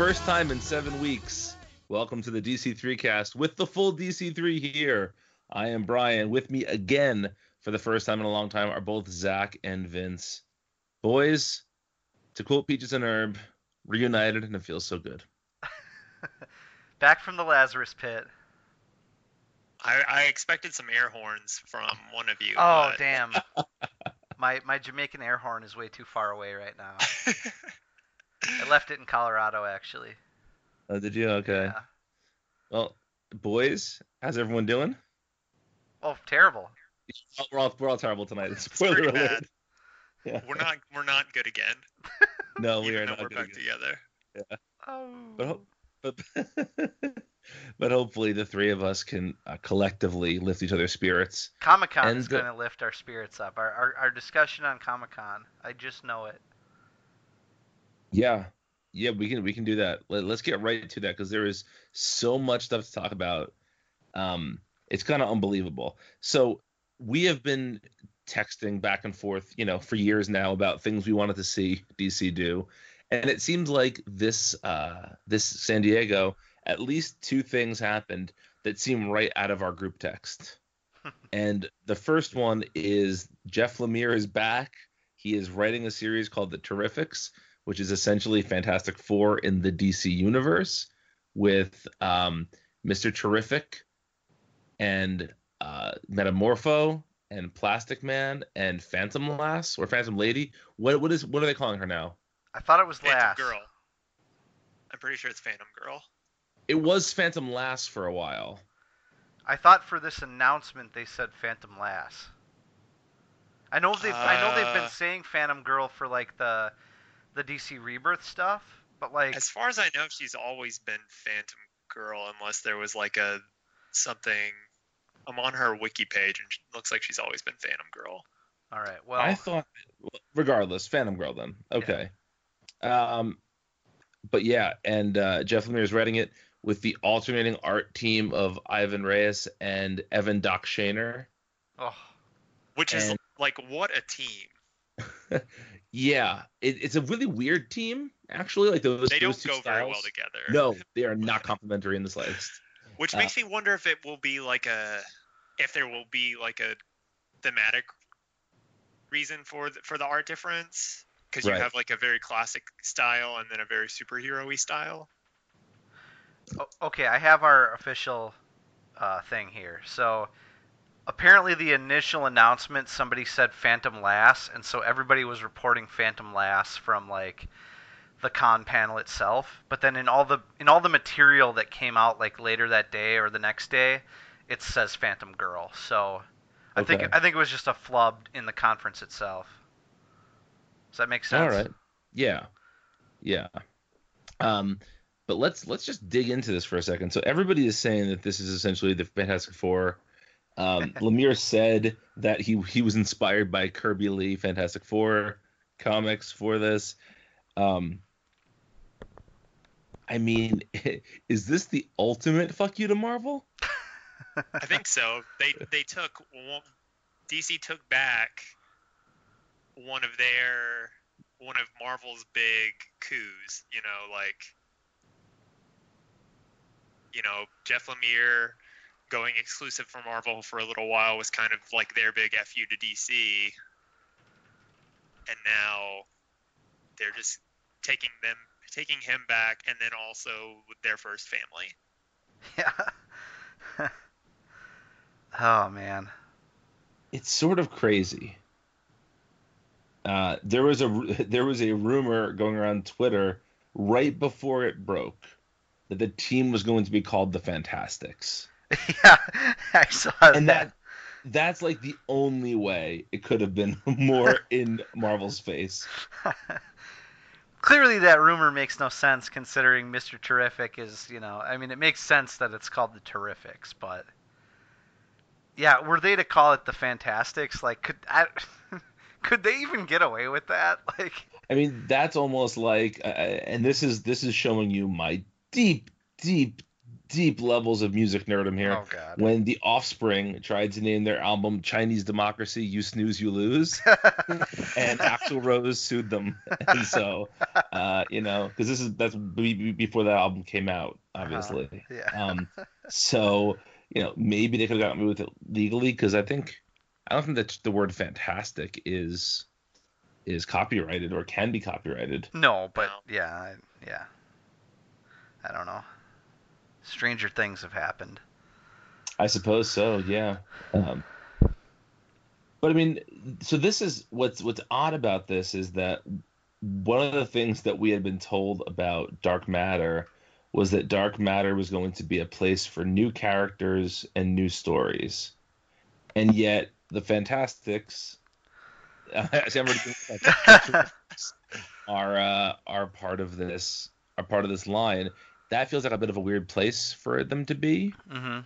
the first time in seven weeks, welcome to the DC3 cast with the full DC3 here. I am Brian. With me again for the first time in a long time are both Zach and Vince. Boys, to quote Peaches and Herb, reunited and it feels so good. Back from the Lazarus pit. I, I expected some air horns from one of you. Oh but- damn. my my Jamaican air horn is way too far away right now. I left it in Colorado actually. Oh, did you? Okay. Yeah. Well, boys, how's everyone doing? Oh, terrible. We're all we're all terrible tonight. It's Spoiler alert. bad. Yeah. we're not we're not good again. No, we are not we're good back again. together. Oh. But ho- but but hopefully the three of us can uh, collectively lift each other's spirits. Comic Con And is the- going to lift our spirits up. Our, our our discussion on Comic Con. I just know it. Yeah, yeah, we can we can do that. Let, let's get right to that because there is so much stuff to talk about. Um, it's kind of unbelievable. So we have been texting back and forth, you know, for years now about things we wanted to see DC do, and it seems like this uh, this San Diego, at least two things happened that seem right out of our group text. and the first one is Jeff Lemire is back. He is writing a series called The Terrifics which is essentially Fantastic Four in the DC universe with um, Mr. Terrific and uh, Metamorpho and Plastic Man and Phantom Lass or Phantom Lady. What what is what are they calling her now? I thought it was Phantom last. Girl. I'm pretty sure it's Phantom Girl. It was Phantom Lass for a while. I thought for this announcement they said Phantom Lass. I know they've I know they've been Uh. saying Phantom Girl for like the the DC Rebirth stuff, but like As far as I know, she's always been Phantom Girl, unless there was like a something. I'm on her wiki page, and it looks like she's always been Phantom Girl. all right, well, I thought, regardless, Phantom Girl. Then okay. Um, but yeah, and uh, Jeff Lemire is writing it with the alternating art team of Ivan Reis and Evan Doc Shaner. oh, Which is And- like what a team. Yeah, it, it's a really weird team actually. Like those, They those don't two go very well together. No, they are not complementary in the slightest. Which Uh, makes me wonder if it will be like a, if there will be like a thematic reason for the, for the art difference, because you Right. have like a very classic style and then a very superhero-y style. O- okay, I have our official uh, thing here. So apparently, the initial announcement, somebody said Phantom Lass, and so everybody was reporting Phantom Lass from like the con panel itself. But then in all the in all the material that came out like later that day or the next day, it says Phantom Girl. So I think I think it was just a flub in the conference itself. Does that make sense? All right. Yeah. Yeah. Um, but let's let's just dig into this for a second. So everybody is saying that this is essentially the Fantastic Four. Um, Lemire said that he he was inspired by Kirby Lee Fantastic Four comics for this. Um, I mean, is this the ultimate fuck you to Marvel? I think so. They they took DC took back one of their one of Marvel's big coups. You know, like you know Jeff Lemire going exclusive for Marvel for a little while was kind of like their big fu to DC, and now they're just taking them taking him back, and then also with their first family. Yeah. oh man. it's sort of crazy. Uh, there was a there was a rumor going around Twitter right before it broke that the team was going to be called the Fantastics, yeah, I saw and that. that that's like the only way it could have been more in Marvel's face. Clearly, that rumor makes no sense considering Mr. Terrific is, you know, I mean, it makes sense that it's called the Terrifics, but yeah, were they to call it the Fantastics, like, could I, could they even get away with that? Like, I mean, that's almost like, uh, and this is this is showing you my deep, deep, deep levels of music nerdom here. Oh God. When the Offspring tried to name their album Chinese Democracy, You Snooze, You Lose, and Axl Rose sued them. And so, uh, you know, because this is that's be- be- before that album came out, obviously. yeah. Um, so, you know, maybe they could have gotten away with it legally because I think I don't think that the word fantastic is is copyrighted or can be copyrighted. No, but yeah, I- yeah. I don't know. Stranger things have happened. I suppose so. Yeah. Um, but I mean, so this is what's what's odd about this is that one of the things that we had been told about Dark Matter was that Dark Matter was going to be a place for new characters and new stories, and yet the Fantastics, see I'm doing Fantastics, are uh, are part of this are part of this line. That feels like a bit of a weird place for them to be Mm-hmm.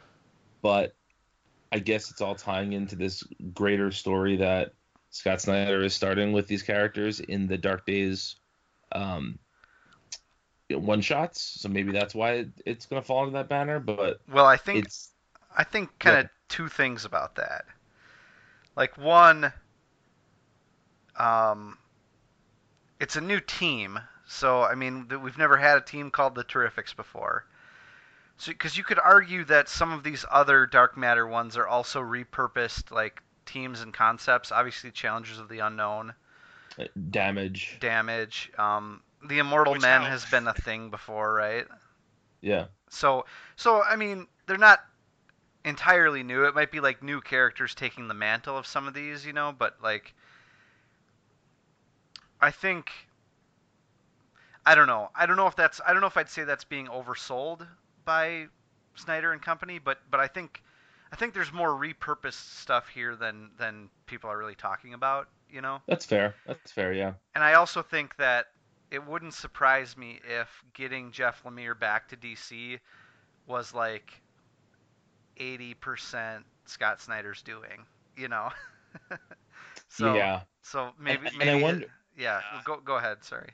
but I guess it's all tying into this greater story that Scott Snyder is starting with these characters in the Dark Days um, one shots. So maybe that's why it's going to fall into that banner. But Well, I think I think kind of two things about that. Like one, um, it's a new team, so I mean we've never had a team called the Terrifics before. So because you could argue that some of these other Dark Matter ones are also repurposed like teams and concepts. Obviously, Challengers of the Unknown, uh, damage. Damage, um, the Immortal Which Men now- has been a thing before, right? Yeah. So, so I mean, they're not entirely new. It might be like new characters taking the mantle of some of these, you know. But like, I think I don't know. I don't know if that's. I don't know if I'd say that's being oversold by Snyder and company. But but I think I think there's more repurposed stuff here than than people are really talking about, you know. That's fair. That's fair. Yeah. And I also think that it wouldn't surprise me if getting Jeff Lemire back to DC was like 80% Scott Snyder's doing, you know? so, yeah. so maybe, And- and maybe I wonder- yeah, Yeah. go, go ahead. Sorry.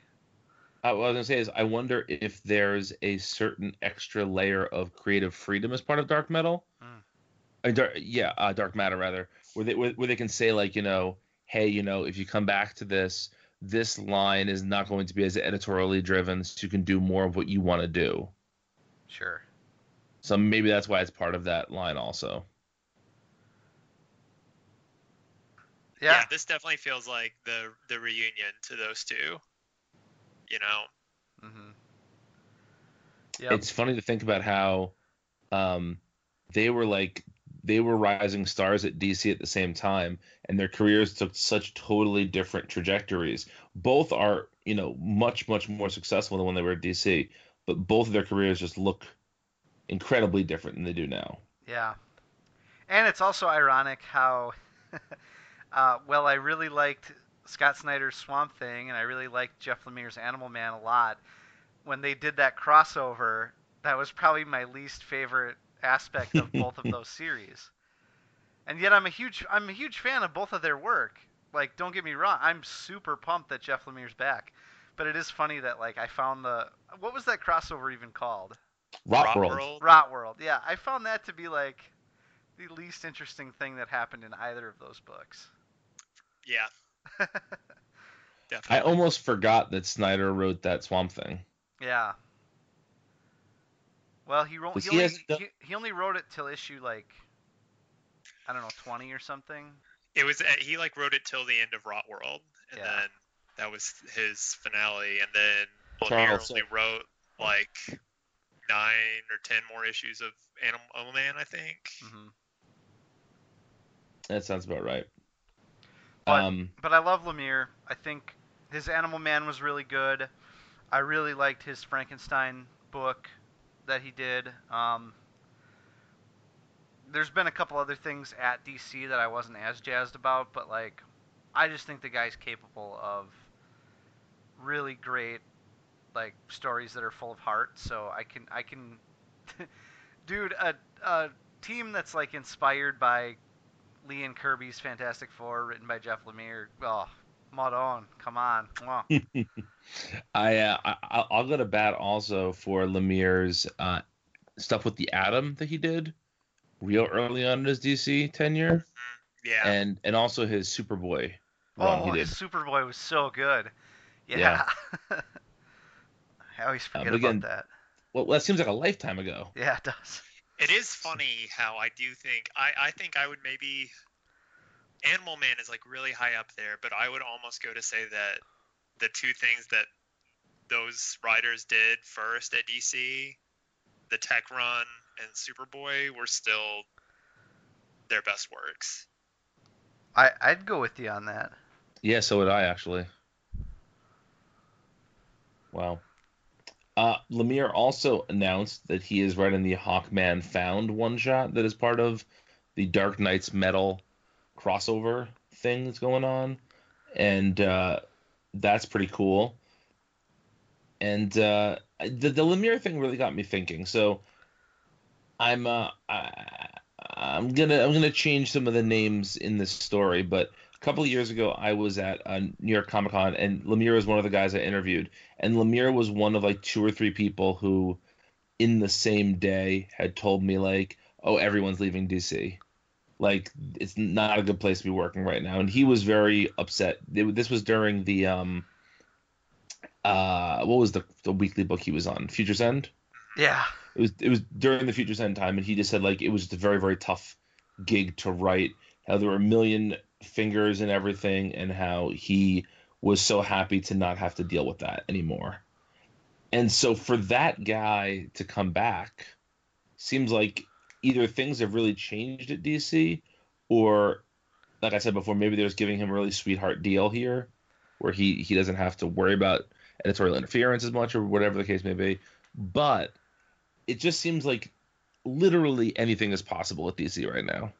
Uh, what I was gonna say is, I wonder if there's a certain extra layer of creative freedom as part of dark metal. Mm. Uh, dark, yeah, uh, dark matter rather, where they where, where they can say like, you know, hey, you know, if you come back to this, this line is not going to be as editorially driven, so you can do more of what you want to do. Sure. So maybe that's why it's part of that line also. yeah. Yeah. this definitely feels like the the reunion to those two. You know, Mm-hmm. Yep. It's funny to think about how um, they were like they were rising stars at DC at the same time, and their careers took such totally different trajectories. Both are, you know, much much more successful than when they were at DC, but both of their careers just look incredibly different than they do now. Yeah. And it's also ironic how, uh, well, I really liked Scott Snyder's Swamp Thing and I really liked Jeff Lemire's Animal Man a lot. When they did that crossover, that was probably my least favorite aspect of both of those series. And yet I'm a huge I'm a huge fan of both of their work. Like don't get me wrong, I'm super pumped that Jeff Lemire's back. But it is funny that like I found the what was that crossover even called? Rot World. World. Rot World. Yeah, I found that to be like the least interesting thing that happened in either of those books. Yeah, I almost forgot that Snyder wrote that Swamp Thing. yeah. Well, he wrote. 'Cause He, he only, done- he, he only wrote it till issue like I don't know twenty or something. It was uh, he like wrote it till the end of Rot World, and Yeah. then that was his finale, and then Charles, Lemire only wrote like nine or ten more issues of Animal Man, I think. hmm That sounds about right. But- um, But I love Lemire. I think his Animal Man was really good. I really liked his Frankenstein book that he did. Um, there's been a couple other things at DC that I wasn't as jazzed about, but like, I just think the guy's capable of really great like stories that are full of heart. So I can I can, dude, a a team that's like inspired by Lee and Kirby's Fantastic Four, written by Jeff Lemire. Oh, Modon, come on. I, uh, I I'll- I'll go to bat also for Lemire's uh, stuff with the Atom that he did real early on in his DC tenure, Yeah. and and also his Superboy run Oh, he did. Superboy was so good. Yeah. I always Uh, forget but again- about that. Well, that seems like a lifetime ago. Yeah, it does. It is funny how I do think I, I think I would maybe Animal Man is like really high up there, but I would almost go to say that the two things that those writers did first at DC, the Tech Run and Superboy, were still their best works. I I'd go with you on that. Yeah, so would I actually. Wow. Uh, Lemire also announced that he is writing the Hawkman Found one shot that is part of the Dark Nights Metal crossover thing that's going on, and uh, that's pretty cool. And uh, the the Lemire thing really got me thinking. So I'm uh, I, I'm gonna I'm gonna change some of the names in this story, but couple of years ago I was at uh, New York Comic Con and Lemire was one of the guys I interviewed, and Lemire was one of like two or three people who, in the same day, had told me like, oh everyone's leaving DC, like it's not a good place to be working right now, and he was very upset. It- this was during the um. Uh, what was the the weekly book he was on? Future's End Yeah. it was it was during the Future's End time, and he just said like it was just a very very tough gig to write. How there were a million fingers and everything, and how he was so happy to not have to deal with that anymore. And so for that guy to come back, seems like either things have really changed at DC, or like I said before, maybe they're just giving him a really sweetheart deal here, where he he doesn't have to worry about editorial interference as much or whatever the case may be. But it just seems like literally anything is possible at DC right now.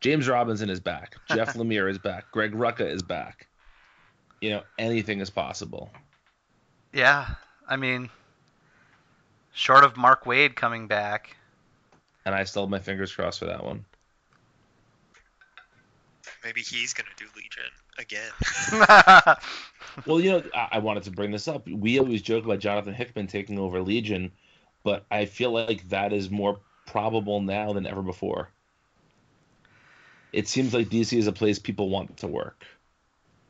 James Robinson is back. Jeff Lemire is back. Greg Rucka is back. You know, anything is possible. Yeah. I mean, short of Mark Waid coming back. And I still have my fingers crossed for that one. Maybe he's gonna do Legion again. Well, you know, I, I wanted to bring this up. We always joke about Jonathan Hickman taking over Legion, but I feel like that is more probable now than ever before. It seems like DC is a place people want to work.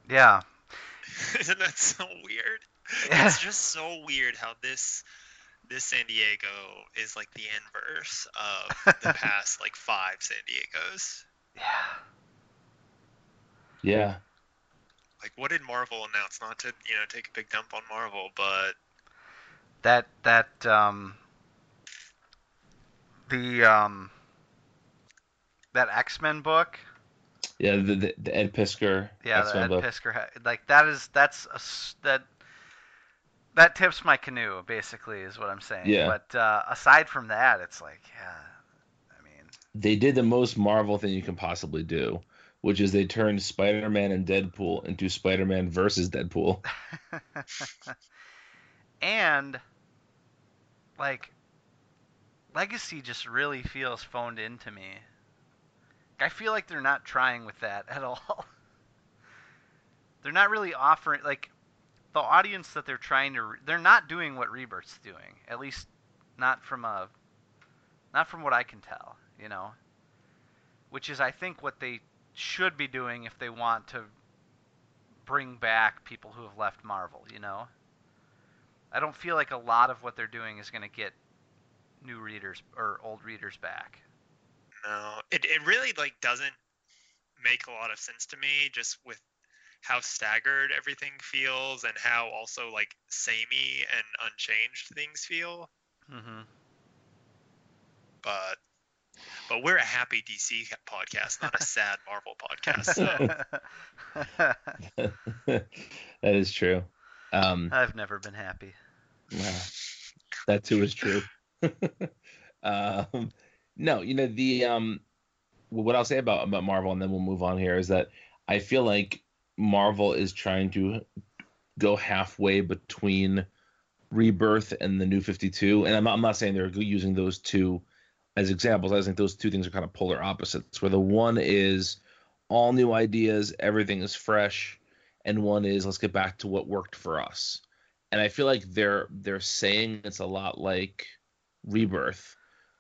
yeah. Isn't that so weird? Yeah. It's just so weird how this this San Diego is like the inverse of the past like five San Diegos. Yeah. Yeah. Like what did Marvel announce? Not to, you know, take a big dump on Marvel, but That that um the um that X-Men book. Yeah, the, the, the Ed Piskor. Yeah, X-Men the Ed book. Piskor like that is that's a, that that tips my canoe basically is what I'm saying. Yeah. But uh, aside from that, it's like yeah, I mean they did the most Marvel thing you can possibly do, which is they turned Spider-Man and Deadpool into Spider-Man versus Deadpool. and like legacy just really feels phoned in to me i feel like they're not trying with that at all. They're not really offering like the audience that they're trying to re- they're not doing what rebirth's doing at least not from a not from what i can tell you know? Which is i think what they should be doing if they want to bring back people who have left marvel you know? I don't feel like a lot of what they're doing is going to get new readers or old readers back. No. It it really like doesn't make a lot of sense to me just with how staggered everything feels and how also like samey and unchanged things feel. Mm-hmm. But but we're a happy DC podcast, not a sad Marvel podcast. So that is true. Um, I've never been happy. Wow. that too is true. um, no, you know the um, what I'll say about about Marvel, and then we'll move on here is that I feel like Marvel is trying to go halfway between Rebirth and the New Fifty Two, and I'm not, I'm not saying they're using those two as examples. I think those two things are kind of polar opposites. Where the one is all new ideas, everything is fresh, and one is let's get back to what worked for us and I feel like they're they're saying it's a lot like Rebirth,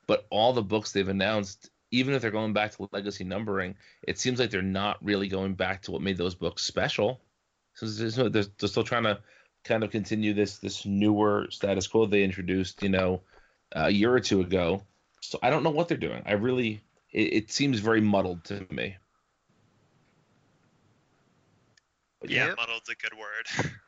but all the books they've announced, even if they're going back to legacy numbering, it seems like they're not really going back to what made those books special. So they're, they're still trying to kind of continue this this newer status quo they introduced, you know, a year or two ago. So I don't know what they're doing. I really, it, it seems very muddled to me. But yeah, yep. muddled's a good word.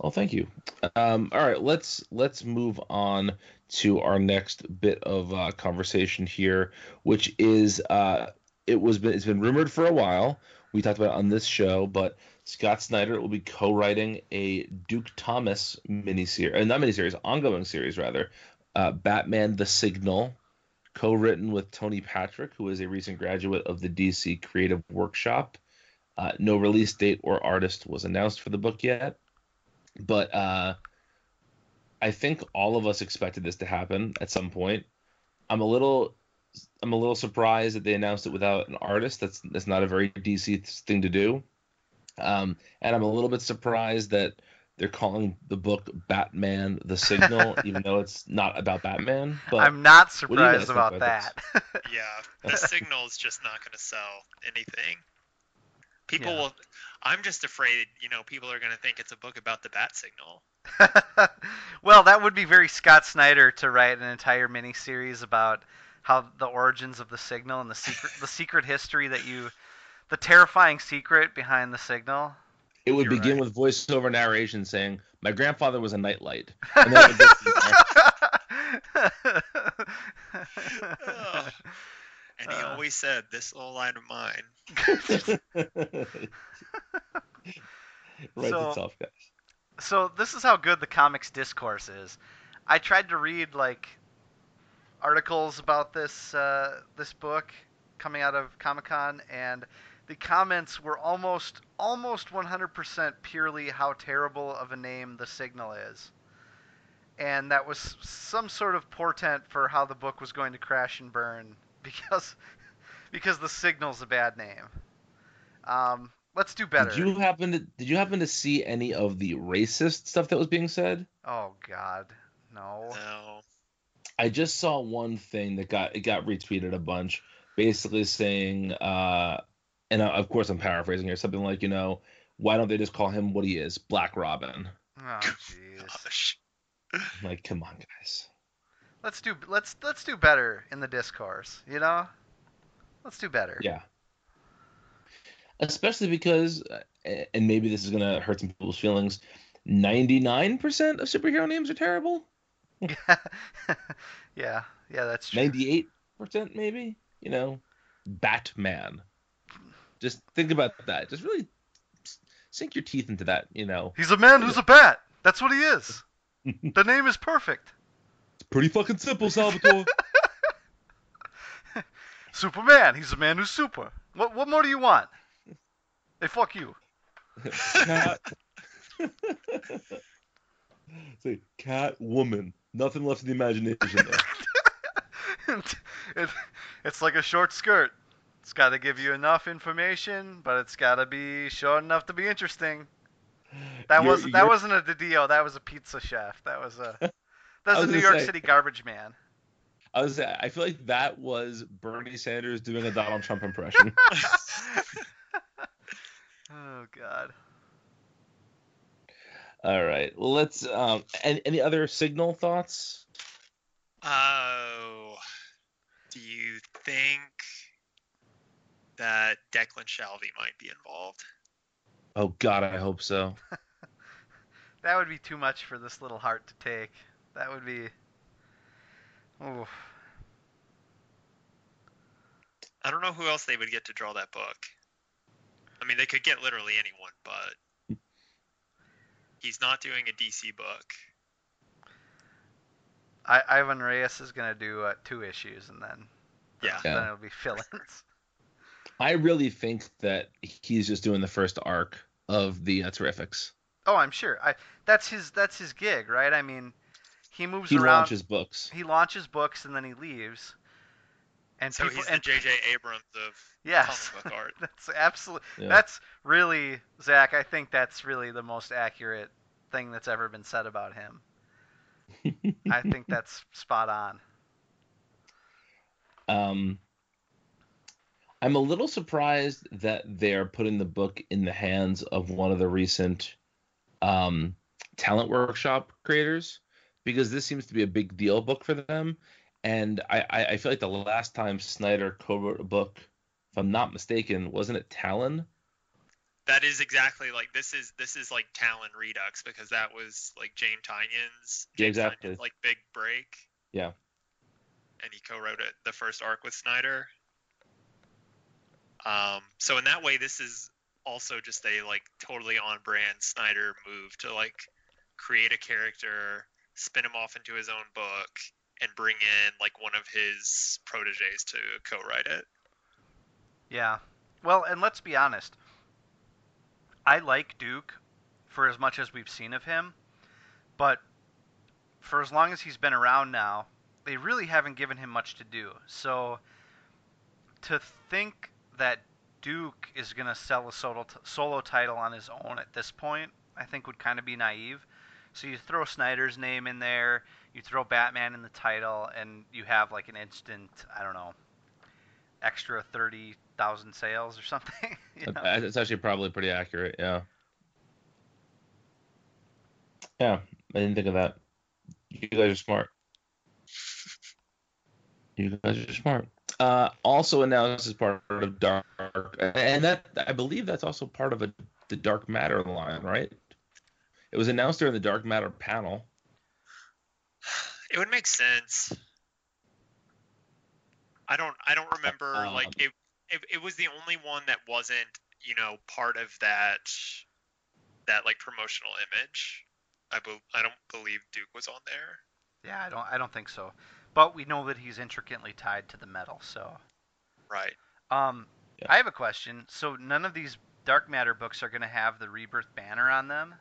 Well, thank you. Um, all right, let's let's move on to our next bit of uh, conversation here, which is uh, it was been, it's been rumored for a while. We talked about on this show, but Scott Snyder will be co-writing a Duke Thomas miniseries, uh, not miniseries, ongoing series rather, uh, Batman: The Signal, co-written with Tony Patrick, who is a recent graduate of the DC Creative Workshop. Uh, no release date or artist was announced for the book yet, but uh, I think all of us expected this to happen at some point. I'm a little I'm a little surprised that they announced it without an artist. That's that's not a very DC thing to do. Um, and I'm a little bit surprised that they're calling the book Batman: The Signal, even though it's not about Batman. But I'm not surprised about, about that. yeah, the signal is just not going to sell anything. People yeah. will. I'm just afraid, you know, people are going to think it's a book about the bat signal. well, that would be very Scott Snyder to write an entire miniseries about how the origins of the signal and the secret, the secret history that you, the terrifying secret behind the signal. It would You're begin right. with voiceover narration saying, "My grandfather was a nightlight." And then it And he uh, always said, "This little line of mine." right so, tough guys. So this is how good the comics discourse is. I tried to read like articles about this uh, this book coming out of Comic Con, and the comments were almost almost 100% purely how terrible of a name the Signal is, and that was some sort of portent for how the book was going to crash and burn because because the signal's a bad name. Um, let's do better. Did you happen to Did you happen to see any of the racist stuff that was being said? Oh God, no. No. I just saw one thing that got it got retweeted a bunch, basically saying, uh, and of course I'm paraphrasing here, something like, you know, why don't they just call him what he is, Black Robin? Oh jeez. like, come on, guys. Let's do let's let's do better in the discourse. You know, let's do better. Yeah. Especially because, uh, and maybe this is gonna hurt some people's feelings. Ninety-nine percent of superhero names are terrible. yeah, yeah, that's true. Ninety-eight percent, maybe. You know, Batman. Just think about that. Just really sink your teeth into that. You know, he's a man who's a bat. That's what he is. the name is perfect. It's pretty fucking simple, Salvatore. Superman. He's a man who's super. What what more do you want? Hey, fuck you. Cat. Say cat woman. Nothing left in the imagination there. it, it's like a short skirt. It's got to give you enough information, but it's got to be short enough to be interesting. That was that wasn't a DiDio. That was a pizza chef. That was a that's a New York say, City garbage man. I was I feel like that was Bernie Sanders doing a Donald Trump impression. oh God. All right. Well, let's. Um, any, any other signal thoughts? Oh, do you think that Declan Shalvey might be involved? Oh God, I hope so. that would be too much for this little heart to take. That would be. Oof. I don't know who else they would get to draw that book. I mean, they could get literally anyone, but he's not doing a DC book. I, Ivan Reis is gonna do uh, two issues, and then yeah, then it'll be fill-ins. I really think that he's just doing the first arc of the uh, Terrifics. Oh, I'm sure. I that's his that's his gig, right? I mean, he moves he around. He launches books. He launches books and then he leaves. And so people, he's the J.J. Abrams of yes, comic book art. that's absolutely. Yeah. That's really Zach. I think that's really the most accurate thing that's ever been said about him. I think that's spot on. Um, I'm a little surprised that they're putting the book in the hands of one of the recent um, talent workshop creators because this seems to be a big deal book for them. And I, I feel like the last time Snyder co-wrote a book, if I'm not mistaken, wasn't it Talon? That is exactly like this is this is like Talon Redux because that was like James Tynion's yeah, exactly Tynion's, like big break. Yeah. And he co-wrote it the first arc with Snyder. Um, so in that way, this is also just a like totally on brand Snyder move to like create a character, spin him off into his own book, and bring in like one of his proteges to co-write it. Yeah. Well, and let's be honest. I like Duke for as much as we've seen of him, but for as long as he's been around now, they really haven't given him much to do. So to think that Duke is going to sell a solo, t- solo title on his own at this point, I think would kind of be naive. So you throw Snyder's name in there, you throw Batman in the title, and you have like an instant, I don't know, extra 30,000 sales or something. you know? It's actually probably pretty accurate, yeah. Yeah, I didn't think of that. You guys are smart. You guys are smart. Uh, also announced as part of Dark, and that I believe that's also part of a, the Dark Matter line, right? It was announced during the Dark Matter panel. It would make sense. I don't. I don't remember. Um, like it, it. It was the only one that wasn't, you know, part of that. That like promotional image. I. Be, I don't believe Duke was on there. Yeah, I don't. I don't think so but we know that he's intricately tied to the metal. So, right. Um, yeah. I have a question. So none of these Dark Matter books are going to have the Rebirth banner on them,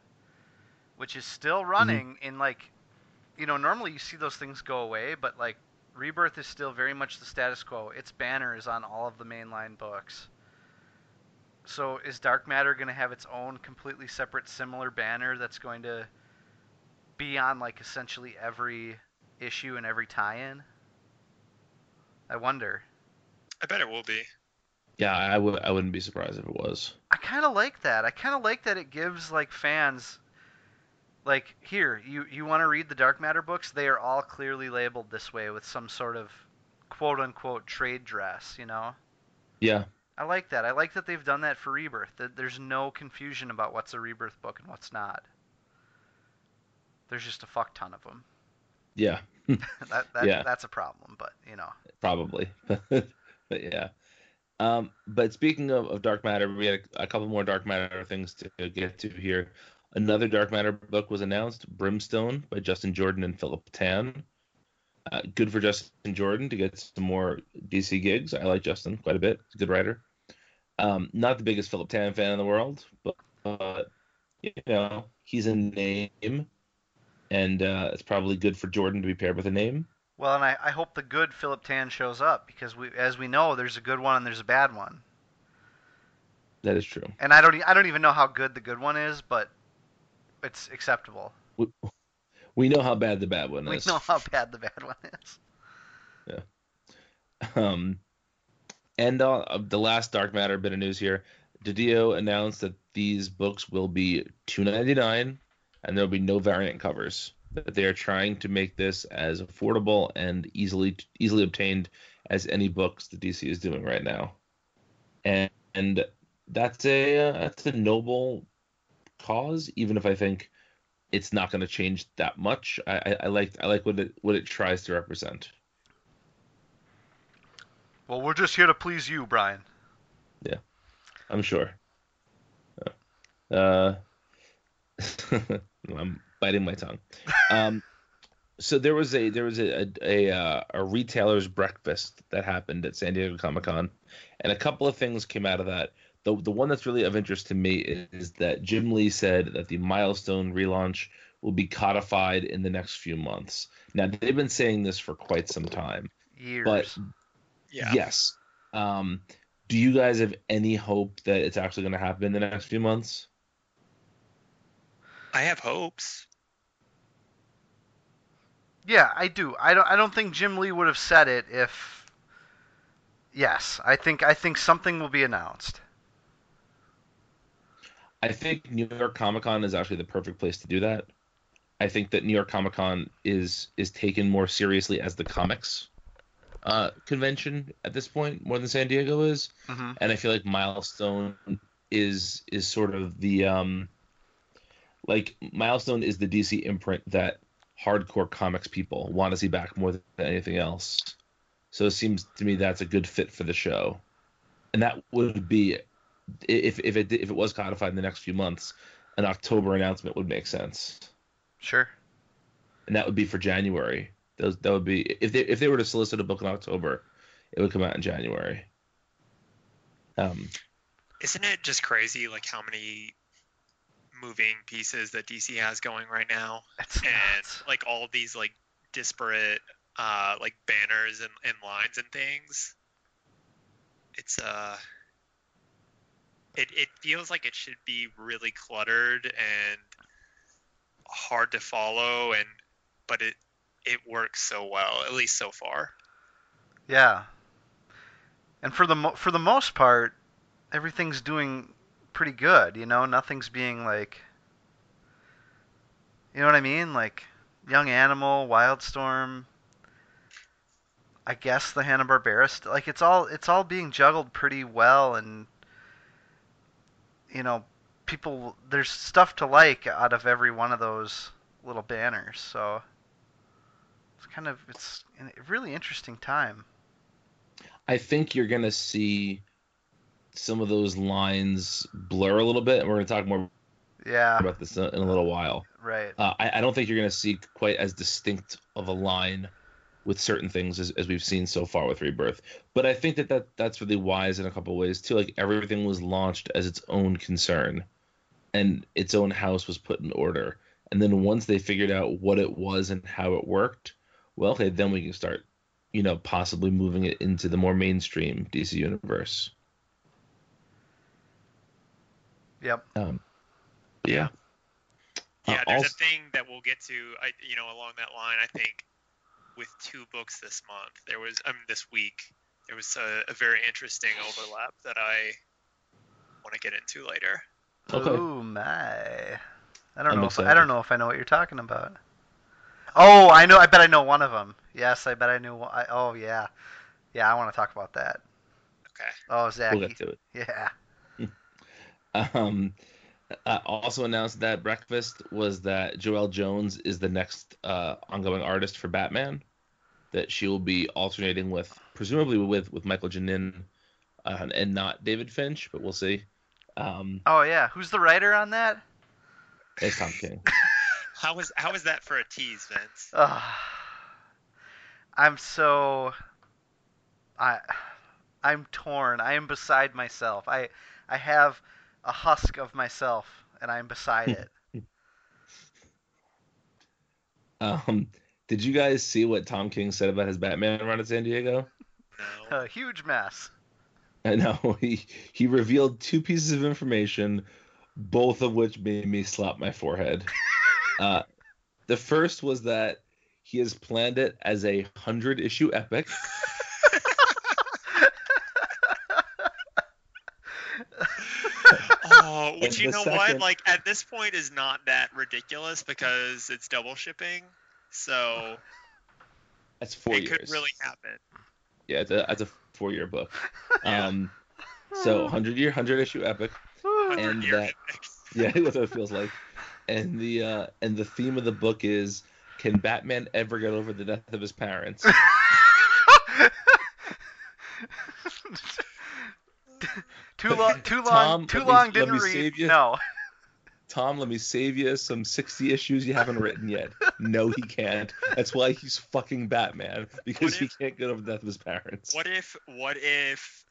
which is still running mm-hmm. in like, you know, normally you see those things go away, but like Rebirth is still very much the status quo. Its banner is on all of the mainline books. So is Dark Matter going to have its own completely separate similar banner that's going to be on like essentially every issue and every tie-in? I wonder. I bet it will be. Yeah, I would. I wouldn't be surprised if it was. I kind of like that. I kind of like that it gives like fans, like here, you you want to read the Dark Matter books? They are all clearly labeled this way with some sort of quote unquote trade dress. You know. Yeah. I like that. I like that they've done that for Rebirth. That there's no confusion about what's a Rebirth book and what's not. There's just a fuck ton of them. Yeah. that, that yeah. that's a problem, but you know. Probably. but yeah. Um, but speaking of, of dark matter, we had a, a, couple more dark matter things to get to here. Another dark matter book was announced, Brimstone by Justin Jordan and Philip Tan. Uh, good for Justin Jordan to get some more DC gigs. I like Justin quite a bit. He's a good writer. Um, not the biggest Philip Tan fan in the world, but uh, you know he's a name and uh, it's probably good for Jordan to be paired with a name. Well, and I, I hope the good Philip Tan shows up because we, as we know, there's a good one and there's a bad one. That is true. And I don't I don't even know how good the good one is, but it's acceptable. We, we know how bad the bad one is. We know how bad the bad one is. Yeah. Um, and uh, the last Dark Matter bit of news here. DiDio announced that these books will be two ninety nine and there'll be no variant covers. That they are trying to make this as affordable and easily easily obtained as any books the DC is doing right now, and, and that's a uh, that's a noble cause. Even if I think it's not going to change that much, I, I, I like I like what it what it tries to represent. Well, we're just here to please you, Brian. Yeah, I'm sure. Uh, I'm biting my tongue. Um, so there was a there was a a, a, uh, a retailers breakfast that happened at San Diego Comic Con, and a couple of things came out of that. The the one that's really of interest to me is that Jim Lee said that the Milestone relaunch will be codified in the next few months. Now they've been saying this for quite some time. Years. But yeah. yes. Um, do you guys have any hope that it's actually going to happen in the next few months? I have hopes. Yeah, I do. I don't. I don't think Jim Lee would have said it if. Yes, I think. I think something will be announced. I think New York Comic Con is actually the perfect place to do that. I think that New York Comic Con is is taken more seriously as the comics uh, convention at this point more than San Diego is, hmm and I feel like Milestone is is sort of the um like Milestone is the DC imprint that hardcore comics people want to see back more than anything else. So it seems to me that's a good fit for the show, and that would be if if it if it was codified in the next few months, an October announcement would make sense, Sure. and that would be for January. Those that would be if they if they were to solicit a book in October, it would come out in January. Um, Isn't it just crazy like how many moving pieces that DC has going right now? And nuts. like all these like disparate uh like banners and, and lines and things it's uh it, it feels like it should be really cluttered and hard to follow and but it it works so well at least so far Yeah. And for the mo- for the most part, everything's doing pretty good. You know, nothing's being like. You know what I mean? Like, Young Animal, Wildstorm. I guess the Hanna Barbera. St- like it's all it's all being juggled pretty well, and you know, people there's stuff to like out of every one of those little banners. So it's kind of it's a really interesting time. I think you're gonna see some of those lines blur a little bit, and we're gonna talk more Yeah. about this in a little while. Right. Uh, I, I don't think you're gonna see quite as distinct of a line with certain things as, as we've seen so far with Rebirth. But I think that, that that's really wise in a couple ways too. Like everything was launched as its own concern, and its own house was put in order. And then once they figured out what it was and how it worked, well, okay, then we can start, you know, possibly moving it into the more mainstream DC universe. Yep. Um, yeah. Uh, yeah there's also- a thing that we'll get to I, you know along that line i think with two books this month there was i mean this week there was a, a very interesting overlap that i want to get into later Okay. Oh my! I don't I'm know. If, I don't know if I know what you're talking about. Oh, I know. I bet I know one of them. Yes, I bet I knew. one- I, oh yeah, yeah. I want to talk about that. okay Oh, Zachy. We'll get to it. Yeah. Um, uh, also announced that breakfast was that Joelle Jones is the next uh, ongoing artist for Batman. That she will be alternating with, presumably with with Michael Janin, uh, and not David Finch, but we'll see. Um, Oh yeah. Who's the writer on that? it's Tom King. how is how is that for a tease vince Ugh. I'm so. I. I'm torn. I am beside myself. I. I have a husk of myself, and I'm beside it. Um, did you guys see what Tom King said about his Batman run at San Diego? no A huge mess. I know he he revealed two pieces of information, both of which made me slap my forehead. uh, the first was that he has planned it as a hundred issue epic. Oh which you know second- what like at this point is not that ridiculous because it's double shipping so That's four it years. could really happen Yeah, it's a, it's a four year book. Um, so hundred year, hundred issue epic. And year that- Yeah, that's what it feels like. And the uh, and the theme of the book is can Batman ever get over the death of his parents? Too long. Too long. Tom, too let me- long. Didn't me read. save you. No. Tom, let me save you some 60 issues you haven't written yet. No, he can't. That's why he's fucking Batman because What he can't get over the death of his parents. What if what if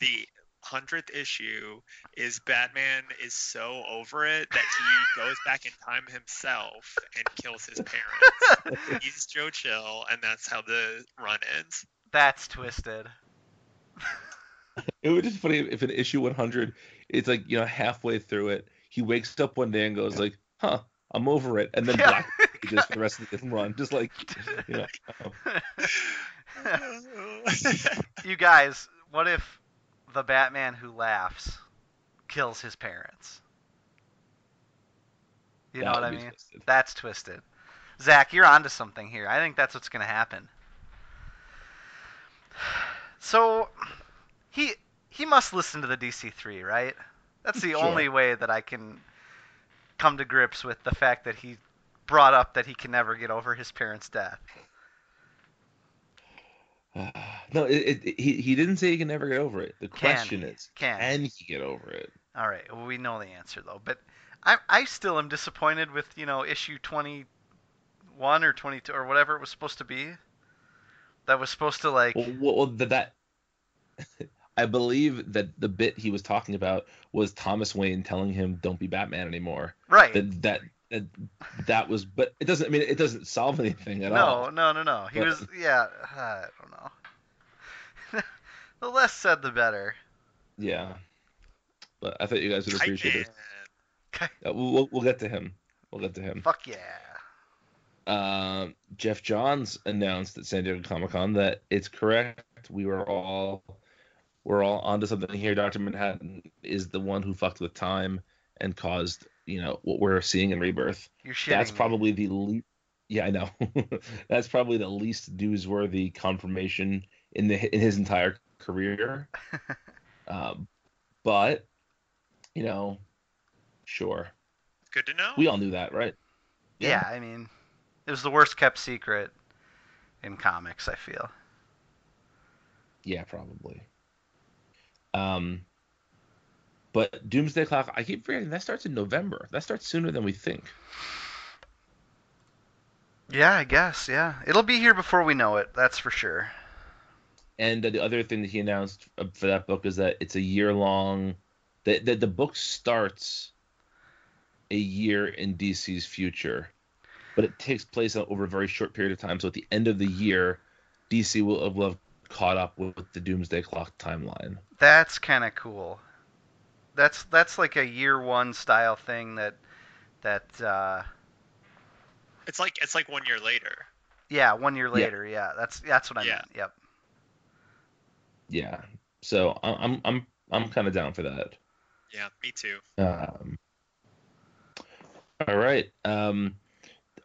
the hundredth issue is Batman is so over it that he goes back in time himself and kills his parents. He's Joe Chill, and that's how the run ends. That's twisted. It would just be funny if an issue 100, it's like you know halfway through it, he wakes up one day and goes like, "Huh, I'm over it," and then Yeah. Black just the rest of the run, just like you know. Um. you guys, what if the Batman who laughs kills his parents? You know what I mean? twisted. That's twisted. Zach, you're onto something here. I think that's what's going to happen. So, he he must listen to the DC3, right? That's the Sure. only way that I can come to grips with the fact that he brought up that he can never get over his parents' death. no, it, it, he he didn't say he can never get over it. The Can question he? is, Can can he get over it? All right, well, we know the answer though, but I I still am disappointed with you know issue twenty one or twenty two or whatever it was supposed to be. That was supposed to like Well, well, that I believe that the bit he was talking about was Thomas Wayne telling him, "Don't be Batman anymore." right. That that that, that was, but it doesn't. I mean, it doesn't solve anything at no, all. no, no, no. No. He But- was yeah. I don't know. the less said, the better. Yeah, but I thought you guys would appreciate it. Kite Uh, we'll, we'll get to him. We'll get to him. Fuck yeah. Um, Geoff Johns announced at San Diego Comic Con that it's correct. We were all we're all onto something here. Doctor Manhattan is the one who fucked with time and caused you know what we're seeing in Rebirth. You're shitting. That's me. probably the least. Yeah, I know. That's probably the least newsworthy confirmation in the in his entire career. um, but you know, sure, Good to know. we all knew that, right? yeah. I mean, it was the worst kept secret in comics. I feel. Yeah, probably. Um, but Doomsday Clock, I keep forgetting that starts in November. That starts sooner than we think. Yeah, I guess. Yeah, it'll be here before we know it. That's for sure. And uh, the other thing that he announced uh, for that book is that it's a year long. That the, the book starts a year in DC's future, but it takes place over a very short period of time. So at the end of the year, DC will, will have caught up with the Doomsday Clock timeline. That's kind of cool. That's that's like a year one style thing that that uh, It's like it's like one year later. yeah one year later yeah that's that's what I Yeah. meant yep Yeah. So I- I'm I'm I'm kind of down for that. Yeah, me too. Um, all right. Um,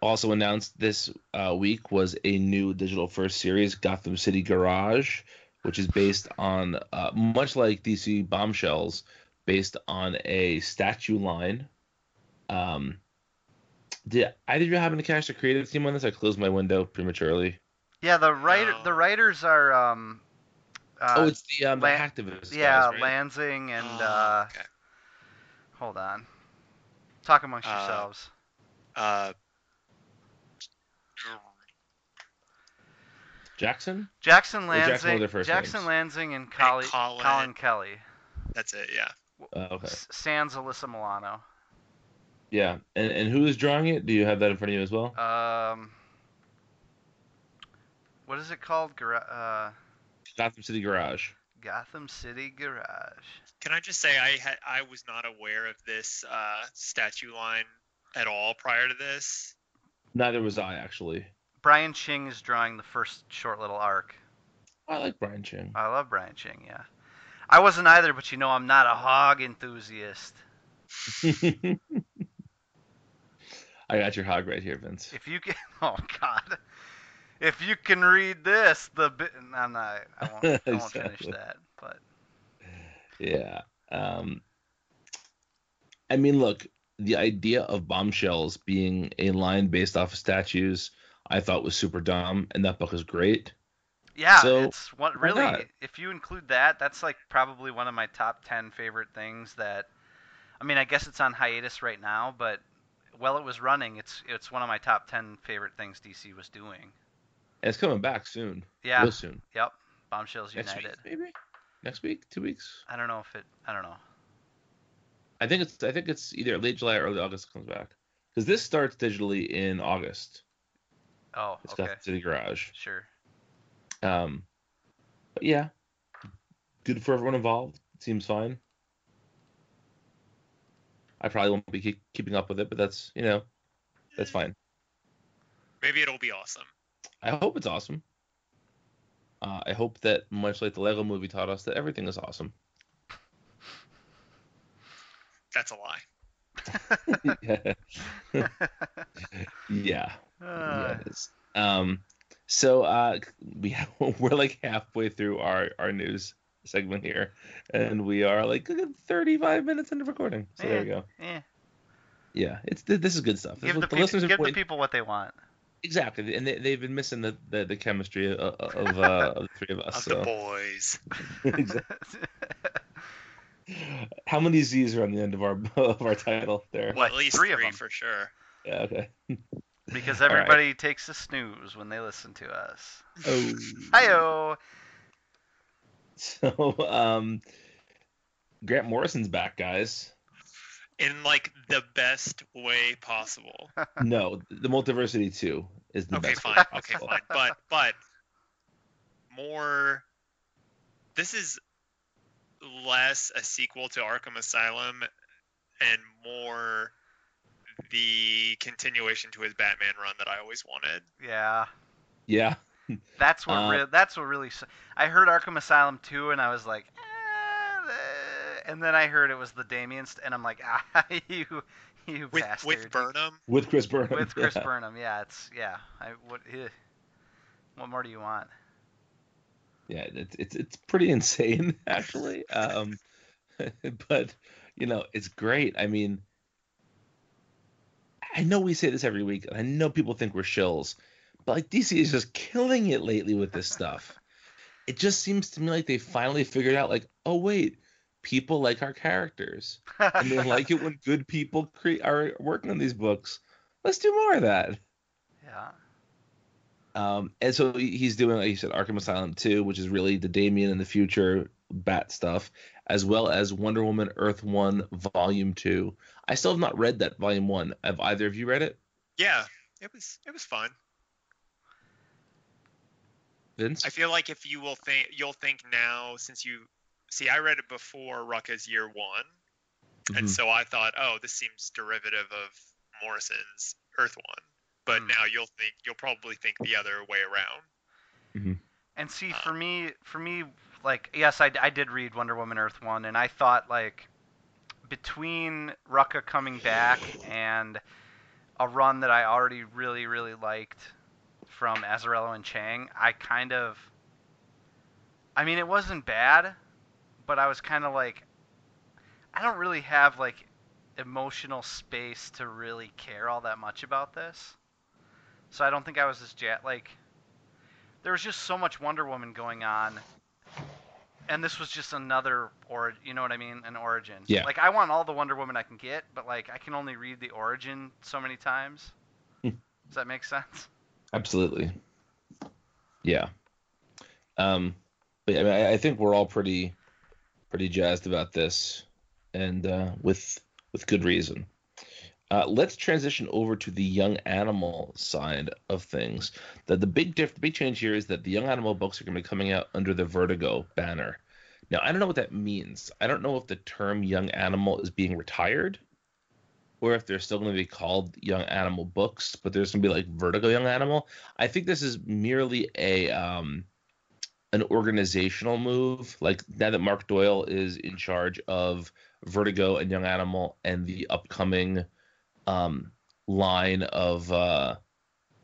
also announced this uh, week was a new digital first series, Gotham City Garage, which is based on uh, much like DC Bombshells, based on a statue line. Um, did either of you happen to catch the creative team on this? I closed my window prematurely. yeah the writer No. the writers are um uh, oh, it's the um, the Lan- hacktivist. yeah guys, right? Lanzing and Oh, uh okay. hold on talk amongst Uh, yourselves Uh, Jackson. Jackson Jackson Lanzing were their first Jackson. Lanzing and Colli- Colin- Collin Kelly that's it. Yeah. Uh, okay. Sans Alyssa Milano Yeah, and and who is drawing it? Do you have that in front of you as well? um what is it called Gar- uh Gotham City Garage. Gotham City Garage Can I just say I had I was not aware of this uh, statue line at all prior to this. Neither was I actually. Brian Ching is drawing the first short little arc. I like Brian Ching. I love Brian Ching, yeah. I wasn't either, but you know I'm not a hog enthusiast. I got your hog right here, Vince. If you can, oh god, if you can read this, the bit, I'm not, I won't, I won't finish that. But Yeah. Um, I mean, look, the idea of bombshells being a line based off of statues, I thought was super dumb, and that book is great. yeah, So, it's why really. not? If you include that, that's like probably one of my top ten favorite things. That, I mean, I guess it's on hiatus right now, but while it was running, it's it's one of my top ten favorite things DC was doing. It's coming back soon. Yeah. Real soon. Yep. Bombshells Next United. week, maybe. Next week, two weeks. I don't know if it. I don't know. I think it's I think it's either late July or early August it comes back. Because this starts digitally in August. Oh, It's okay. Gotham City Garage. Sure. Um, but yeah, good for everyone involved. Seems fine. I probably won't be keep, keeping up with it, but that's you know, that's fine. Maybe it'll be awesome. I hope it's awesome. Uh, I hope that much like the Lego Movie taught us that everything is awesome. That's a lie. yeah. yeah. Uh, yeah, it is. Um, so uh, we have, we're like halfway through our our news segment here, and we are like 35 minutes into recording. So there we go. eh. Yeah, it's this is good stuff. Give the, the peop- listeners are give the people what they want. exactly, and they, they've been missing the the, the chemistry of, of, uh, of the three of us. Of so. the boys. Exactly. How many Z's are on the end of our of our title there? Well, at least three three, of 'em? for sure. Yeah, okay. because All right. everybody takes a snooze when they listen to us. Oh. Hiyo. So, um, Grant Morrison's back, guys. In like the best way possible. No, the Multiversity 2 is the okay, best. Okay, fine. way Okay, fine. But but more. This is less a sequel to Arkham Asylum and more the continuation to his Batman run that I always wanted. Yeah. Yeah. That's what Uh, re- that's what really. I heard Arkham Asylum 2 and I was like, eh, eh, and then I heard it was the Damian, st- and I'm like, ah, you, you With bastard. with Burnham, With Chris Burnham. With Chris yeah. Burnham, yeah, it's yeah. I what, eh. what more do you want? Yeah, it's it's it's pretty insane actually. Um, but you know, it's great. I mean, I know we say this every week, and I know people think we're shills, but like DC is just killing it lately with this stuff. It just seems to me like they finally figured out, like, oh wait, people like our characters, and they like it when good people cre- are working on these books. Let's do more of that. yeah. Um, and so he's doing, like you said, Arkham Asylum 2, which is really the Damian in the future Bat stuff, as well as Wonder Woman Earth 1 Volume 2. I still have not read that Volume 1. Have either of you read it? yeah, it was it was fun. Vince? I feel like if you will think you'll think now since you see I read it before Rucka's year one, and Mhm. so I thought, oh, this seems derivative of Morrison's Earth one. But Hmm. now you'll think you'll probably think the other way around. And see, Uh, for me, for me, like, yes, I, I did read Wonder Woman Earth One, and I thought like between Rucka coming back and a run that I already really, really liked from Azzarello and Chiang, I kind of, I mean, it wasn't bad, but I was kind of like, I don't really have like emotional space to really care all that much about this. So I don't think I was as jet like there was just so much Wonder Woman going on, and this was just another or you know what I mean, an origin. Yeah. Like I want all the Wonder Woman I can get, but like I can only read the origin so many times. Hmm. Does that make sense? Absolutely. Yeah. Um, but yeah, I, mean, I, I think we're all pretty, pretty jazzed about this, and uh, with with good reason. Uh, let's transition over to the young animal side of things. The the big diff, the big change here is that the young animal books are going to be coming out under the Vertigo banner. Now I don't know what that means. I don't know if the term young animal is being retired, or if they're still going to be called young animal books, but there's going to be like Vertigo Young Animal. I think this is merely a um, an organizational move. Like now that Mark Doyle is in charge of Vertigo and Young Animal and the upcoming um, line of uh,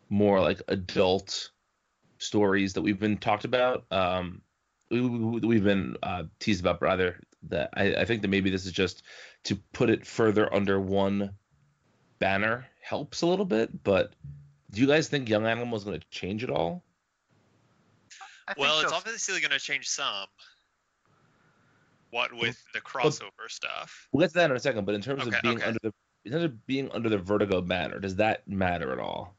more like adult stories that we've been talked about. Um, we, we, we've been uh, teased about, rather that I, I think that maybe this is just to put it further under one banner helps a little bit. But do you guys think Young Animal is going to change at all? I think Well, it's obviously going to change some. What with the crossover stuff? We'll get to that in a second. But in terms Okay, of being okay. under the in terms of being under the Vertigo banner, does that matter at all?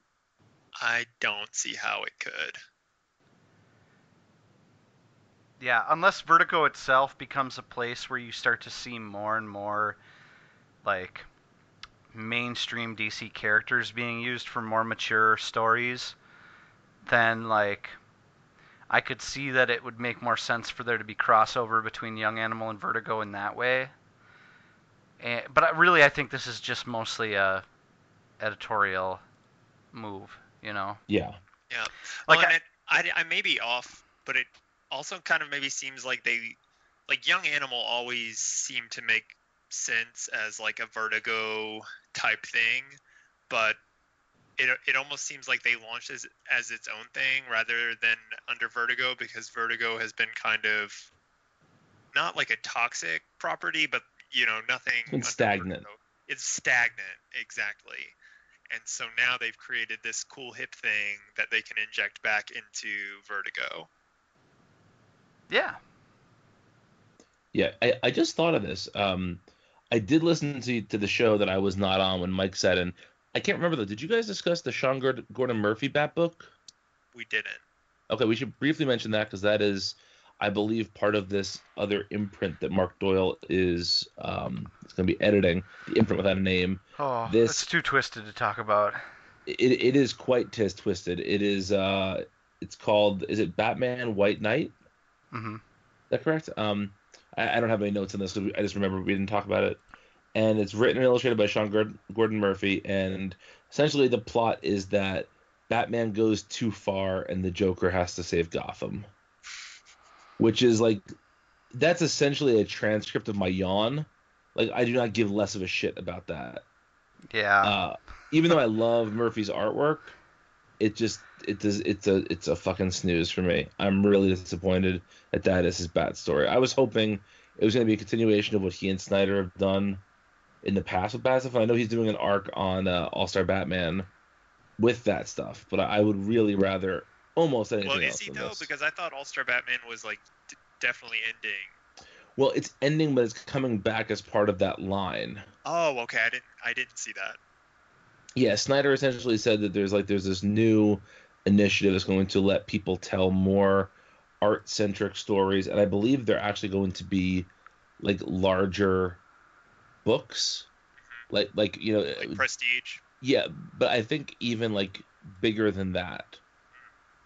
I don't see how it could. Yeah, unless Vertigo itself becomes a place where you start to see more and more like mainstream DC characters being used for more mature stories, then like I could see that it would make more sense for there to be crossover between Young Animal and Vertigo in that way. And, but really, I think this is just mostly a editorial move You know, Yeah. Yeah. Like, well, I- it, I, I may be off, but it also kind of maybe seems like they, like Young Animal always seem to make sense as like a Vertigo type thing, but it, it almost seems like they launched as, as its own thing rather than under Vertigo because Vertigo has been kind of not like a toxic property, but you know nothing. It's stagnant. It's stagnant, exactly. And so now they've created this cool hip thing that they can inject back into Vertigo. yeah. Yeah, I, I just thought of this. Um, I did listen to to the show that I was not on when Mike said, and I can't remember though. Did you guys discuss the Sean Gordon Murphy Bat book? We didn't. Okay, we should briefly mention that because that is, I believe, part of this other imprint that Mark Doyle is um, is going to be editing. The imprint without a name. Oh, This- it's too twisted to talk about. It, it is quite tis twisted. It is. Uh, it's called. Is it Batman White Knight? Mm-hmm. Is that correct? Um, I, I don't have any notes on this. I just remember we didn't talk about it. And it's written and illustrated by Sean Gord- Gordon Murphy. And essentially, the plot is that Batman goes too far, and the Joker has to save Gotham. Which is like, that's essentially a transcript of my yawn. Like, I do not give less of a shit about that. Yeah. Uh, even though I love Murphy's artwork, it just it does it's a it's a fucking snooze for me. I'm really disappointed that that is his bat story. I was hoping it was going to be a continuation of what he and Snyder have done in the past with bat stuff. I know he's doing an arc on uh, All Star Batman with that stuff, but I would really rather almost anything Well, is he though? this. Because I thought All Star Batman was like d- definitely ending. Well, it's ending, but it's coming back as part of that line. Oh, okay. I didn't. I didn't see that. yeah, Snyder essentially said that there's like there's this new initiative that's going to let people tell more art centric stories, and I believe they're actually going to be like larger books, mm-hmm. like like you know, Like Prestige. yeah, but I think even like bigger than that.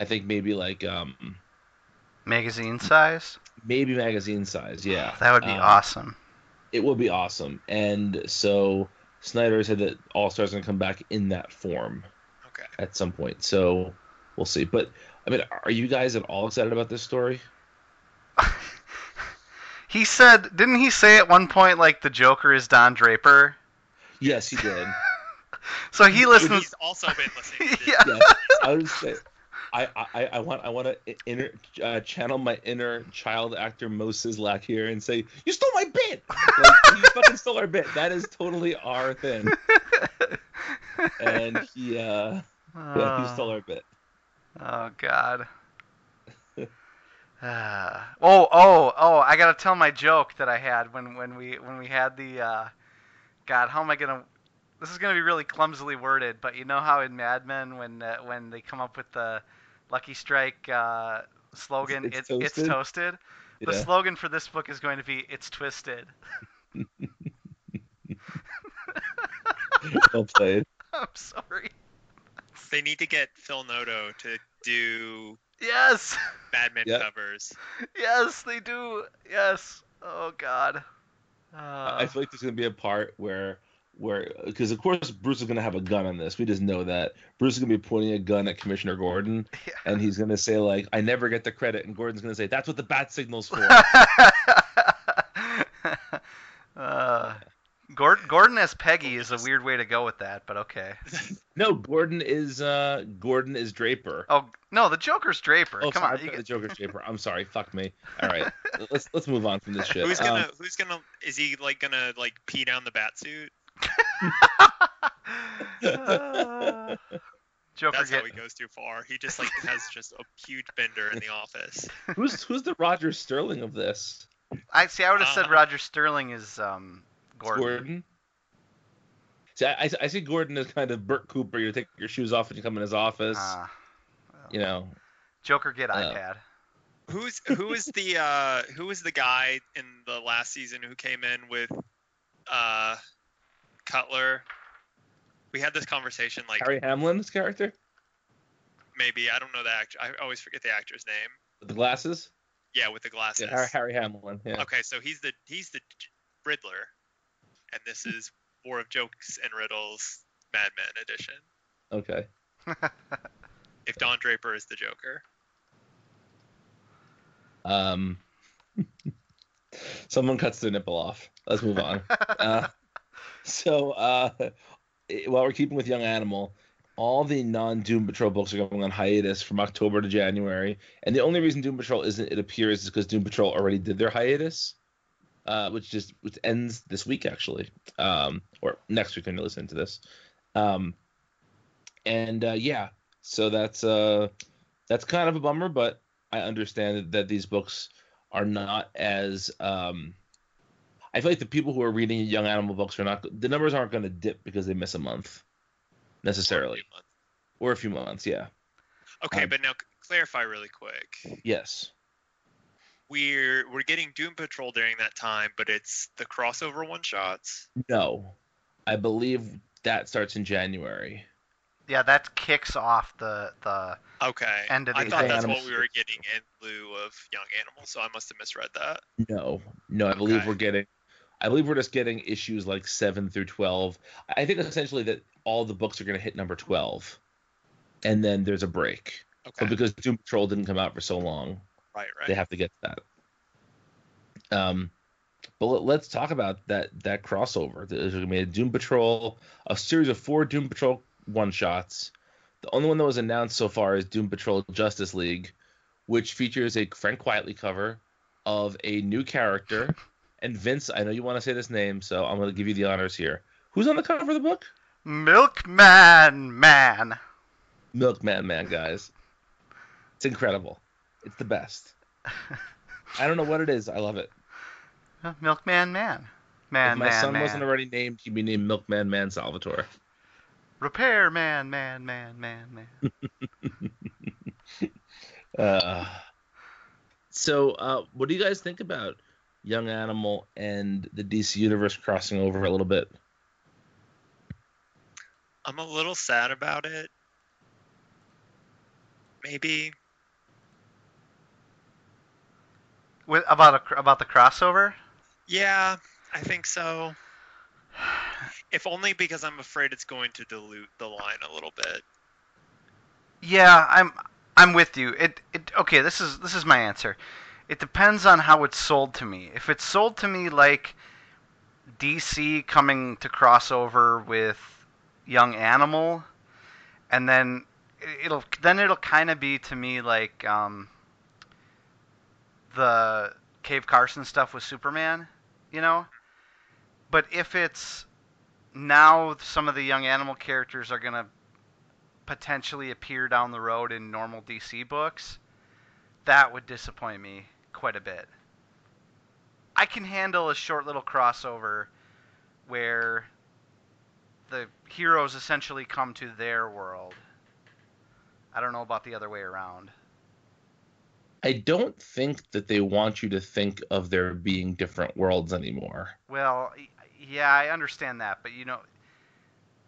I think maybe like um Magazine size. maybe magazine size, yeah. That would be Um, awesome. It would be awesome, and so Snyder said that All Stars gonna come back in that form. Okay. at some point. So we'll see. But I mean, are you guys at all excited about this story? He said, didn't he say at one point like the Joker is Don Draper? Yes, he did. So he But listens. He's also been listening. To this. yeah. yes, I would say. I, I, I want I want to inner uh, channel my inner child actor Moe Szyslak here and say you stole my bit. Like, you fucking stole our bit. That is totally our thing. And he uh yeah, he stole our bit. Oh God. Ah. oh oh oh! I gotta tell my joke that I had when when we when we had the. Uh, God, how am I gonna? This is gonna be really clumsily worded, but you know how in Mad Men when uh, when they come up with the Lucky Strike uh, slogan, It's it's it's toasted? toasted. The Yeah. slogan for this book is going to be "It's twisted." Well played. I'm sorry. They need to get Phil Noto to do Yes, Batman Yep. covers. yes, they do. Yes. Oh God. Uh, I feel like there's gonna be a part where where because of course Bruce is gonna have a gun on this. We just know that Bruce is gonna be pointing a gun at Commissioner Gordon, Yeah. and he's gonna say like, "I never get the credit," and Gordon's gonna say, "That's what the bat signal's for." uh, Gordon, Gordon as Peggy is a weird way to go with that, but okay. no, Gordon is uh Gordon is Draper. Oh no, the Joker's Draper. Oh, Come sorry, on, you... the Joker's Draper. I'm sorry, fuck me. All right, let's let's move on from this shit. Who's Um, gonna? who's gonna? Is he like gonna like pee down the bat suit? Uh, Joker That's get how he goes too far. He just like has just a huge bender in the office. who's who's the Roger Sterling of this? I see. I would have said Uh, Roger Sterling is um Gordon. Gordon. See, I, I, I see Gordon as kind of Bert Cooper. You take your shoes off when you come in his office. Ah, you know, Joker get Uh, iPad. Who's who is the uh who was the guy in the last season who came in with uh Cutler? We had this conversation like Harry Hamlin's character maybe I don't know the actor. I always forget the actor's name. with the glasses. Yeah, with the glasses. Yeah, Harry, Harry Hamlin. Yeah. Okay, so he's the he's the Riddler, and this is War of Jokes and Riddles Mad Men edition. Okay. if Don Draper is the Joker. Um, someone cuts their nipple off. Let's move on. uh, so, uh, while we're keeping with Young Animal, all the non Doom Patrol books are going on hiatus from October to January, and the only reason Doom Patrol isn't, it appears, is because Doom Patrol already did their hiatus, uh, which just which ends this week actually, um, or next week when you listen to this. Um, and uh, yeah, so that's uh, that's kind of a bummer, but I understand that these books are not as um, I feel like the people who are reading young animal books are not the numbers aren't going to dip because they miss a month necessarily or a few months. Yeah. Okay, Um, but now clarify really quick. Yes. We're we're getting Doom Patrol during that time, but it's the crossover one shots. No. I believe that starts in January. Yeah, that kicks off the the. Okay. End of the. I thought that's Animal what we were getting in lieu of Young Animal, so I must have misread that. No. No, I believe Okay. we're getting I believe we're just getting issues like 7 through 12. I think essentially that all the books are going to hit number 12. And then there's a break. Okay. But because Doom Patrol didn't come out for so long, right, right. they have to get to that. Um, but let, let's talk about that that crossover. There's going to be a Doom Patrol, a series of four Doom Patrol one shots. The only one that was announced so far is Doom Patrol Justice League, which features a Frank Quitely cover of a new character. And Vince, I know you want to say this name, so I'm going to give you the honors here. Who's on the cover of the book? Milkman Man. Milkman Man, guys. It's incredible. It's the best. I don't know what it is. I love it. Milkman Man. Man, if my man, son man. wasn't already named, he'd be named Milkman Man Salvatore. Repair man, man, man, man, man. Uh, so, uh, what do you guys think about Young Animal and the DC Universe crossing over a little bit? I'm a little sad about it. Maybe. With about a about the crossover. Yeah, I think so. If only because I'm afraid it's going to dilute the line a little bit. Yeah, I'm I'm with you. It it okay, this is this is my answer. It depends on how it's sold to me. If it's sold to me like DC coming to crossover with Young Animal and then it- it'll then it'll kind of be to me like um the Cave Carson stuff with Superman, you know? But if it's now some of the Young Animal characters are to potentially appear down the road in normal DC books, that would disappoint me quite a bit. I can handle a short little crossover where the heroes essentially come to their world. I don't know about the other way around. I don't think that they want you to think of there being different worlds anymore. Well, yeah, I understand that, but you know,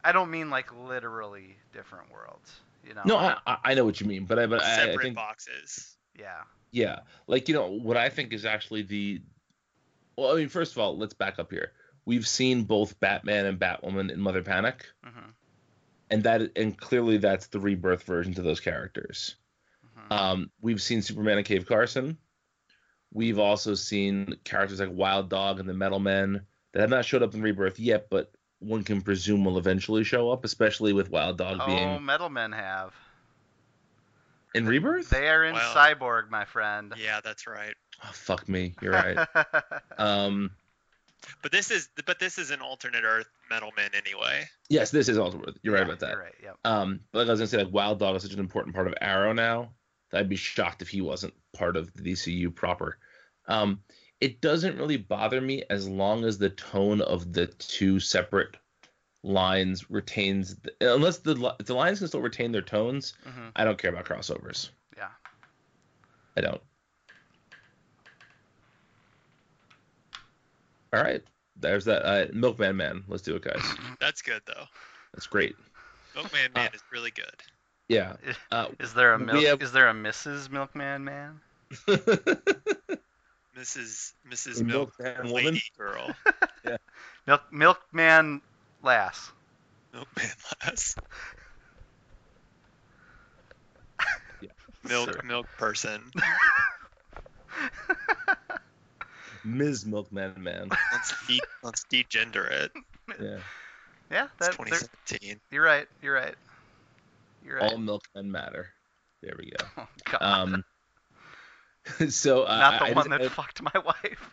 I don't mean like literally different worlds. You know? No, I, I- I know what you mean, but I but I, I Separate think boxes. yeah. Yeah, like you know what I think is actually the. Well, I mean, first of all, let's back up here. We've seen both Batman and Batwoman in Mother Panic, hmm and that and clearly that's the rebirth version to those characters. hmm Um, we've seen Superman and Cave Carson. We've also seen characters like Wild Dog and the Metal Men that have not showed up in Rebirth yet, but one can presume will eventually show up, especially with Wild Dog oh, being Oh, Metal Men have. In Rebirth. They are in Well- Cyborg, my friend. Yeah, that's right. Oh, fuck me, you're right. um, But this is but this is an alternate Earth Metal Man anyway. yes, this is also you're right about that. You're right. Yep. Um, but like I was gonna say, like Wild Dog is such an important part of Arrow now that I'd be shocked if he wasn't part of the DCU proper. Um, it doesn't really bother me as long as the tone of the two separate lines retains, the, unless the if the lines can still retain their tones. hmm I don't care about crossovers. Yeah. I don't. All right, there's that uh, Milkman Man. Let's do it, guys. That's good though. That's great. Milkman Man is really good. Yeah. Uh, Is there a milk? have- Is there a Mrs. Milkman Man? Mrs. Mrs. A Milk Milkman Lady woman? Girl. Milk Milkman Lass. Milkman Lass. milk milk person. Ms. Milkman Man. Let's de- let's degender it. Yeah. Yeah, It's that, 2017. you're right. You're right. You're right. All milkmen matter. There we go. Oh, God. Um. So uh, Not the I- I one just- that fucked my wife.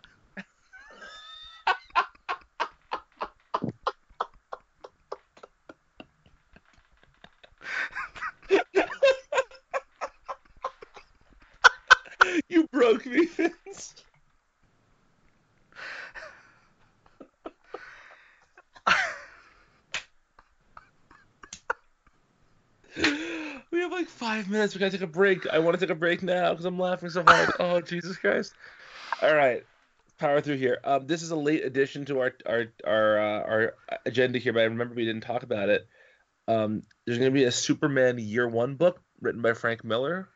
You broke me, Vince. we have like five minutes. We gotta take a break. I want to take a break now because I'm laughing so hard. Oh Jesus Christ! All right, power through here. Um, this is a late addition to our our our uh, our agenda here, but I remember we didn't talk about it. Um, there's gonna be a Superman Year One book written by Frank Miller.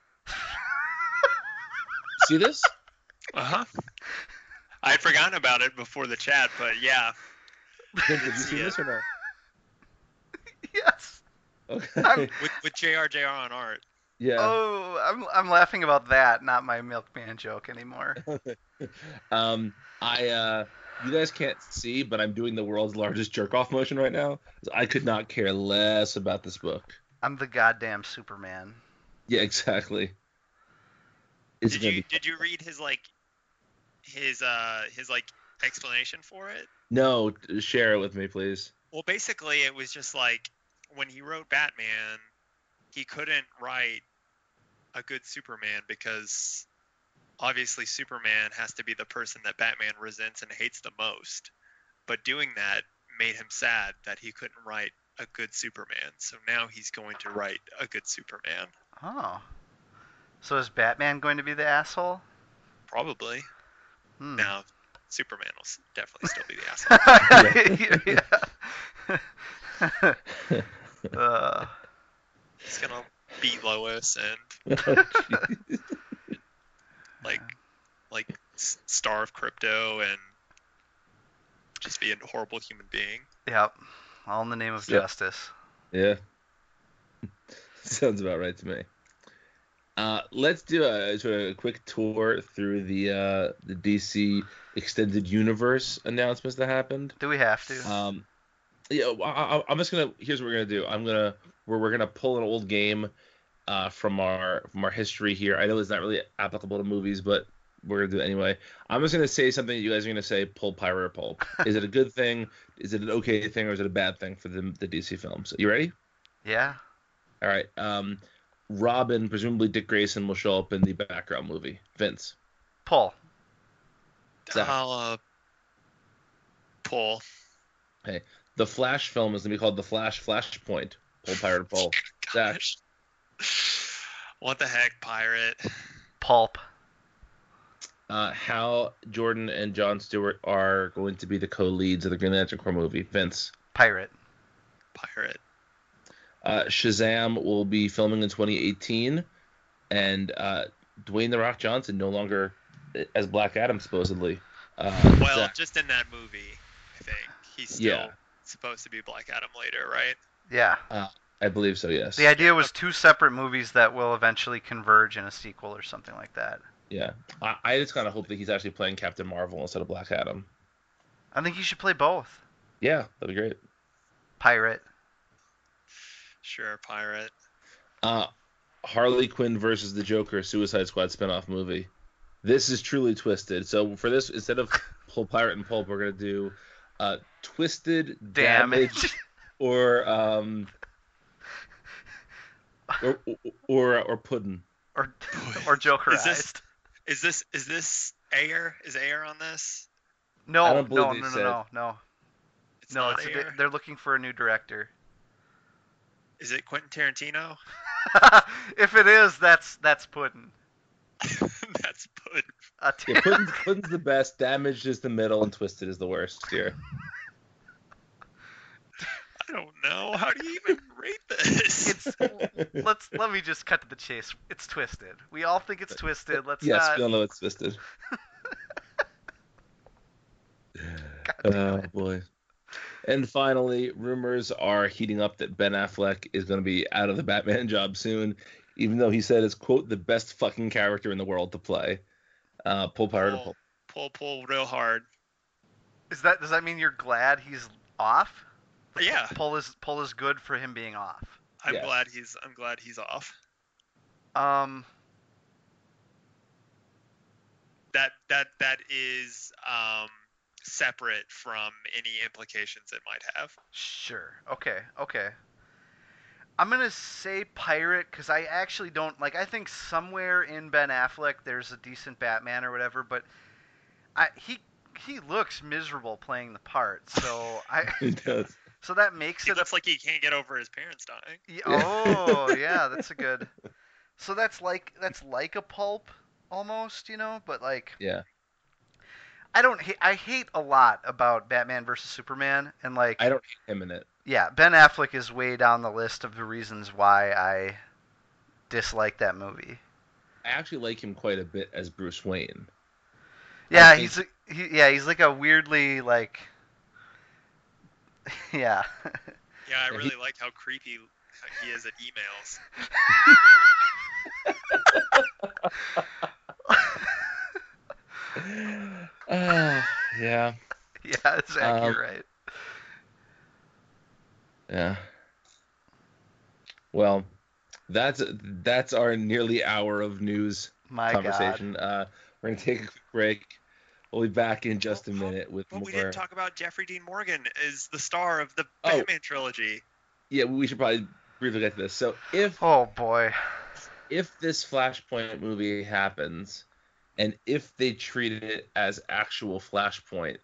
See this? Uh huh. I had forgotten about it before the chat, but yeah. Did you see Yeah. this or no? yes. Okay. With with JRJR on art. yeah. Oh, I'm I'm laughing about that, not my milkman joke anymore. Um, I uh, you guys can't see, but I'm doing the world's largest jerk off motion right now. I could not care less about this book. I'm the goddamn Superman. Yeah, exactly. It's Did you be did you read his like his uh his like explanation for it? no. Share it with me, please. Well, basically, it was just like when he wrote Batman, he couldn't write a good Superman because obviously Superman has to be the person that Batman resents and hates the most. But doing that made him sad that he couldn't write a good Superman. So now he's going to write a good Superman. Oh. So is Batman going to be the asshole? Probably. Hmm. Now, Superman will definitely still be the asshole. yeah. uh, He's gonna beat Lois and like like s- star of Krypto and just be a horrible human being. yep. All in the name of Yep. justice. yeah. Sounds about right to me. Uh, let's do a, sort of a quick tour through the uh, the DC extended universe announcements that happened. Do we have to? Um, yeah, I, I, I'm just gonna. Here's what we're gonna do. I'm gonna we're we're gonna pull an old game, uh, from our from our history here. I know it's not really applicable to movies, but we're gonna do it anyway. I'm just gonna say something. that You guys are gonna say pull pirate or pull. Is it a good thing? Is it an okay thing, or is it a bad thing for the the DC films? You ready? yeah. All right. Um, Robin, presumably Dick Grayson, will show up in the background movie. Vince. Paul. Zach. I'll uh, pull. The Flash film is gonna be called The Flash Flashpoint. Paul pirate Paul. pull. Zach. What the heck, pirate? Pulp. uh, Hal Jordan and John Stewart are going to be the co-leads of the Green Lantern Corps movie. Vince. Pirate. Pirate. Uh, Shazam will be filming in 2018, and uh, Dwayne the Rock Johnson no longer as Black Adam supposedly. Uh, Well, Zach. just in that movie, I think he's still Yeah. supposed to be Black Adam later, right? Yeah. I believe so. Yes. The idea was two separate movies that will eventually converge in a sequel or something like that. Yeah. I, I just kind of hope that he's actually playing Captain Marvel instead of Black Adam. I think he should play both. Yeah, that'd be great. Pirate. Sure, pirate. Uh, Harley Quinn versus the Joker Suicide Squad spinoff movie. This is truly twisted. So for this, instead of Pull Pirate and Pulp, we're gonna do uh, Twisted Damage, Damage. or um or or or Puddin. or or Jokerized. Is this- Is this is this Ayer? Is Ayer on this? No, I no, no, no, no, no, It's no. It's a, they're looking for a new director. Is it Quentin Tarantino? if it is, that's that's Puddin. That's good. A Yeah, Puddin's, Puddin's the best. Damaged is the middle, and Twisted is the worst here. I don't know. How do you even rate this? it's let's let me just cut to the chase. It's twisted. We all think it's twisted. Let's yes, not. we all know it's Twisted. damn Oh boy. And finally, rumors are heating up that Ben Affleck is going to be out of the Batman job soon. even though he said it's quote the best fucking character in the world to play. Uh, pull pirate. Pull, pull, pull real hard. Is that does that mean you're glad he's off? Yeah. Pull is pull is good for him being off. I'm Yeah. glad he's I'm glad he's off. Um, That that that is um separate from any implications it might have. sure. Okay. Okay. I'm gonna say pirate because I actually don't like. I think somewhere in Ben Affleck there's a decent Batman or whatever, but I he he looks miserable playing the part. So I He does. so that makes He it a like he can't get over his parents dying. Y- Oh, yeah, that's a good. So that's like that's like a pulp almost, you know, but like Yeah. I don't ha- I hate a lot about Batman versus Superman and like I don't hate him in it. yeah, Ben Affleck is way down the list of the reasons why I dislike that movie. I actually like him quite a bit as Bruce Wayne. Yeah, think- he's he, yeah, he's like a weirdly like yeah. Yeah, I Yeah, really like how creepy he is at emails. Ah, yeah, yeah, Zach, Um, you're right. yeah. Well, that's that's our nearly hour of news My god. conversation. Uh, we're gonna take a quick break. We'll be back in just a minute with But more. we didn't talk about Jeffrey Dean Morgan is the star of the Oh. Batman trilogy. Yeah, we should probably briefly get to this. So if Oh boy. if this Flashpoint movie happens, and if they treat it as actual Flashpoint,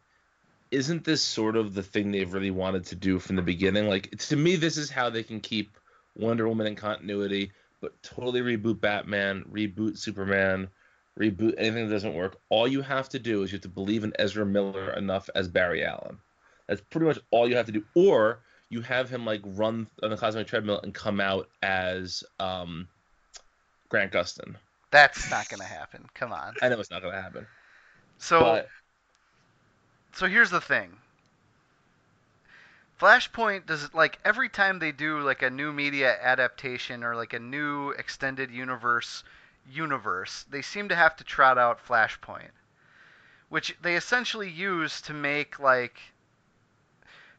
isn't this sort of the thing they've really wanted to do from the beginning? Like to me, this is how they can keep Wonder Woman in continuity, but totally reboot Batman, reboot Superman, reboot anything that doesn't work. All you have to do is you have to believe in Ezra Miller enough as Barry Allen. That's pretty much all you have to do. Or you have him like run on the cosmic treadmill and come out as um, Grant Gustin. That's not going to happen. Come on. I know it's not going to happen, So but so here's the thing. Flashpoint does like every time they do like a new media adaptation or like a new extended universe universe, they seem to have to trot out Flashpoint, which they essentially use to make like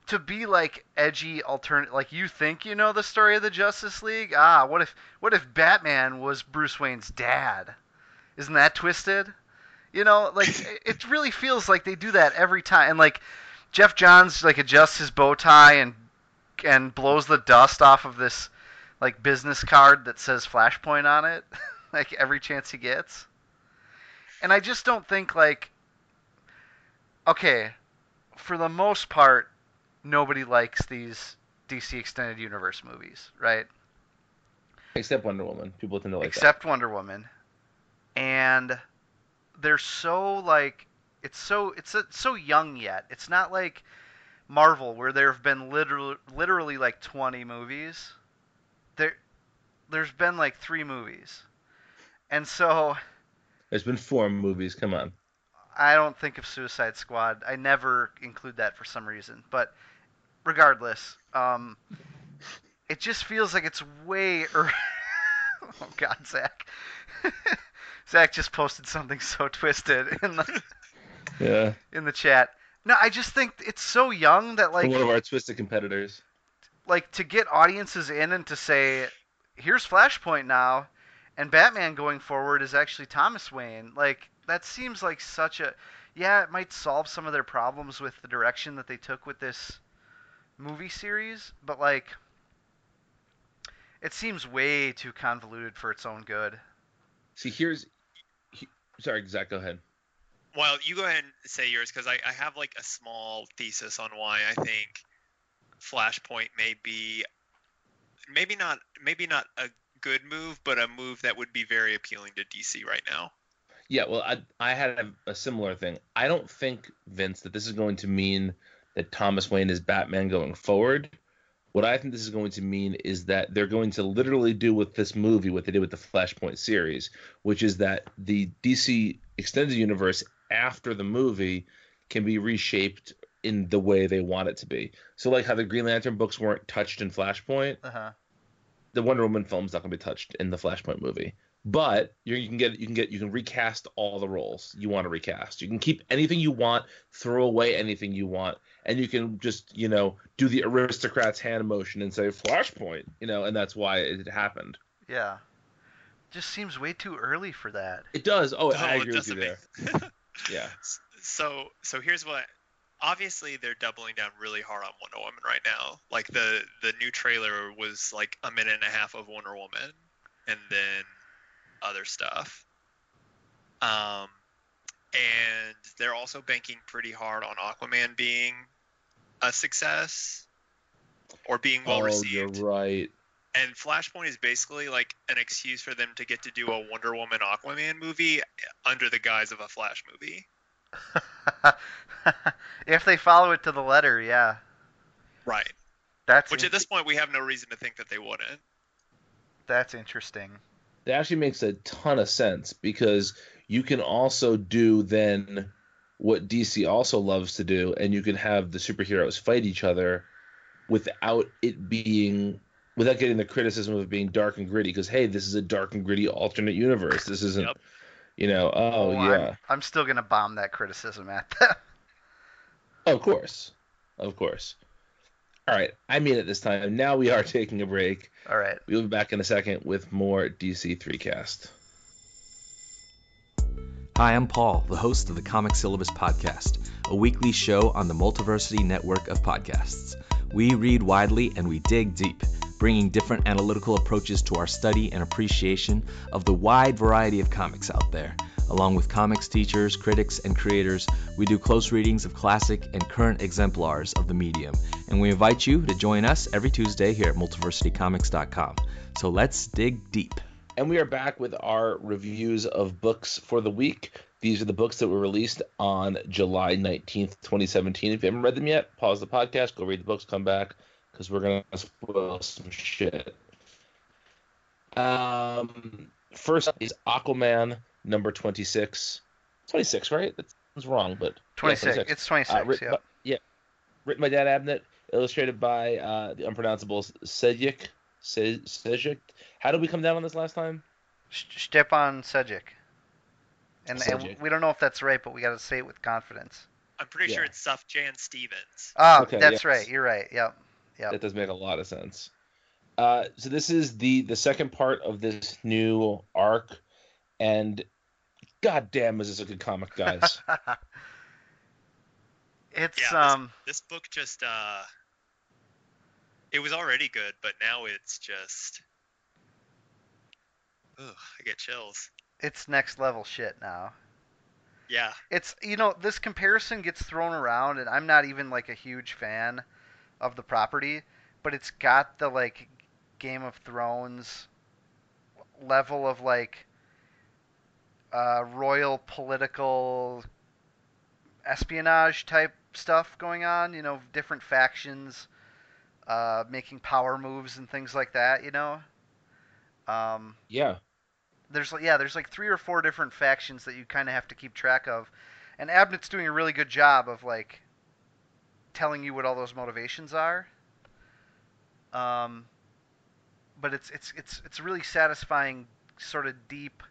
to be like edgy alternate like you think you know the story of the Justice League? Ah, what if what if Batman was Bruce Wayne's dad? Isn't that twisted? You know, like it- really feels like they do that every time. And like Geoff Johns like adjusts his bow tie and and blows the dust off of this like business card that says Flashpoint on it, like every chance he gets. And I just don't think like okay, for the most part, nobody likes these DC extended universe movies, right? except Wonder Woman, people tend to like except Wonder Woman, and they're so like it's so it's so young yet. It's not like Marvel where there have been literally literally like 20 movies. There there's been like 3 movies. And so. There's been four movies. Come on. I don't think of Suicide Squad. I never include that for some reason. But regardless, um, it just feels like it's way. Er- oh God, Zach. Zach just posted something so twisted in the Yeah, in the chat. No, I just think it's so young that like one of our twisted competitors. like to get audiences in and to say, here's Flashpoint now, and Batman going forward is actually Thomas Wayne. Like that seems like such a yeah, it might solve some of their problems with the direction that they took with this movie series, but like it seems way too convoluted for its own good. See, here's. He, sorry, Zach. Go ahead. Well, you go ahead and say yours because I, I have like a small thesis on why I think Flashpoint may be maybe not maybe not a good move, but a move that would be very appealing to DC right now. Yeah, well, I I had a, a similar thing. I don't think Vince that this is going to mean that Thomas Wayne is Batman going forward. What I think this is going to mean is that they're going to literally do with this movie what they did with the Flashpoint series, which is that the DC extended universe after the movie can be reshaped in the way they want it to be. So like how the Green Lantern books weren't touched in Flashpoint, Uh huh. the Wonder Woman film's not going to be touched in the Flashpoint movie. But you you can get you can get you can recast all the roles you want to recast. You can keep anything you want, throw away anything you want, and you can just you know do the aristocrat's hand motion and say Flashpoint, you know, and that's why it happened. Yeah. Just seems way too early for that. It does. Oh, No, I oh, agree with you there. Yeah. so so here's what obviously they're doubling down really hard on Wonder Woman right now. Like the the new trailer was like a minute and a half of Wonder Woman and then other stuff. Um and they're also banking pretty hard on Aquaman being a success or being well oh, received. you're right. And Flashpoint is basically like an excuse for them to get to do a Wonder Woman Aquaman movie under the guise of a Flash movie. if they follow it to the letter, yeah. Right. That's Which in- at this point we have no reason to think that they wouldn't. that's interesting. It actually makes a ton of sense because you can also do then what DC also loves to do, and you can have the superheroes fight each other without it being without getting the criticism of it being dark and gritty. Because hey, this is a dark and gritty alternate universe. This isn't, Yep. you know. Oh, oh I'm- yeah, I'm, still gonna bomb that criticism at them. of course, of course. All right, I mean it this time. Now we are taking a break. All right. We'll be back in a second with more DC3 cast. Hi, I'm Paul, the host of the Comic Syllabus Podcast, a weekly show on the Multiversity network of podcasts. We read widely and we dig deep, bringing different analytical approaches to our study and appreciation of the wide variety of comics out there. Along with comics teachers, critics, and creators, we do close readings of classic and current exemplars of the medium, and we invite you to join us every Tuesday here at multiversitycomics.com. So let's dig deep. And we are back with our reviews of books for the week. These are the books that were released on July 19th, 2017. If you haven't read them yet, pause the podcast, go read the books, come back, because we're going to spoil some shit. Um, first is Aquaman number 26. 26, right? That's wrong, but. yeah, 26. It's 26. Uh, writ- yeah. by- yeah. Written by Dan Abnett, illustrated by uh, the unpronounceable Sejic. Se- Sejic. How did we come down on this last time? Sh- Stjepan Sejic. And, and we don't know if that's right, but we got to say it with confidence. I'm pretty sure Yeah. it's Sufjan Stevens. Ah, Okay, that's yes. right. You're right. Yep. Yep. That does make a lot of sense. Uh, so this is the the second part of this new arc, and god damn, is this a good comic, guys? it's Yeah, this- um This book just uh it was already good, but now it's just Ugh, I get chills. it's next level shit now. Yeah. It's you know this comparison gets thrown around, and I'm not even like a huge fan of the property, but it's got the like Game of Thrones level of like uh, royal political espionage type stuff going on. You know, different factions uh, making power moves and things like that. You know. Um, yeah, there's like yeah, there's like three or four different factions that you kind of have to keep track of, and Abnett's doing a really good job of like telling you what all those motivations are. Um, but it's it's it's it's really satisfying, sort of deep,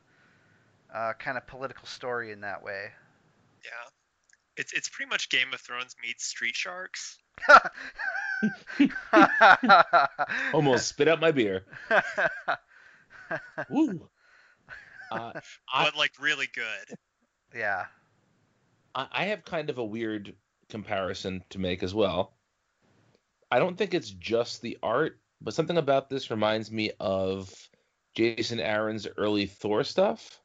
uh, kind of political story in that way. Yeah. It's it's pretty much Game of Thrones meets Street Sharks. almost spit out my beer. Woo. Uh, I, But like really good. yeah. I I have kind of a weird comparison to make as well. I don't think it's just the art, but something about this reminds me of Jason Aaron's early Thor stuff.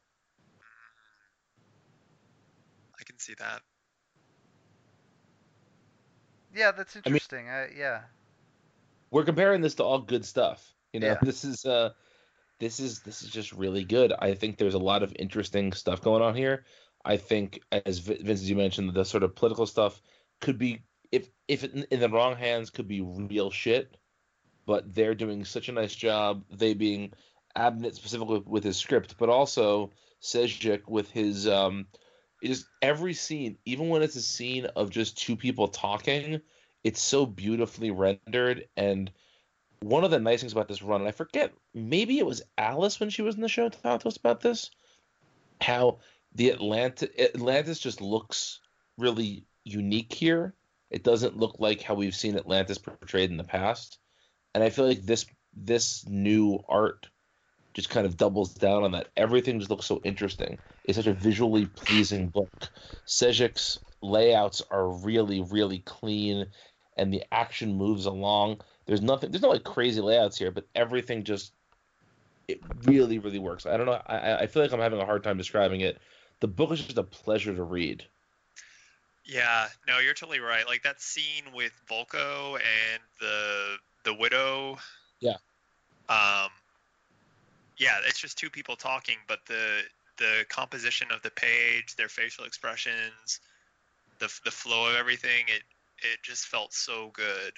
I can see that. Yeah, that's interesting. I, yeah. we're comparing this to all good stuff. You know, Yeah. this is uh this is this is just really good. I think there's a lot of interesting stuff going on here. I think as Vi- Vince as you mentioned, the sort of political stuff could be if if it, in the wrong hands could be real shit, but they're doing such a nice job. They being Abnett specifically with his script, but also Sejic with his um just every scene, even when it's a scene of just two people talking, it's so beautifully rendered and one of the nice things about this run, and I forget, maybe it was Alice when she was in the show talked to us about this, how the Atlanta Atlantis just looks really unique here. It doesn't look like how we've seen Atlantis portrayed in the past, and I feel like this this new art just kind of doubles down on that. Everything just looks so interesting. It's such a visually pleasing book. Sejic's layouts are really, really clean, and the action moves along. There's nothing. There's no like crazy layouts here, but everything just it really, really works. I don't know. I, I feel like I'm having a hard time describing it. The book is just a pleasure to read. Yeah, no, you're totally right. Like that scene with Volko and the the widow. Yeah. Um. Yeah, it's just two people talking, but the the composition of the page, their facial expressions, the the flow of everything, it it just felt so good,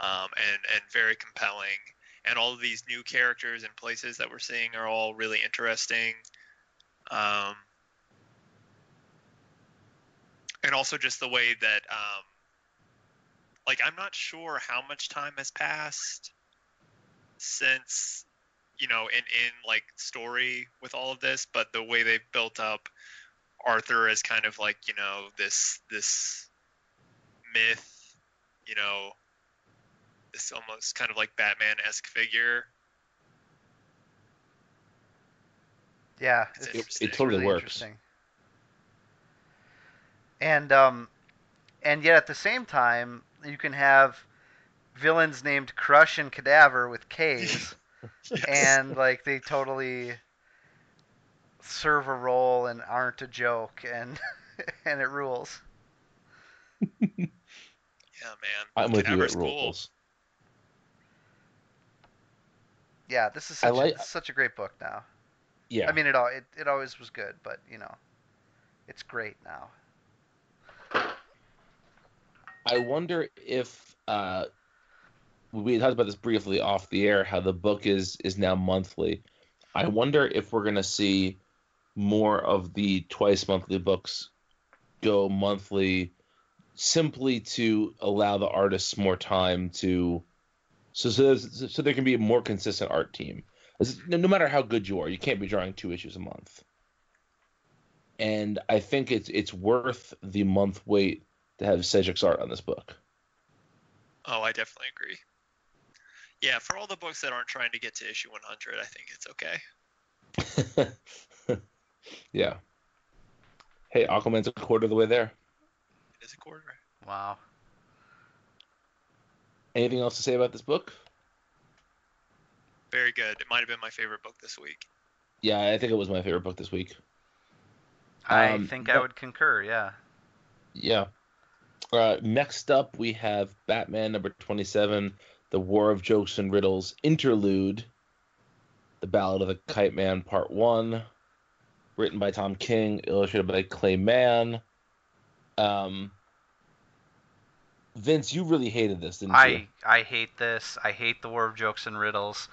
um, and and very compelling. And all of these new characters and places that we're seeing are all really interesting. Um, and also just the way that um, like i'm not sure how much time has passed since you know in in like story with all of this but the way they've built up arthur as kind of like you know this this myth you know this almost kind of like batman-esque figure Yeah, It's it's. It totally really works. And um, and yet at the same time, you can have villains named Crush and Cadaver with K's, Yes. and like they totally serve a role and aren't a joke, and and it rules. yeah man I'm with you. Cadaver's It cool. rules. Yeah, this is I such, like- a, such a great book now. Yeah. I mean, it all it, it always was good, but you know, it's great now. I wonder if uh, we talked about this briefly off the air. How the book is is now monthly. I wonder if we're gonna see more of the twice monthly books go monthly, simply to allow the artists more time to, so so, so there can be a more consistent art team. No no matter how good you are, you can't be drawing two issues a month. And I think it's it's worth the month wait to have Sejic's art on this book. Oh, I definitely agree. Yeah, for all the books that aren't trying to get to issue 100, I think it's okay. yeah. Hey, Aquaman's a quarter of the way there. It is a quarter. Wow. Anything else to say about this book? Very good. It might have been my favorite book this week. Yeah, I think it was my favorite book this week. I Um, think but- I would concur. Yeah. Yeah. Uh, next up, we have Batman number 27, The War of Jokes and Riddles Interlude, The Ballad of the Kite Man, Part 1, written by Tom King, illustrated by Clay Mann. Um, Vince, you really hated this, didn't you? I I hate this. I hate the War of Jokes and Riddles.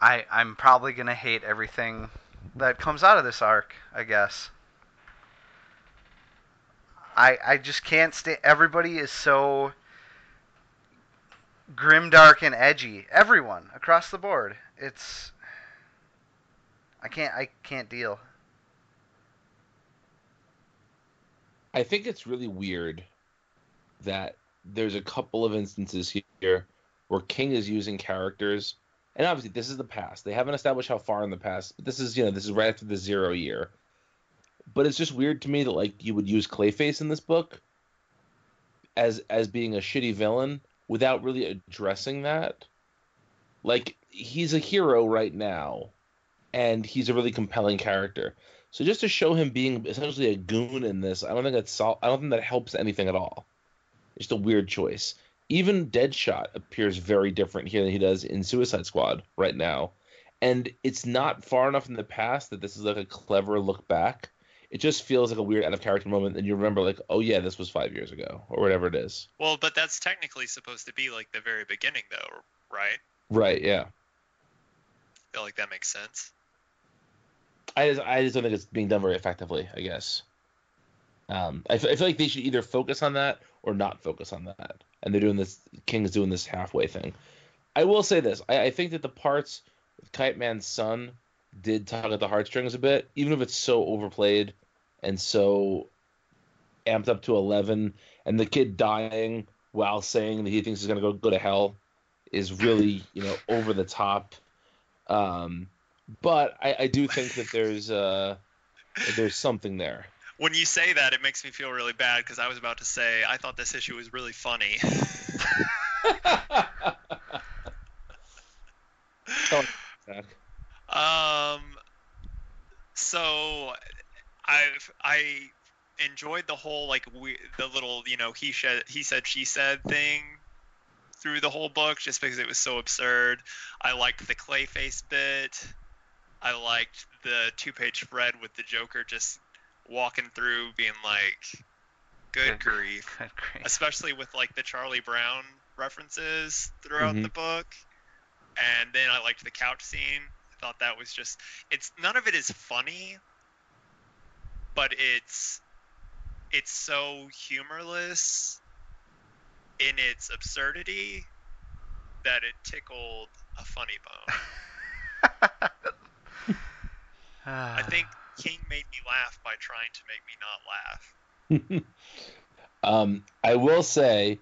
I I'm probably gonna hate everything that comes out of this arc. I guess. I I just can't stay. Everybody is so grimdark and edgy. Everyone across the board. It's. I can't I can't deal. I think it's really weird that there's a couple of instances here where King is using characters, and obviously this is the past. They haven't established how far in the past, but this is you know this is right after the zero year. But it's just weird to me that like you would use Clayface in this book as as being a shitty villain without really addressing that. Like he's a hero right now, and he's a really compelling character. So just to show him being essentially a goon in this, I don't think that's sol- I don't think that helps anything at all. It's just a weird choice. Even Deadshot appears very different here than he does in Suicide Squad right now, and it's not far enough in the past that this is like a clever look back. It just feels like a weird out of character moment, and you remember like, oh yeah, this was five years ago or whatever it is. Well, but that's technically supposed to be like the very beginning, though, right? Right? Yeah. I feel like that makes sense. I just, I just don't think it's being done very effectively. I guess. Um, I, f- I feel like they should either focus on that or not focus on that, and they're doing this. King's doing this halfway thing. I will say this: I, I think that the parts with Kite Man's son did tug at the heartstrings a bit, even if it's so overplayed and so amped up to eleven, and the kid dying while saying that he thinks he's gonna go go to hell is really you know over the top. Um, but I, I do think that there's uh there's something there. When you say that, it makes me feel really bad because I was about to say I thought this issue was really funny. um, so I've I enjoyed the whole like we the little you know he said he said she said thing through the whole book just because it was so absurd. I liked the Clayface bit. I liked the two-page spread with the Joker just walking through, being like, "Good, Good- grief," Good grief. especially with like the Charlie Brown references throughout Mhm. the book. And then I liked the couch scene. I thought that was just it's none of it is funny, but it's it's so humorless in its absurdity that it tickled a funny bone. I think King made me laugh by trying to make me not laugh. um, I will say,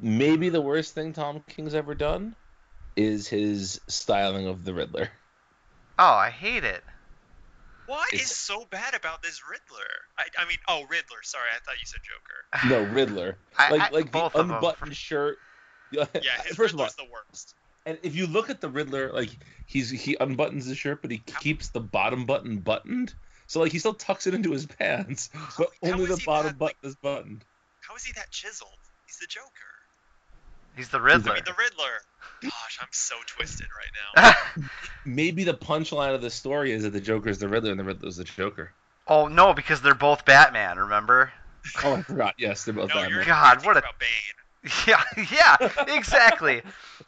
maybe the worst thing Tom King's ever done is his styling of the Riddler. Oh, I hate it. What is It's- so bad about this Riddler? I, I mean, oh Riddler. Sorry, I thought you said Joker. No, Riddler. I- like I- like both the of 'em. unbuttoned shirt. Yeah, Yeah, his first of all, Riddler's the worst. and if you look at the Riddler, like he's he unbuttons his shirt, but he keeps the bottom button buttoned. So like he still tucks it into his pants, but How only is the bottom that, button like- is buttoned. How is he that chiseled? He's the Joker. He's the I Riddler. mean, the Riddler. Gosh, I'm so twisted right now. Maybe the punchline of the story is that the Joker is the Riddler and the Riddler is the Joker. oh no, because they're both Batman. Remember? Oh, I forgot. Yes, they're both No, Batman. God, what a- about Bane. Yeah, yeah, exactly.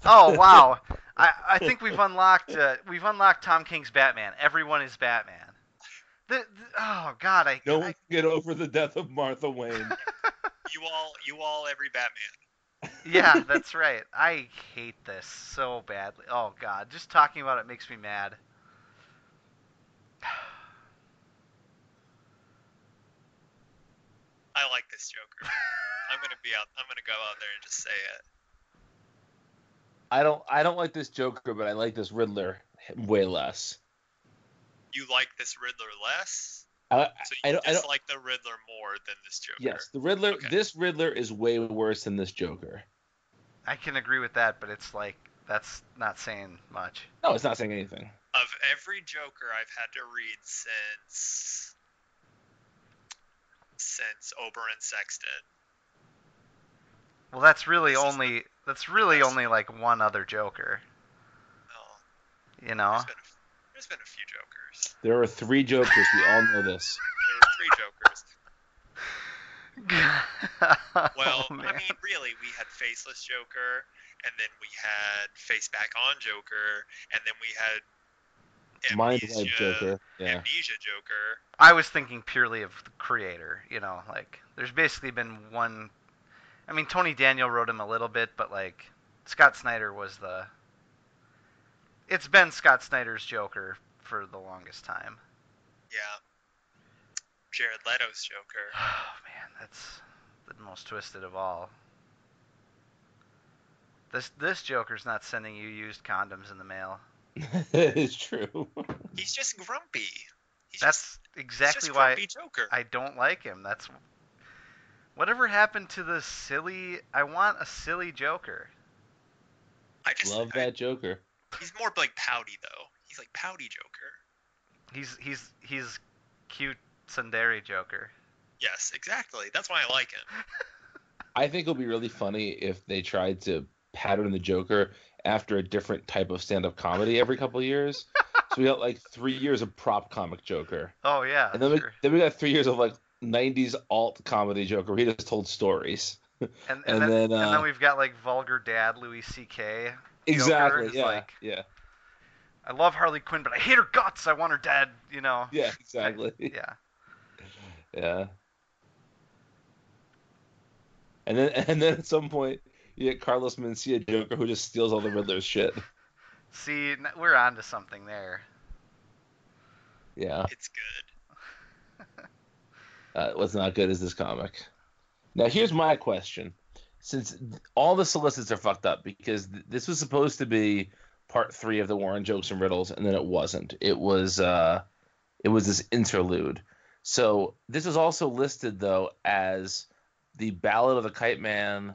Oh wow, I, I think we've unlocked uh, we've unlocked Tom King's Batman. Everyone is Batman. The, the- oh God, I, No I one can get over the death of Martha Wayne. You all, you all, every Batman. Yeah, that's right. I hate this so badly. Oh God, just talking about it makes me mad. I like this Joker. I'm gonna be out. I'm gonna go out there and just say it. I don't I don't like this Joker, but I like this Riddler way less. You like this Riddler less, I, so I you don't- I don't- dislike the Riddler more than this Joker. yes, the Riddler. Okay. This Riddler is way worse than this Joker. I can agree with that, but it's like that's not saying much. No, it's not saying anything. Of every Joker I've had to read since since Oberon Sexton. Well, that's really This is only that's really only like one other Joker. Oh, You know? there's been a, there's been a few Jokers. There are three Jokers. We all know this. There were three Jokers. Well, Oh. I mean, really, we had Faceless Joker, and then we had Face Back On Joker, and then we had Mind Amnesia, Wipe Joker. Yeah. Amnesia Joker. I was thinking purely of the creator. You know, like there's basically been one. I mean, Tony Daniel wrote him a little bit, but like Scott Snyder was the. It's been Scott Snyder's Joker for the longest time. Yeah. Jared Leto's Joker. Oh man, that's the most twisted of all. This this Joker's not sending you used condoms in the mail. it's true. He's just grumpy. He's That's just, he's exactly just why Joker. I don't like him. That's whatever happened to the silly. I want a silly Joker. I just Love I- that Joker. He's more like pouty though. He's like pouty Joker. He's he's he's cute Sundari Joker. Yes, exactly. That's why I like him. I think it'll be really funny if they tried to pattern the Joker after a different type of stand-up comedy every couple of years. so we got like three years of prop comic Joker, Oh yeah, and then we, sure. then we got three years of like '90s alt comedy Joker. Where he just told stories. and, and, and then, then, and uh, then we've got like vulgar dad Louis C.K. Exactly. is Yeah. like- yeah. I love Harley Quinn, but I hate her guts. I want her dead. You know. Yeah. Exactly. Yeah. Yeah. And then and then at some point you get Carlos Mencia Joker who just steals all the Riddler's shit. See, we're on to something there. Yeah. It's good. Uh, what's not good is this comic. Now, here's my question: since all the solicits are fucked up, because th- this was supposed to be part three of the War of jokes and riddles, and then it wasn't. It was uh, it was this interlude. So this was also listed though as the Ballad of the Kite Man,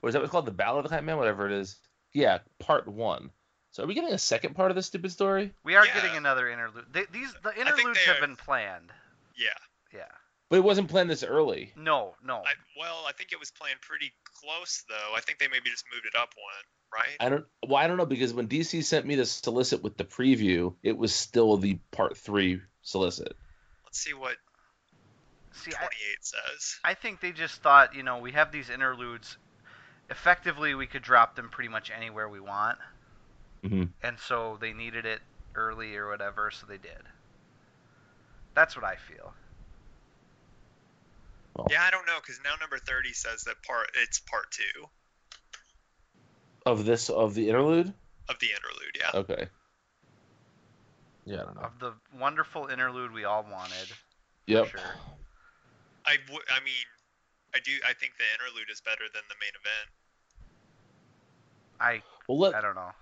or is that what's called? The Ballad of the Kite Man, whatever it is. Yeah, part one. So are we getting a second part of this stupid story? We are Yeah. getting another interlude. They, these the interludes have are- been planned. Yeah. Yeah. But it wasn't planned this early. No, no. I, well, I think it was planned pretty close though. I think they maybe just moved it up one, right? I don't. Well, I don't know because when DC sent me the solicit with the preview, it was still the part three solicit. Let's see what See, I, 28 says. I think they just thought, you know, we have these interludes. Effectively, we could drop them pretty much anywhere we want, hmm and so they needed it early or whatever, so they did. That's what I feel. Yeah, I don't know because now number 30 says that part it's part two Of this of the interlude. of the interlude. Yeah. Okay. Yeah, I don't know. Of the wonderful interlude we all wanted. Yep. sure. I, w- I mean, I do. I think the interlude is better than the main event. I Well, let I don't know.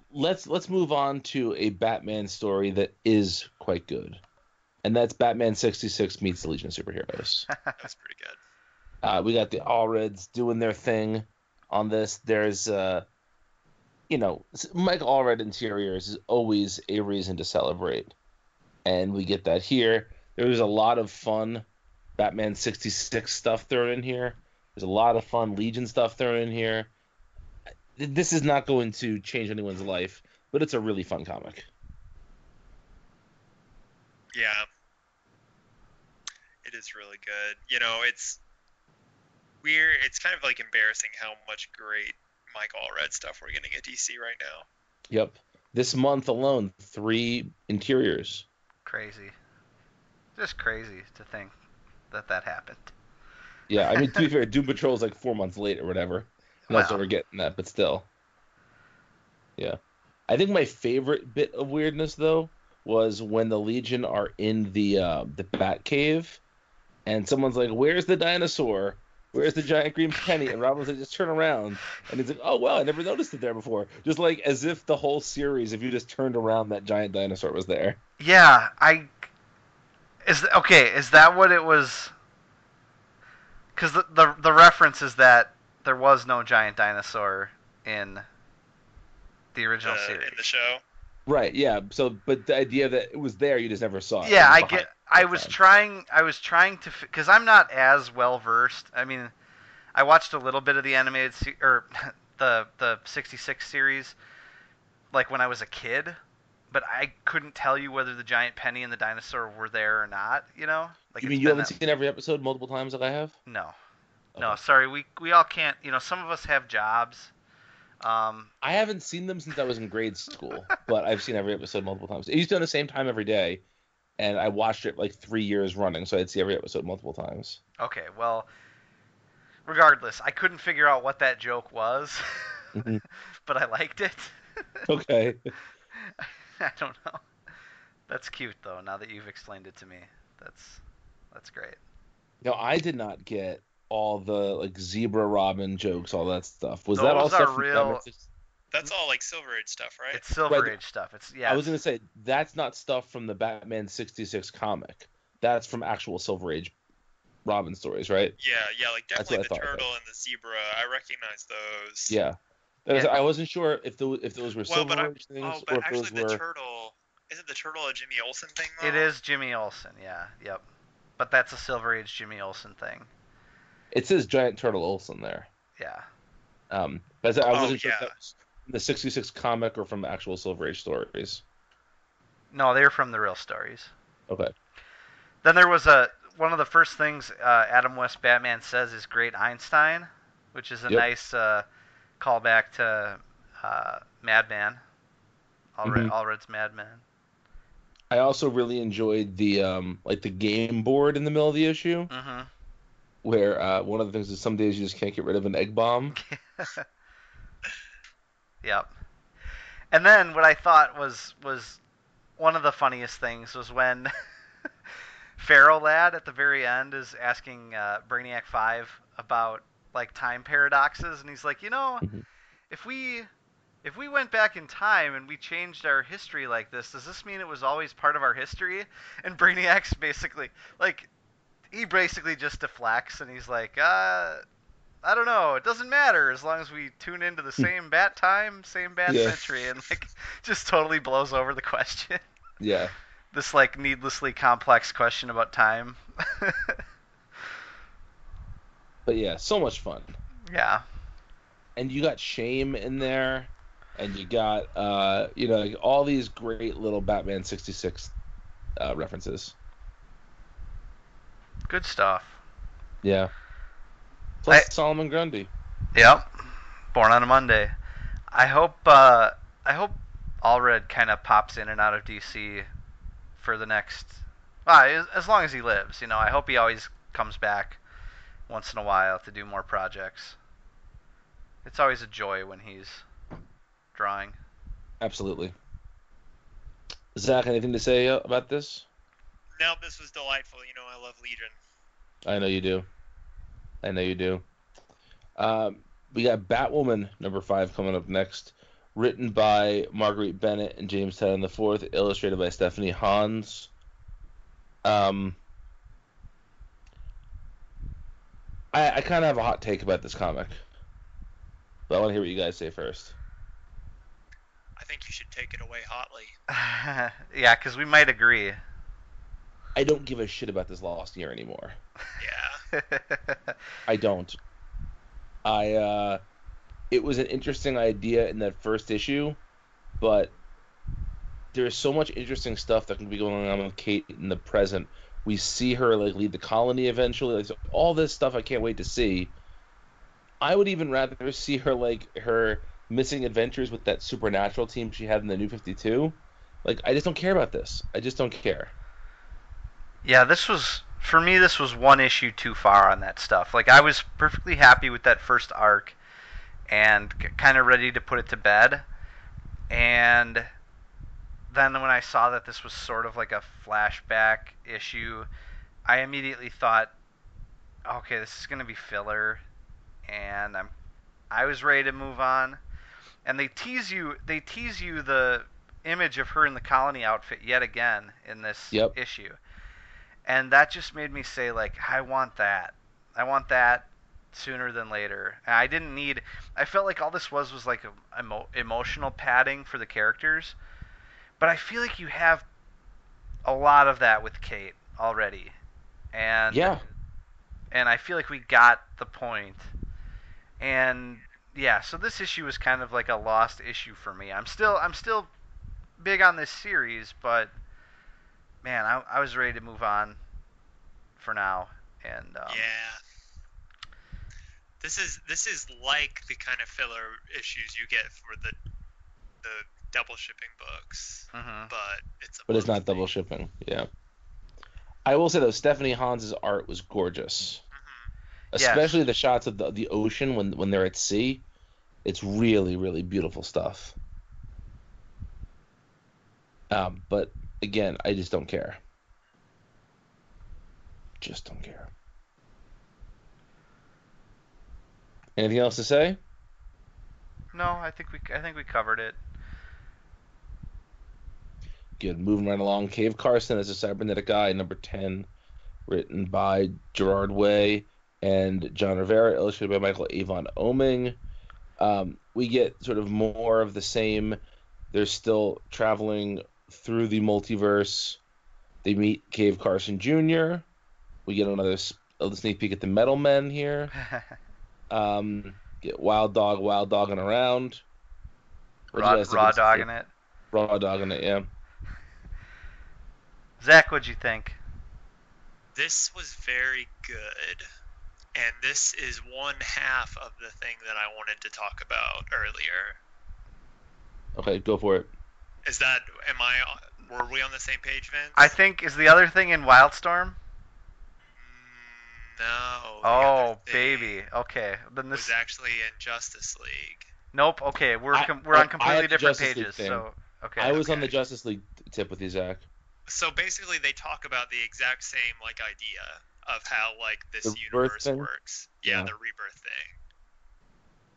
let's let's move on to a Batman story that is quite good, and that's Batman sixty six meets the Legion of Superheroes. That's pretty good. Uh, we got the Allreds doing their thing on this. There's, uh, you know, Mike Allred interiors is always a reason to celebrate, and we get that here. There's a lot of fun Batman 66 stuff thrown in here. There's a lot of fun Legion stuff thrown in here. This is not going to change anyone's life, but it's a really fun comic. Yeah. It is really good. You know, it's weird. It's kind of like embarrassing how much great Mike Allred stuff we're getting at DC right now. Yep. This month alone, three interiors. Crazy. Just crazy to think that that happened. Yeah, I mean to be fair, Doom Patrol is like four months late or whatever. And that's what we're getting at, but still. Yeah. I think my favorite bit of weirdness though was when the Legion are in the uh, the Bat Cave, and someone's like, "Where's the dinosaur? Where's the giant green penny?" And Robin's like, "Just turn around." And he's like, "Oh well, I never noticed it there before." Just like as if the whole series, if you just turned around, that giant dinosaur was there. Yeah, I is okay. Is that what it was? Because the, the the reference is that there was no giant dinosaur in the original uh, series. in the show. Right. Yeah. So, but the idea that it was there, you just never saw it. yeah, It I get. I was time. trying. I was trying to because I'm not as well versed. I mean, I watched a little bit of the animated se- or the the '66 series, like when I was a kid, but I couldn't tell you whether the giant penny and the dinosaur were there or not. You know, like You mean you haven't that- seen every episode multiple times like I have? No, no, sorry. We we all can't. You know, some of us have jobs. Um, I haven't seen them since I was in grade school, but I've seen every episode multiple times. It used to on the same time every day, and I watched it like three years running, so I'd see every episode multiple times. okay, well, regardless, I couldn't figure out what that joke was, Mhm. but I liked it. Okay. I don't know. That's cute though. Now that you've explained it to me, that's that's great. No, I did not get all the like zebra robin jokes, all that stuff. Was that Those all stuff real- Batman 60 That's all like Silver Age stuff, right? It's Silver Right. Age stuff. It's yeah. I was gonna say that's not stuff from the Batman sixty six comic. That's from actual Silver Age Robin stories, right? yeah, yeah, like That's definitely the I thought, turtle and the zebra. I recognize those. Yeah. That was- Yeah. I wasn't sure if those if those were Well, Silver but I- Age things Oh, or but if actually, those the were. turtle isn't the turtle a Jimmy Olsen thing though? It is Jimmy Olsen. Yeah. Yep. But that's a Silver Age Jimmy Olsen thing. It says Giant Turtle Olsen there. Yeah. Um, but I Oh, wasn't sure if yeah. was the 66 comic or from actual Silver Age stories. No, they're from the real stories. Okay. Then there was a one of the first things uh, Adam West Batman says is "Great Einstein," which is a Yep. nice uh, callback to uh, Madman. Allred, Mhm. Allred's Madman. I also really enjoyed the um like the game board in the middle of the issue. Mm-hmm. Where uh, one of the things is some days you just can't get rid of an egg bomb. Yep. And then what I thought was was one of the funniest things was when Ferro Lad at the very end is asking uh, Brainiac Five about like time paradoxes, and he's like, you know, Mhm. if we if we went back in time and we changed our history like this, does this mean it was always part of our history? And Brainiac's basically like he basically just deflects and he's like, uh, I don't know. It doesn't matter as long as we tune into the same bat time, same bat Yeah. century, and like just totally blows over the question. Yeah. this like needlessly complex question about time. But yeah, so much fun. yeah. And you got Shame in there, and you got uh, you know, like all these great little Batman sixty six uh, references. Good stuff. Yeah. Plus I- Solomon Grundy. Yep. Born on a Monday. I hope uh I hope Allred kind of pops in and out of DC for the next well, as, as long as he lives, you know. I hope he always comes back once in a while to do more projects. It's always a joy when he's drawing. Absolutely. Zach, anything to say uh, about this? No, this was delightful. You know, I love Legion. I know you do. I know you do. Um, we got Batwoman number five coming up next, written by Marguerite Bennett and James Tynan IV, illustrated by Stephanie Hans. Um, I, I kind of have a hot take about this comic, but I want to hear what you guys say first. I think you should take it away hotly. yeah, cuz we might agree. I don't give a shit about this lost year anymore. Yeah. I don't. I uh it was an interesting idea in that first issue, but there's so much interesting stuff that can be going on with Kate in the present. We see her like lead the colony eventually, like so all this stuff I can't wait to see. I would even rather see her like her missing adventures with that supernatural team she had in the new 52. Like I just don't care about this. I just don't care. Yeah, this was for me. This was one issue too far on that stuff. Like I was perfectly happy with that first arc, and c- kind of ready to put it to bed. And then when I saw that this was sort of like a flashback issue, I immediately thought, okay, this is gonna be filler, and I'm, I was ready to move on. And they tease you. They tease you the image of her in the colony outfit yet again in this Yep. issue and that just made me say like i want that. I want that sooner than later. And i didn't need i felt like all this was was like a, emo, emotional padding for the characters. But i feel like you have a lot of that with kate already. And Yeah. and i feel like we got the point. point. And yeah so this issue was kind of like a lost issue for me. I'm still i'm still big on this series but man, I, I was ready to move on for now. And um, yeah. This is this is like the kind of filler issues you get for the the double shipping books, mhm. but it's a But it's not monthly. double shipping. Yeah. I will say though, Stephanie Hans's art was gorgeous. Mhm. Yes. especially the shots of the, the ocean when when they're at sea. It's really really beautiful stuff. Um, but again, I just don't care. Just don't care. Anything else to say? No, I think we I think we covered it. Good. Moving right along. Cave Carson is a cybernetic guy, number 10, written by Gerard Way and Jon Rivera, illustrated by Michael Avon Oeming. Um, we get sort of more of the same. They're still traveling through the multiverse. They meet Cave Carson Jr. We get another s- a sneak peek at the Metal Men here. Um, get Wild Dog, Wild Dogging around. What'd you raw guys think raw of this? dogging it. Raw dogging it, yeah. Zach, what'd you think? This was very good. And this is one half of the thing that I wanted to talk about earlier. Okay, go for it. Is that am I were we on the same page, Vince? I think is the other thing in Wildstorm. Mm, No. Oh, baby. Okay. Then Was this. actually in Justice League. Nope. Okay, we're I- com- we're on I- I completely the different Justice League pages. thing. So okay. I was on the. Justice League tip with you, Zach. So basically, they talk about the exact same like idea of how like this The universe works. Yeah, Yeah. the rebirth thing.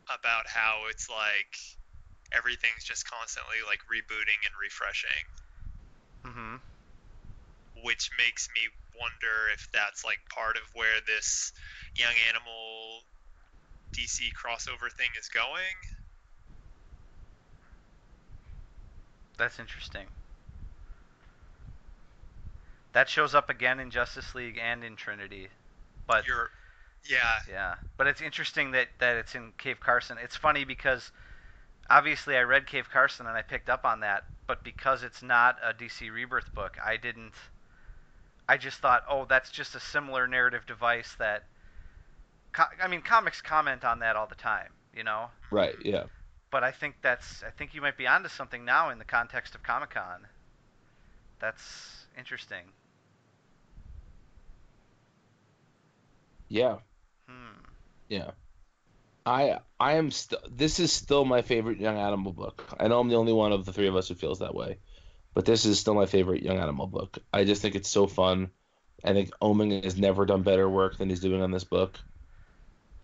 About how it's like everything's just constantly like rebooting and refreshing, hmm which makes me wonder if that's like part of where this young animal DC crossover thing is going. That's interesting. That shows up again in Justice League and in Trinity, but You're, yeah, yeah, but it's interesting that that it's in Cave Carson. It's funny because obviously I read Cave Carson and I picked up on that, but because it's not a DC Rebirth book, I didn't. I just thought, oh, that's just a similar narrative device that. I mean, comics comment on that all the time, you know. Right. Yeah. But I think that's. I think you might be onto something now in the context of Comic Con. That's interesting. Yeah. Hmm. Yeah. I I am still. This is still my favorite Young Animal book. I know I'm the only one of the three of us who feels that way, but this is still my favorite Young Animal book. I just think it's so fun. I think Oeming has never done better work than he's doing on this book,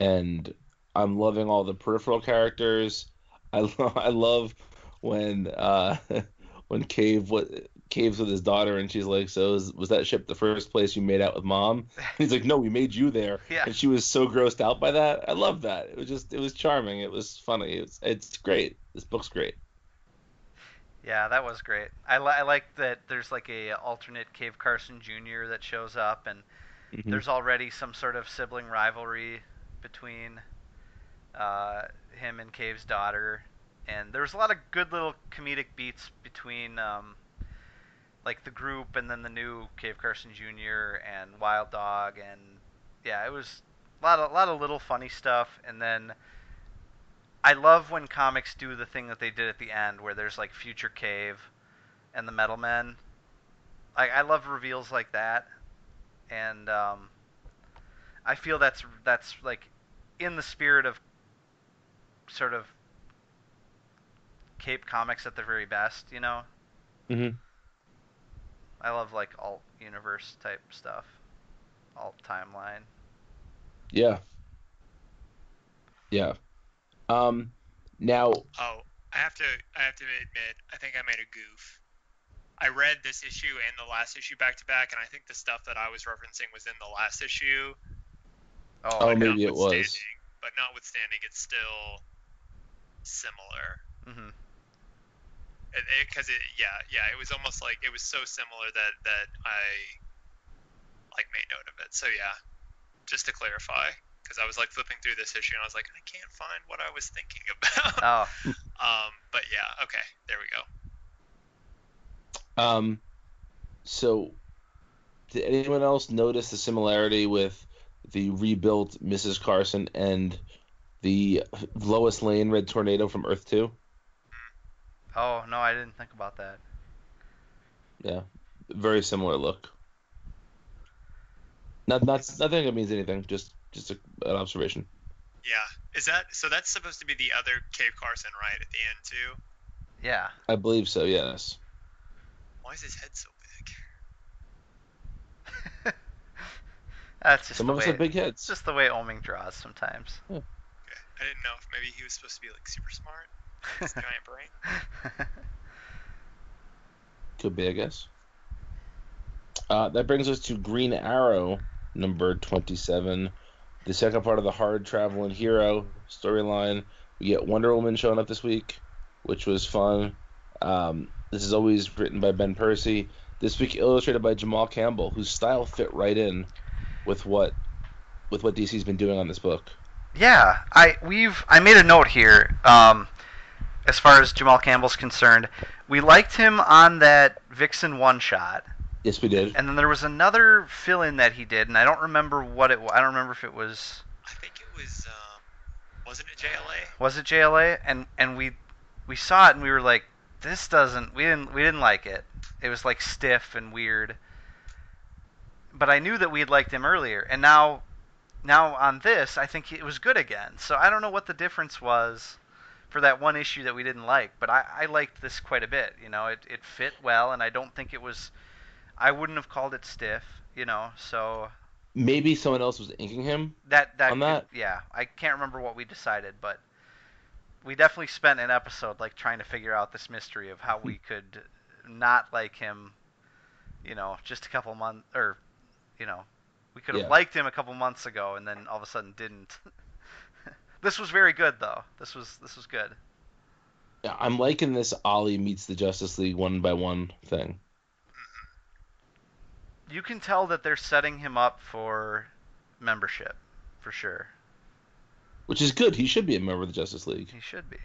and I'm loving all the peripheral characters. I lo- I love when uh when Cave what Caves with his daughter and she's like, so is, was that ship the first place you made out with mom? He's like, no, we made you there. Yeah. And she was so grossed out by that. I love that. It was just, it was charming. It was funny. It's, it's great. This book's great. Yeah, that was great. I, li- I like that there's like a alternate Cave Carson Jr. that shows up, and Mhm. there's already some sort of sibling rivalry between uh, him and Cave's daughter, and there's a lot of good little comedic beats between um, like the group and then the new Cave Carson Jr. and Wild Dog, and yeah, it was a lot of a lot of little funny stuff, and then. I love when comics do the thing that they did at the end, where there's like Future Cave and the Metal Men. I I love reveals like that, and um, I feel that's that's like in the spirit of sort of Cape comics at their very best, you know. Mhm. I love like alt universe type stuff, alt timeline. Yeah. Yeah. Um, now, Oh, I have to I have to admit, I think I made a goof. I read this issue and the last issue back to back, and I think the stuff that I was referencing was in the last issue. Oh, Oh, maybe it was. But notwithstanding, it's still similar. hmm Because it, yeah, yeah, it was almost like it was so similar that that I like made note of it. So yeah, just to clarify, because I was like flipping through this issue and I was like, I can't find what I was thinking about. Oh, um, but yeah, okay, there we go. um, so did anyone else notice the similarity with the rebuilt Mrs. Carson and the Lois Lane Red Tornado from Earth 2? Oh no, I didn't think about that. Yeah, very similar look. Not, not, not that it means anything. Just, just a, an observation. Yeah, is that so? That's supposed to be the other Cave Carson, right? At the end too. Yeah. I believe so. Yes. Why is his head so big? That's just Some the of us have big It's heads. just the way Oeming draws sometimes. Okay, I didn't know if maybe he was supposed to be like super smart, his giant brain. Could be, I guess. Uh, that brings us to Green Arrow, number 27. The second part of the Hard Traveling Hero storyline. We get Wonder Woman showing up this week, which was fun. Um, this is always written by Ben Percy. This week illustrated by Jamal Campbell, whose style fit right in with what with what DC's been doing on this book. Yeah, I we've I made a note here. Um, as far as Jamal Campbell's concerned, we liked him on that Vixen one shot, Yes, we did. and then there was another fill-in that he did, and I don't remember what it. wa- I don't remember if it was I think it was, um, wasn't it JLA? was it JLA, and and we we saw it and we were like, this doesn't. We didn't we didn't like it. It was like stiff and weird. But I knew that we had liked him earlier, and now now on this, I think it was good again. So I don't know what the difference was for that one issue that we didn't like, but I, I liked this quite a bit. You know, it, it fit well, and I don't think it was. I wouldn't have called it stiff. You know, so Maybe someone else was inking him. that that, could- that? yeah, I can't remember what we decided, but we definitely spent an episode like trying to figure out this mystery of how we could not like him. You know, just a couple months, or you know, we could have Yeah. liked him a couple months ago, and then all of a sudden didn't. this was very good, though. This was this was good. Yeah, I'm liking this Ollie meets the Justice League one by one thing. You can tell that they're setting him up for membership, for sure. Which is good. He should be a member of the Justice League. He should be.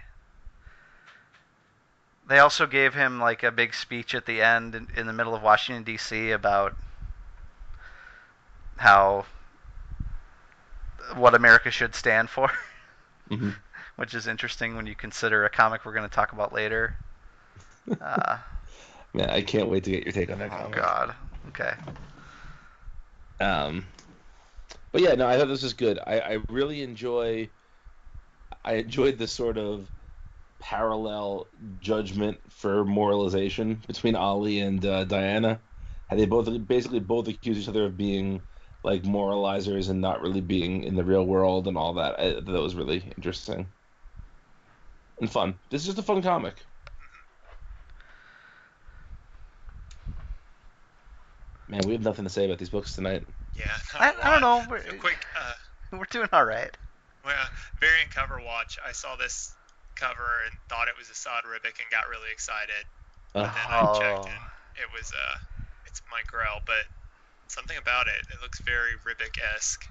They also gave him like a big speech at the end in, in the middle of Washington D.C. about how what America should stand for, hmm which is interesting when you consider a comic we're going to talk about later. Uh, Man, I can't wait to get your take on that comic. oh comic. God. Okay. Um, but yeah, no, I thought this was good. I, I really enjoy. I enjoyed the sort of parallel judgment for moralization between Ollie and uh, Diana. And they both basically both accuse each other of being like moralizers and not really being in the real world and all that. I, that was really interesting and fun. This is just a fun comic. Man, we have nothing to say about these books tonight. Yeah. I, not a I don't lot. know. We're, quick uh, we're doing all right. well, variant cover watch. I saw this cover and thought it was Esad Ribic and got really excited. Uh, Then I checked Oh. and it was uh, it's Mike Grell, but something about it. It looks very Ribic esque.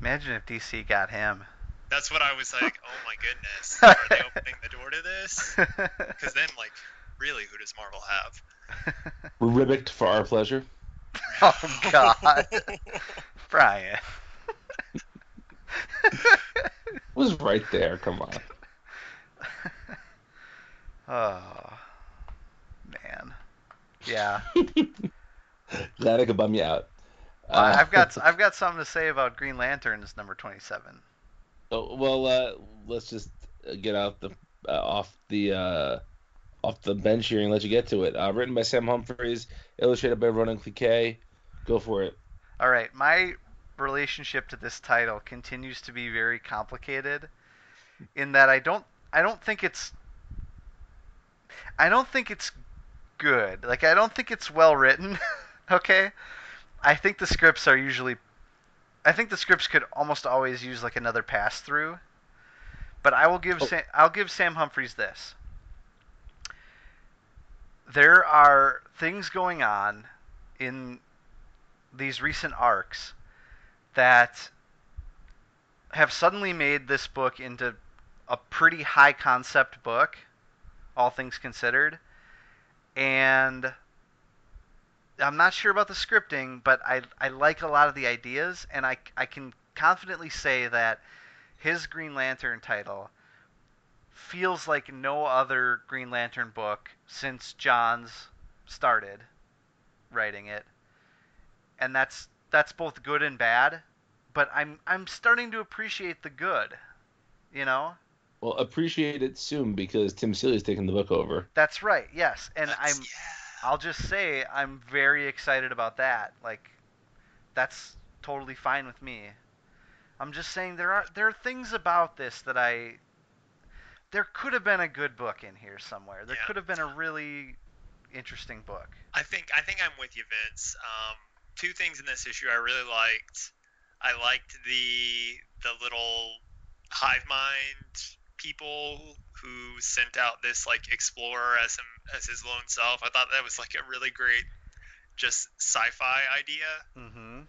Imagine if DC got him. That's what I was like. Oh my goodness, are they opening the door to this? Because then, like, really, who does Marvel have? We're ribbed for our pleasure. oh God, Brian. It was right there. Come on. oh man. Yeah. Glad I could bum you out. Well, Uh, I've got I've got something to say about Green Lanterns number twenty seven. oh, well, uh, let's just uh, get out the uh, off the uh, off the bench here and let you get to it. Uh, written by Sam Humphries, illustrated by Ronan Cliquet. Go for it. All right, my relationship to this title continues to be very complicated in that I don't I don't think it's I don't think it's good. Like I don't think it's well written. okay? I think the scripts are usually I think the scripts could almost always use like another pass through. But I will give Oh. Sam, I'll give Sam Humphries this. There are things going on in these recent arcs that have suddenly made this book into a pretty high concept book, all things considered. And I'm not sure about the scripting, but I, I like a lot of the ideas, and I, I can confidently say that his Green Lantern title feels like no other Green Lantern book since Johns started writing it and that's that's both good and bad. But I'm I'm starting to appreciate the good. You know, Well, appreciate it soon because Tim Seeley's taking the book over. that's right. Yes, and That's- I'm yeah. I'll just say I'm very excited about that. Like, that's totally fine with me. I'm just saying there are there are things about this that I there could have been a good book in here somewhere. There Yeah. could have been a really interesting book. I think I think I'm with you, Vince. Um, two things in this issue I really liked. I liked the the little hive mind people who sent out this like explorer as him as his lone self. I thought that was like a really great just sci-fi idea. Mm-hmm.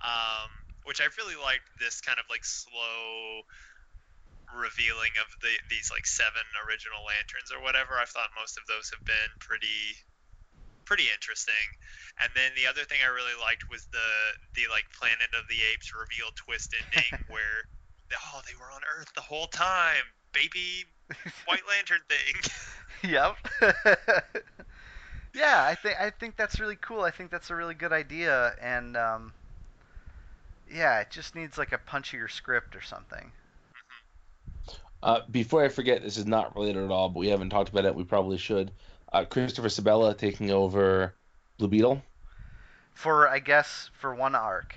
Um, which I really liked this kind of like slow revealing of the these like seven original lanterns or whatever. I've thought most of those have been pretty pretty interesting. And then the other thing I really liked was the the like Planet of the Apes reveal twist ending where oh they were on Earth the whole time, baby White Lantern thing. Yep. yeah, I think I think that's really cool. I think that's a really good idea, and um, Yeah, it just needs like a punchier script or something. Uh, before I forget, this is not related at all, but we haven't talked about it. We probably should. Uh, Christopher Sebela taking over Blue Beetle, For I guess for one arc.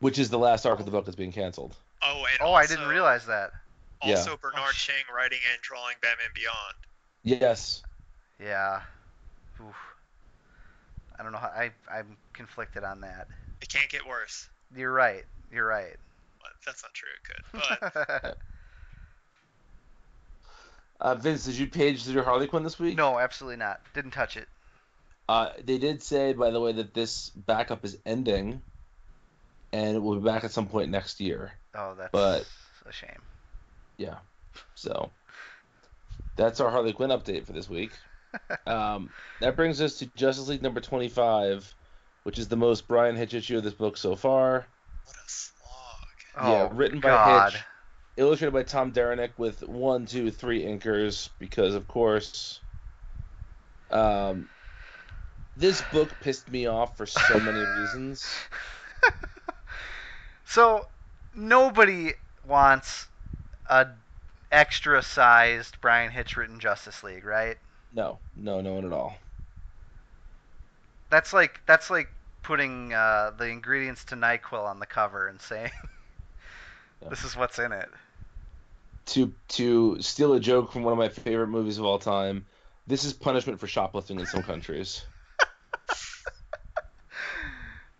which is the last arc of the book that's being canceled. Oh, and Oh, also, I didn't realize that. Also, Yeah. Bernard Oh, sh- Chang writing and drawing Batman Beyond. Yes. Yeah. Oof. I don't know how I I'm conflicted on that. It can't get worse. You're right. You're right. Well, That's not true. It could, but Uh, Vince, did you page through Harley Quinn this week? no, absolutely not. Didn't touch it. Uh, they did say, by the way, that this backup is ending, and it will be back at some point next year. Oh, that's But- a shame. Yeah. So that's our Harley Quinn update for this week. Um, that brings us to Justice League number 25, which is the most Bryan Hitch issue of this book so far. what a slog. Oh, yeah, written by God. Hitch, illustrated by Tom Derenick with one, two, three inkers, because of course. Um, this book pissed me off for so many reasons. So nobody wants a extra sized Bryan Hitch written Justice League, right? No, no, no one at all. That's like that's like putting uh, the ingredients to Nyquil on the cover and saying Yeah. this is what's in it. To to steal a joke from one of my favorite movies of all time, this is punishment for shoplifting in some countries.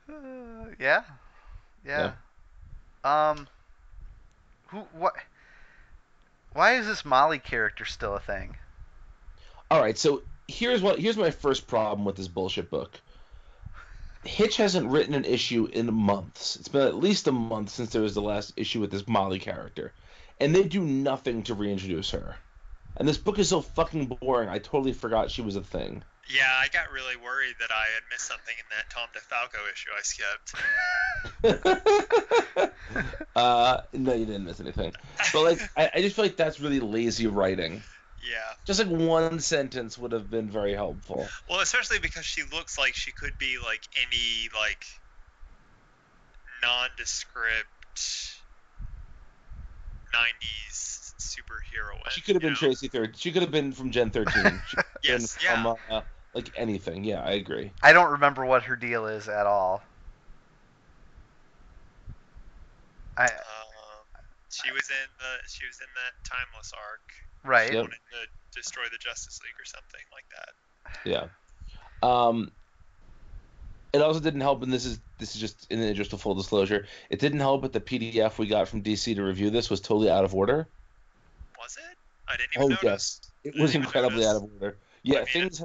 Uh, yeah, yeah. Um, who what? Why is this Molly character still a thing? All right, so here's what here's my first problem with this bullshit book. Hitch hasn't written an issue in months. It's been at least a month since there was the last issue with this Molly character, and they do nothing to reintroduce her. And this book is so fucking boring. I totally forgot she was a thing. Yeah, I got really worried that I had missed something in that Tom DeFalco issue I skipped. uh, no, you didn't miss anything. But like, I, I just feel like that's really lazy writing. Yeah. Just like one sentence would have been very helpful. Well, especially because she looks like she could be like any like nondescript '90s superhero. She could have been know? Tracy Third. She could have been from Gen 13. She could have Yes, been from uh, like anything. Yeah, I agree. I don't remember what her deal is at all. I Um, she was in the she was in that timeless arc. right. Yep. Wanted to destroy the Justice League or something like that. Yeah. Um, it also didn't help, and this is this is just in the interest of full disclosure. It didn't help that the PDF we got from DC to review this was totally out of order. Was it? I didn't even Oh notice. yes, it I was incredibly notice. out of order. Yeah, I mean, things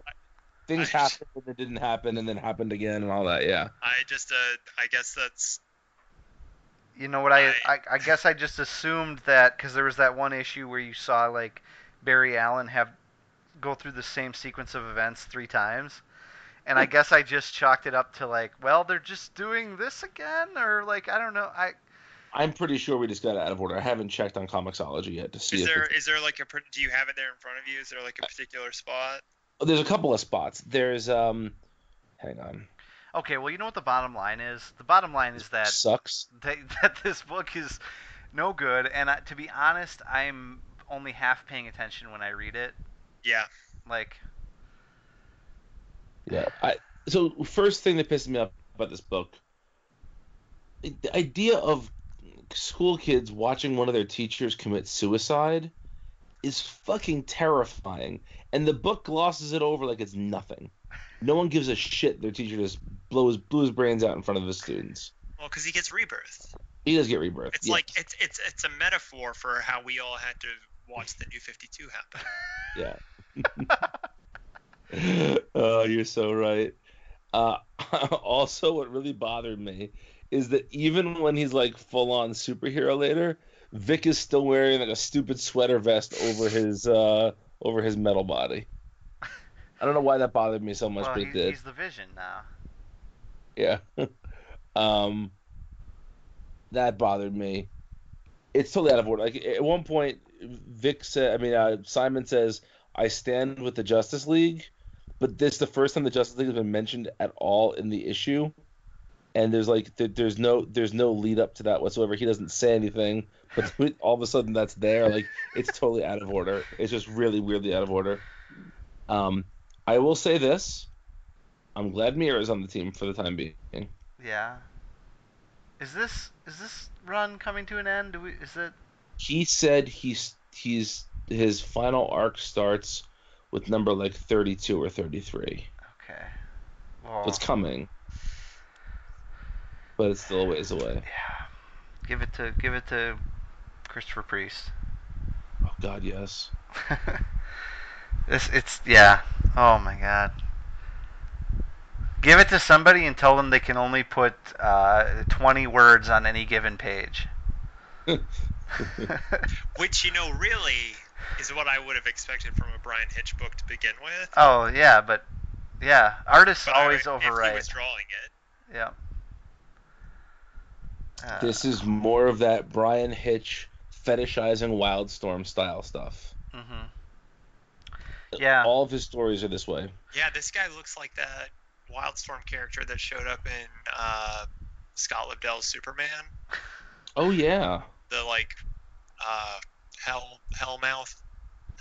things I- happened and then didn't happen, and then happened again, and all that. Yeah. I just uh I guess that's You know what? I I, I- I guess I just assumed that because there was that one issue where you saw like Barry Allen have go through the same sequence of events three times, and I guess I just chalked it up to like, well, they're just doing this again, or like I don't know. I I'm pretty sure we just got out of order. I haven't checked on Comixology yet to see is if there it's- is there like a do you have it there in front of you? Is there like a particular spot? There's a couple of spots. There's um, hang on. okay. Well, you know what the bottom line is? The bottom line is that sucks. that, that this book is no good, and I, to be honest, I'm only half paying attention when I read it. Yeah. Like, Yeah. I so first thing that pisses me off about this book, the idea of school kids watching one of their teachers commit suicide is fucking terrifying. And the book glosses it over like it's nothing. No one gives a shit their teacher just blows blew his brains out in front of his students. Well, because he gets rebirth. He does get rebirth. It's yes. like it's it's it's a metaphor for how we all had to watch the New Fifty Two happen. Yeah. oh, you're so right. Uh, also, what really bothered me is that even when he's like full on superhero later, Vic is still wearing like a stupid sweater vest over his uh over his metal body. I don't know why that bothered me so much, well, but he, it did. he's the Vision now. Yeah. um, that bothered me. It's totally out of order. Like at one point, Vic said, I mean, uh, Simon says, "I stand with the Justice League," but this is the first time the Justice League has been mentioned at all in the issue. and there's like there, there's no there's no lead up to that whatsoever. He doesn't say anything, but all of a sudden that's there. Like it's totally out of order. It's just really weirdly out of order. Um, I will say this: I'm glad Mera is on the team for the time being. Yeah. Is this is this run coming to an end? Do we is it? He said he's he's his final arc starts with number like 32 or 33. Okay. Well, So it's coming, but it's still a ways away. yeah. Give it to give it to Christopher Priest. Oh God, yes. this it's yeah. Oh my god. Give it to somebody and tell them they can only put uh, 20 words on any given page. Which you know really is what I would have expected from a Bryan Hitch book to begin with. oh yeah, but yeah, artists But I- always If he overwrite. was drawing it, Yeah. Uh, This is more of that Bryan Hitch fetishizing Wildstorm style stuff. mhm. Yeah. All of his stories are this way. yeah, this guy looks like that Wildstorm character that showed up in uh, Scott Lobdell's Superman. Oh yeah. The like uh, hell hellmouth,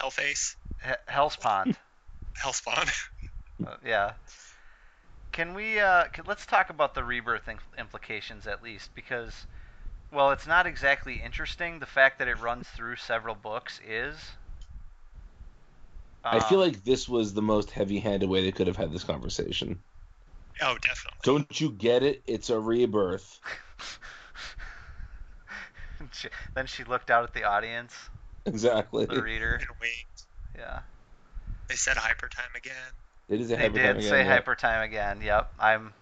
hellface, He- Hell's Pond. hellspawn. Uh, yeah. Can we? Uh, can, let's talk about the rebirth in- implications at least, because, well, it's not exactly interesting. The fact that it runs through several books is. I feel Um, like this was the most heavy-handed way they could have had this conversation. oh, definitely. Don't you get it? It's a rebirth. she, then she looked out at the audience, Exactly. the reader. And winked. Yeah. They said hyper time again. It is a They hyper did time say again, yeah. hyper time again. Yep, I'm.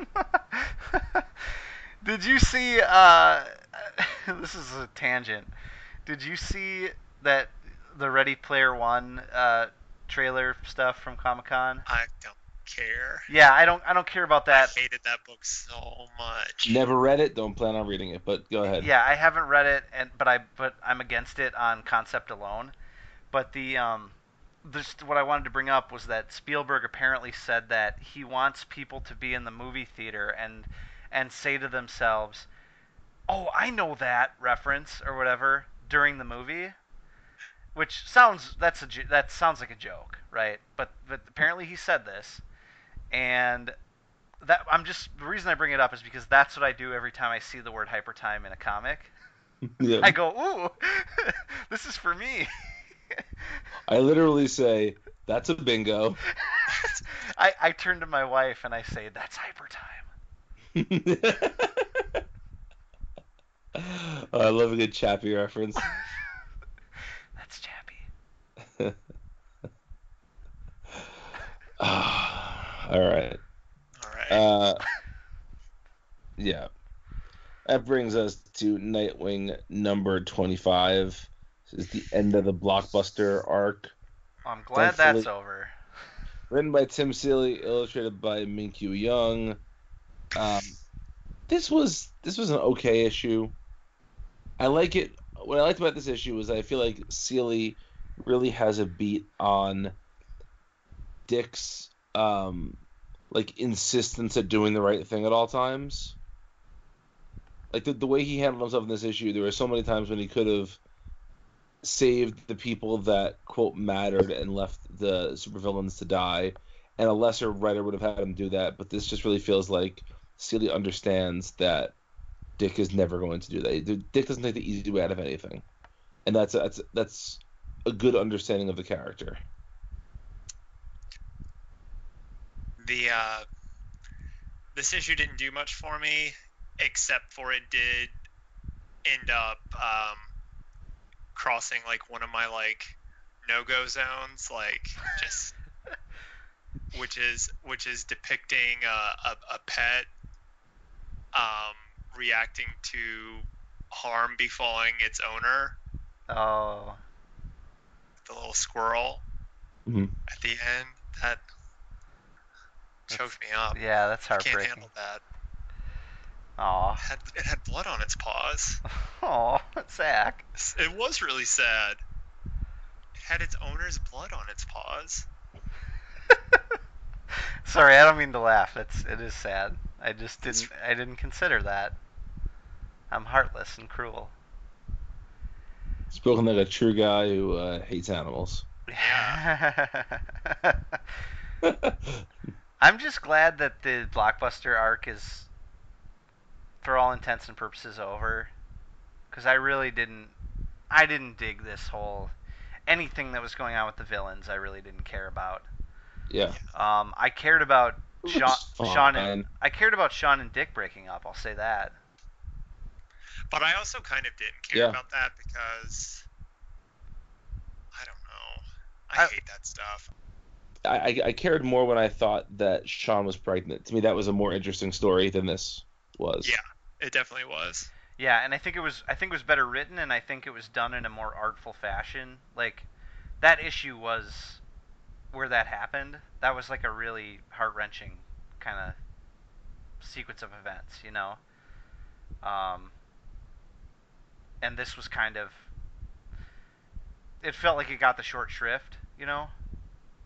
did you see? Uh, this is a tangent. Did you see that the Ready Player One uh, trailer stuff from Comic Con? I don't care. Yeah, I don't. I don't care about that. I hated that book so much. Never read it. Don't plan on reading it. But go ahead. Yeah, I haven't read it, and but I but I'm against it on concept alone. But the um, this what I wanted to bring up was that Spielberg apparently said that he wants people to be in the movie theater and and say to themselves, "Oh, I know that reference or whatever" during the movie. Which sounds that's a that sounds like a joke, right? But but apparently he said this, and that I'm just the reason I bring it up is because that's what I do every time I see the word hypertime in a comic. Yeah. I go, ooh, this is for me. I literally say that's a bingo. I, I turn to my wife and I say, that's hypertime. Oh, I love a good Chappie reference. That's Chappie. All right. All right. Uh, yeah. That brings us to Nightwing number 25. This is the end of the blockbuster arc. I'm glad that's over. Written by Tim Seeley, illustrated by Minkyu Jung. Um, this was this was an okay issue. I like it. What I liked about this issue was I feel like Seeley really has a beat on Dick's um, like insistence at doing the right thing at all times. Like the, the way he handled himself in this issue, there were so many times when he could have saved the people that quote mattered and left the supervillains to die, and a lesser writer would have had him do that. But this just really feels like Seeley understands that Dick is never going to do that. Dick doesn't take the easy way out of anything, and that's that's that's a good understanding of the character. the uh, this issue didn't do much for me, except for it did end up um, crossing like one of my like no go zones, like just which is which is depicting a, a, a pet um, reacting to harm befalling its owner, Oh, the little squirrel Mhm. at the end. That choked me up. yeah, that's heartbreaking. Can't heartbreaking. handle that. Aw. It had, it had blood on its paws. Aw, Zach. It was really sad. It had its owner's blood on its paws. Sorry, I don't mean to laugh. It's it is sad. I just didn't. I didn't consider that. I'm heartless and cruel. Spoken like a true guy who uh, hates animals. Yeah. I'm just glad that the blockbuster arc is, for all intents and purposes, over. Because I really didn't. I didn't dig this whole anything that was going on with the villains. I really didn't care about. Yeah. Um, I cared about Shawn, was oh, Shawn and. I cared about Shawn and Dick breaking up. I'll say that. But I also kind of didn't care Yeah. about that because I don't know. I, I- hate that stuff. I, I, I cared more when I thought that Shawn was pregnant. To me, that was a more interesting story than this was. Yeah. It definitely was. Yeah, and I think it was I think it was better written, and I think it was done in a more artful fashion. Like that issue was where that happened. That was like a really heart wrenching kind of sequence of events, you know. Um, and this was kind of it felt like it got the short shrift, you know.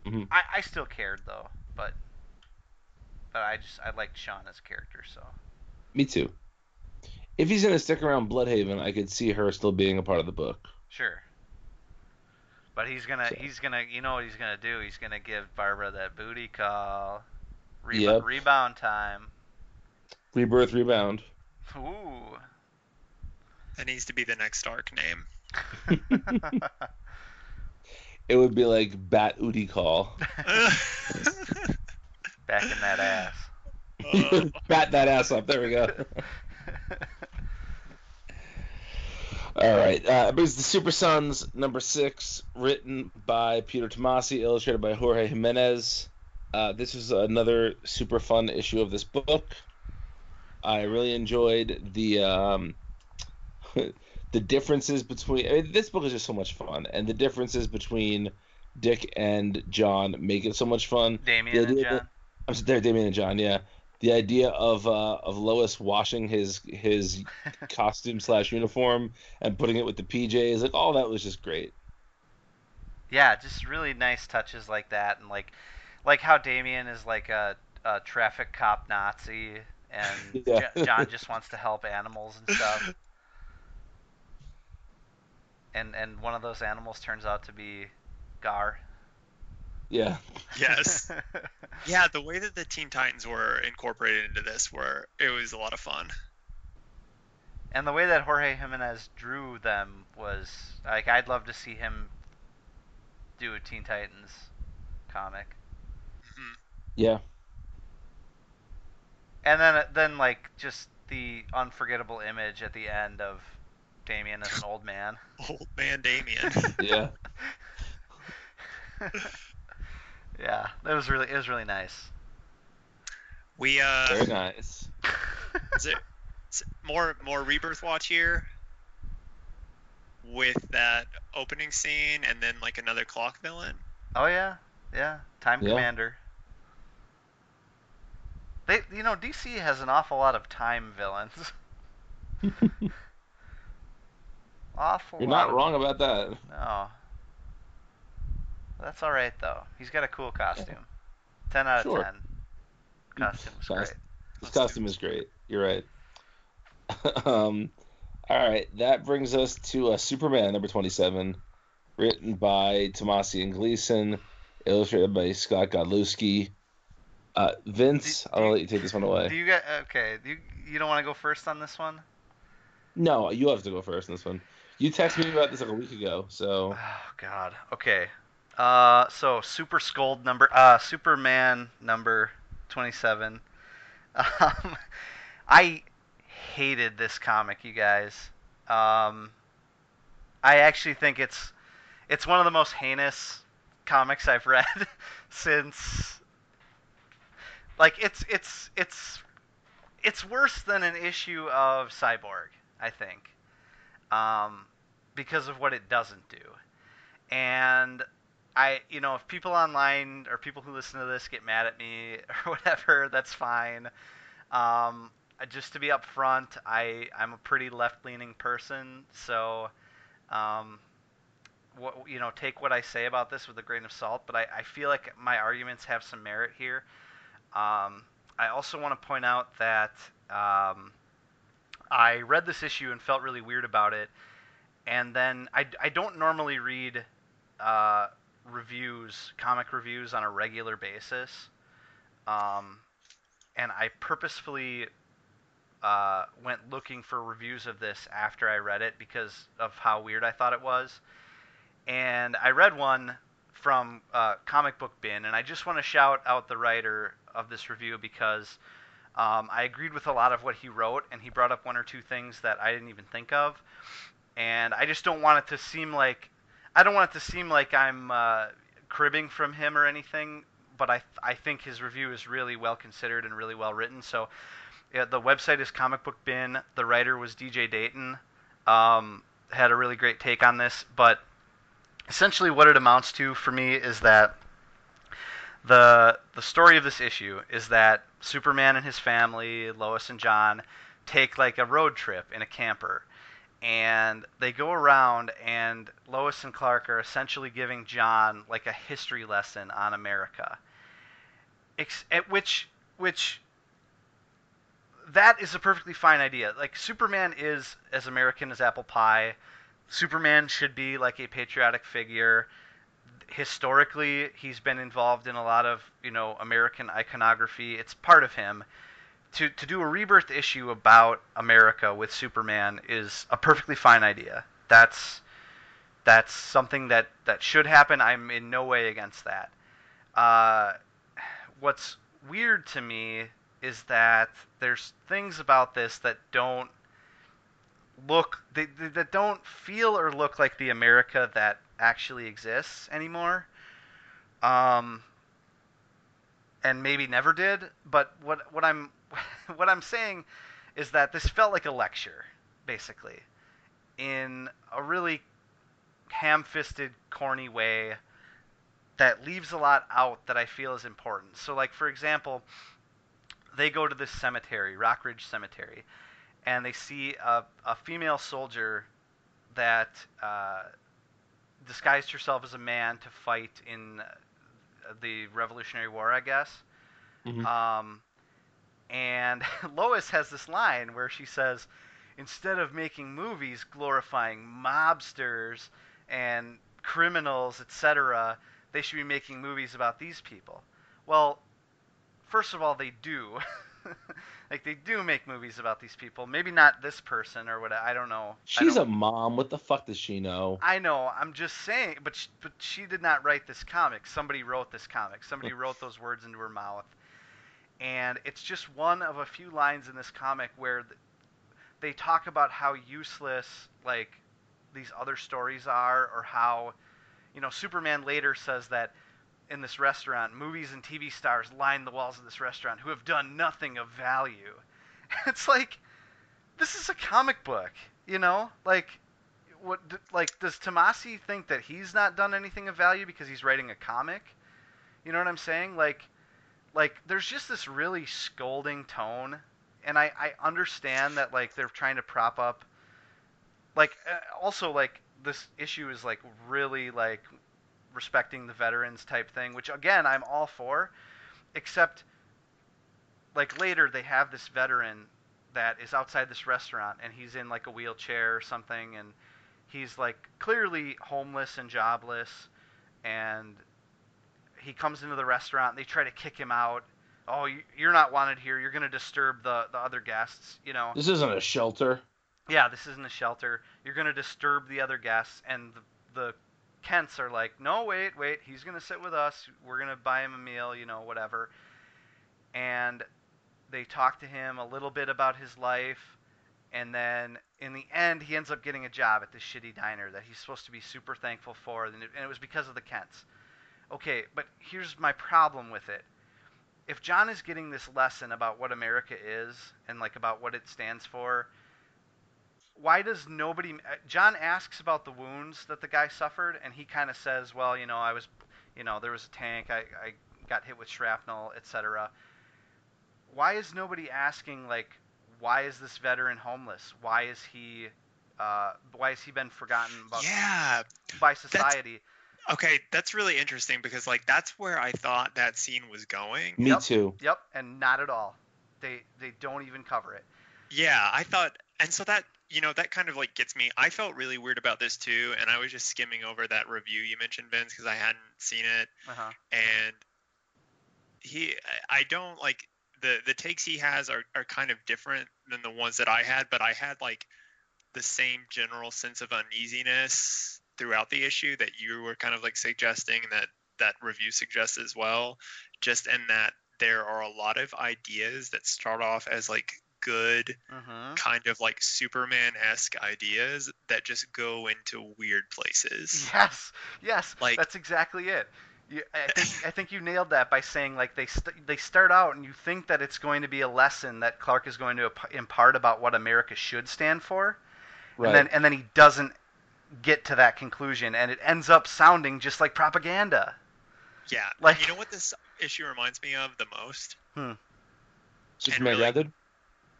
Mhm. I, I still cared though, but but I just I liked Shawn as a character, so Me too. If he's gonna stick around Blüdhaven, I could see her still being a part of the book. Sure. But he's gonna So- he's gonna you know what he's gonna do? He's gonna give Barbara that booty call. Reba- Yep. Rebound time. Rebirth, Rebound. Ooh. That needs to be the next arc name. It would be like Bat Udi Call. Back in that ass. Uh, Bat that ass up. There we go. All right. Uh, it brings the Super Sons number six, written by Peter Tomasi, illustrated by Jorge Jimenez. Uh, this is another super fun issue of this book. I really enjoyed the um, the differences between. I mean, this book is just so much fun, and the differences between Dick and Jon make it so much fun. Damian and Jon. I'm sorry, Damian and Jon. Yeah, the idea of uh, of Lois washing his his costume slash uniform and putting it with the PJs, like all that was just great. Yeah, just really nice touches like that, and like like how Damian is like a, a traffic cop Nazi, and Yeah. Jo- Jon just wants to help animals and stuff. And and one of those animals turns out to be Gar. Yeah, yes. Yeah, the way that the Teen Titans were incorporated into this were it was a lot of fun. And the way that Jorge Jimenez drew them was like I'd love to see him do a Teen Titans comic. Mhm. yeah, And then then like just the unforgettable image at the end of Damian as an old man. Old man Damian. yeah. yeah, that was really it was really nice. We uh Very nice. is it, is it more more rebirth watch here with that opening scene and then like another clock villain. oh yeah, yeah, Time Yeah. Commander. They, you know, DC has an awful lot of time villains. awful. You're lot not of- wrong about that. No. That's all right though. He's got a cool costume. Ten out of Sure. ten. Costume Nice. great. This costume is great. You're right. um, all right, that brings us to uh, Superman number 27, written by Tomasi and Gleason, illustrated by Scott Godlewski. Uh, Vince, Do- I'll let you take this one away. Do you get okay? You you don't want to go first on this one? No, you have to go first on this one. You texted me about this like a week ago, so Oh God. Okay. Uh, so Super Scold number, uh, Superman number twenty-seven. Um, I hated this comic, you guys. Um, I actually think it's it's one of the most heinous comics I've read since. Like it's it's it's it's worse than an issue of Cyborg, I think, um, because of what it doesn't do. And I, you know, if people online or people who listen to this get mad at me or whatever, that's fine. Um, just to be upfront, I I'm a pretty left-leaning person, so um, what you know, take what I say about this with a grain of salt. But I, I feel like my arguments have some merit here. Um, I also want to point out that um, I read this issue and felt really weird about it. And then I, I don't normally read uh, reviews, comic reviews, on a regular basis. Um, and I purposefully uh, went looking for reviews of this after I read it because of how weird I thought it was. And I read one from uh, Comic Book Bin, and I just want to shout out the writer of this review because um, I agreed with a lot of what he wrote, and he brought up one or two things that I didn't even think of. And I just don't want it to seem like I don't want it to seem like I'm uh, cribbing from him or anything. But I I think his review is really well considered and really well written. So yeah, the website is Comic Book Bin. The writer was DJ Dayton. Um, had a really great take on this, but essentially what it amounts to for me is that the the story of this issue is that Superman and his family, Lois and Jon, take like a road trip in a camper. And they go around, and Lois and Clark are essentially giving Jon like a history lesson on America. Ex- at which, which, that is a perfectly fine idea. Like Superman is as American as apple pie. Superman should be like a patriotic figure historically he's been involved in a lot of you know American iconography. It's part of him. To to do a rebirth issue about America with Superman is a perfectly fine idea. That's that's something that that should happen. I'm in no way against that. Uh, what's weird to me is that there's things about this that don't look they, that don't feel or look like the America that actually exists anymore. Um, and maybe never did. But what what I'm what I'm saying is that this felt like a lecture, basically, in a really ham-fisted, corny way that leaves a lot out that I feel is important. So, like for example, they go to this cemetery, Rockridge Cemetery, and they see a, a female soldier that uh, disguised herself as a man to fight in the Revolutionary War, I guess. Mm-hmm. Um, and Lois has this line where she says, instead of making movies glorifying mobsters and criminals, etc., they should be making movies about these people. Well, first of all, they do. like they do make movies about these people. Maybe not this person or what. I don't know. She's don't, a mom. What the fuck does she know? I know. I'm just saying. But she, but she did not write this comic. Somebody wrote this comic. Somebody wrote those words into her mouth. And it's just one of a few lines in this comic where they talk about how useless like these other stories are, or how, you know, Superman later says that in this restaurant, movies and TV stars line the walls of this restaurant who have done nothing of value. It's like this is a comic book, you know? Like what like does Tomasi think that he's not done anything of value because he's writing a comic? You know what I'm saying? Like like there's just this really scolding tone and I I understand that like they're trying to prop up like uh, also like this issue is like really like respecting the veterans type thing, which again I'm all for, except like later they have this veteran that is outside this restaurant and he's in like a wheelchair or something and he's like clearly homeless and jobless and he comes into the restaurant they try to kick him out oh you're not wanted here you're going to disturb the, the other guests you know this isn't a shelter yeah this isn't a shelter you're going to disturb the other guests and the, the Kents are like, no, wait, wait, he's gonna sit with us. We're gonna buy him a meal, you know, whatever. And they talk to him a little bit about his life, and then in the end, he ends up getting a job at this shitty diner that he's supposed to be super thankful for, and it, and it was because of the Kents. Okay, but here's my problem with it. If Jon is getting this lesson about what America is and like about what it stands for, why does nobody? Uh, Jon asks about the wounds that the guy suffered, and he kind of says, "Well, you know, I was, you know, there was a tank. I, I got hit with shrapnel, etc." Why is nobody asking like, why is this veteran homeless? Why is he, uh, why has he been forgotten about yeah, by society? Okay, that's really interesting because like that's where I thought that scene was going. Me Yep. too. Yep, and not at all. They they don't even cover it. Yeah, I thought, and so that you know that kind of like gets me. I felt really weird about this too, and I was just skimming over that review you mentioned, Vince, because I hadn't seen it, Uh-huh. and he, I I don't like the the takes he has are are kind of different than the ones that I had, but I had like the same general sense of uneasiness throughout the issue that you were kind of like suggesting that that review suggests as well just in that there are a lot of ideas that start off as like good Mm-hmm. kind of like superman-esque ideas that just go into weird places Yes, yes, Like- that's exactly it. You, I think I think you nailed that by saying like they st- they start out and you think that it's going to be a lesson that Clark is going to imp- impart about what America should stand for, Right. and then and then he doesn't get to that conclusion, and it ends up sounding just like propaganda. yeah Like- you know what this issue reminds me of the most Superman really- Grounded.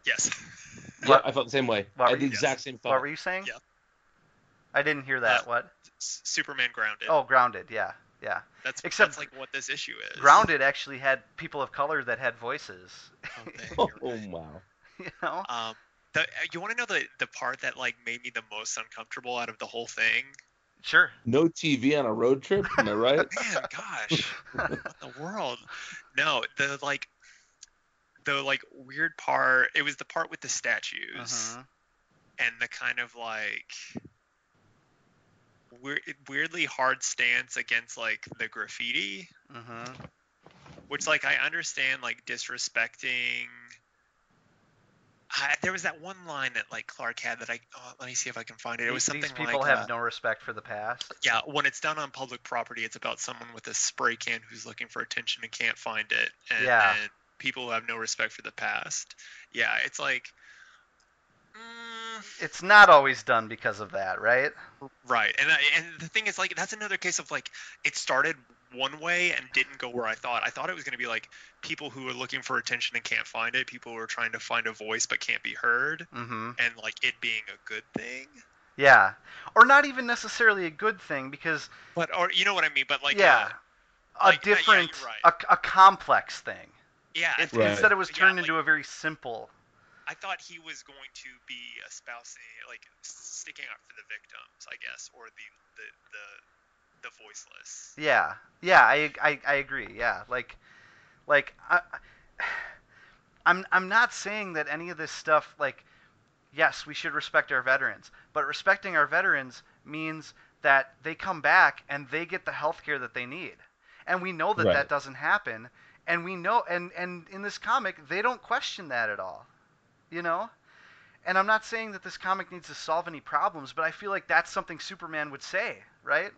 yes Yeah, I felt the same way. what I had were the you- exact same thought. What were you saying? Yeah. I didn't hear that. Uh, what? S- superman grounded Oh, grounded. Yeah, yeah. that's except- that's like what this issue is Grounded actually had people of color that had voices. Oh, dang, Oh, you're right. wow. you know? Um, the, you want to know the the part that like made me the most uncomfortable out of the whole thing? Sure. No TV on a road trip. Am I right? Man, gosh, what in the world? No, the like, the like weird part. It was the part with the statues Mhm. and the kind of like weird, weirdly hard stance against like the graffiti, Mhm. which like I understand like disrespecting. I, there was that one line that like Clark had that I oh, let me see if I can find it. It was something These people like have uh, no respect for the past. yeah, when it's done on public property, it's about someone with a spray can who's looking for attention and can't find it, and, Yeah. and people who have no respect for the past. Yeah, it's like, mm, It's not always done because of that, right? right, and I, and the thing is, like, that's another case of like it started one way and didn't go where I thought. I thought it was going to be like people who are looking for attention and can't find it, people who are trying to find a voice but can't be heard, Mm-hmm. and like it being a good thing. Yeah. Or not even necessarily a good thing because But or you know what I mean? But like yeah, uh, a like, uh, yeah, different, right. a, a complex thing. yeah, It, Right. Instead, it was Yeah, turned like- into a very simple. I thought he was going to be espousing, like sticking up for the victims, I guess, or the the the, the voiceless. Yeah, yeah, I, I, I agree. Yeah, like, like I, I'm I'm not saying that any of this stuff like, yes, we should respect our veterans, but respecting our veterans means that they come back and they get the health care that they need, and we know that Right. that doesn't happen, and we know, and and in this comic they don't question that at all, you know. And I'm not saying that this comic needs to solve any problems, but I feel like that's something Superman would say, right?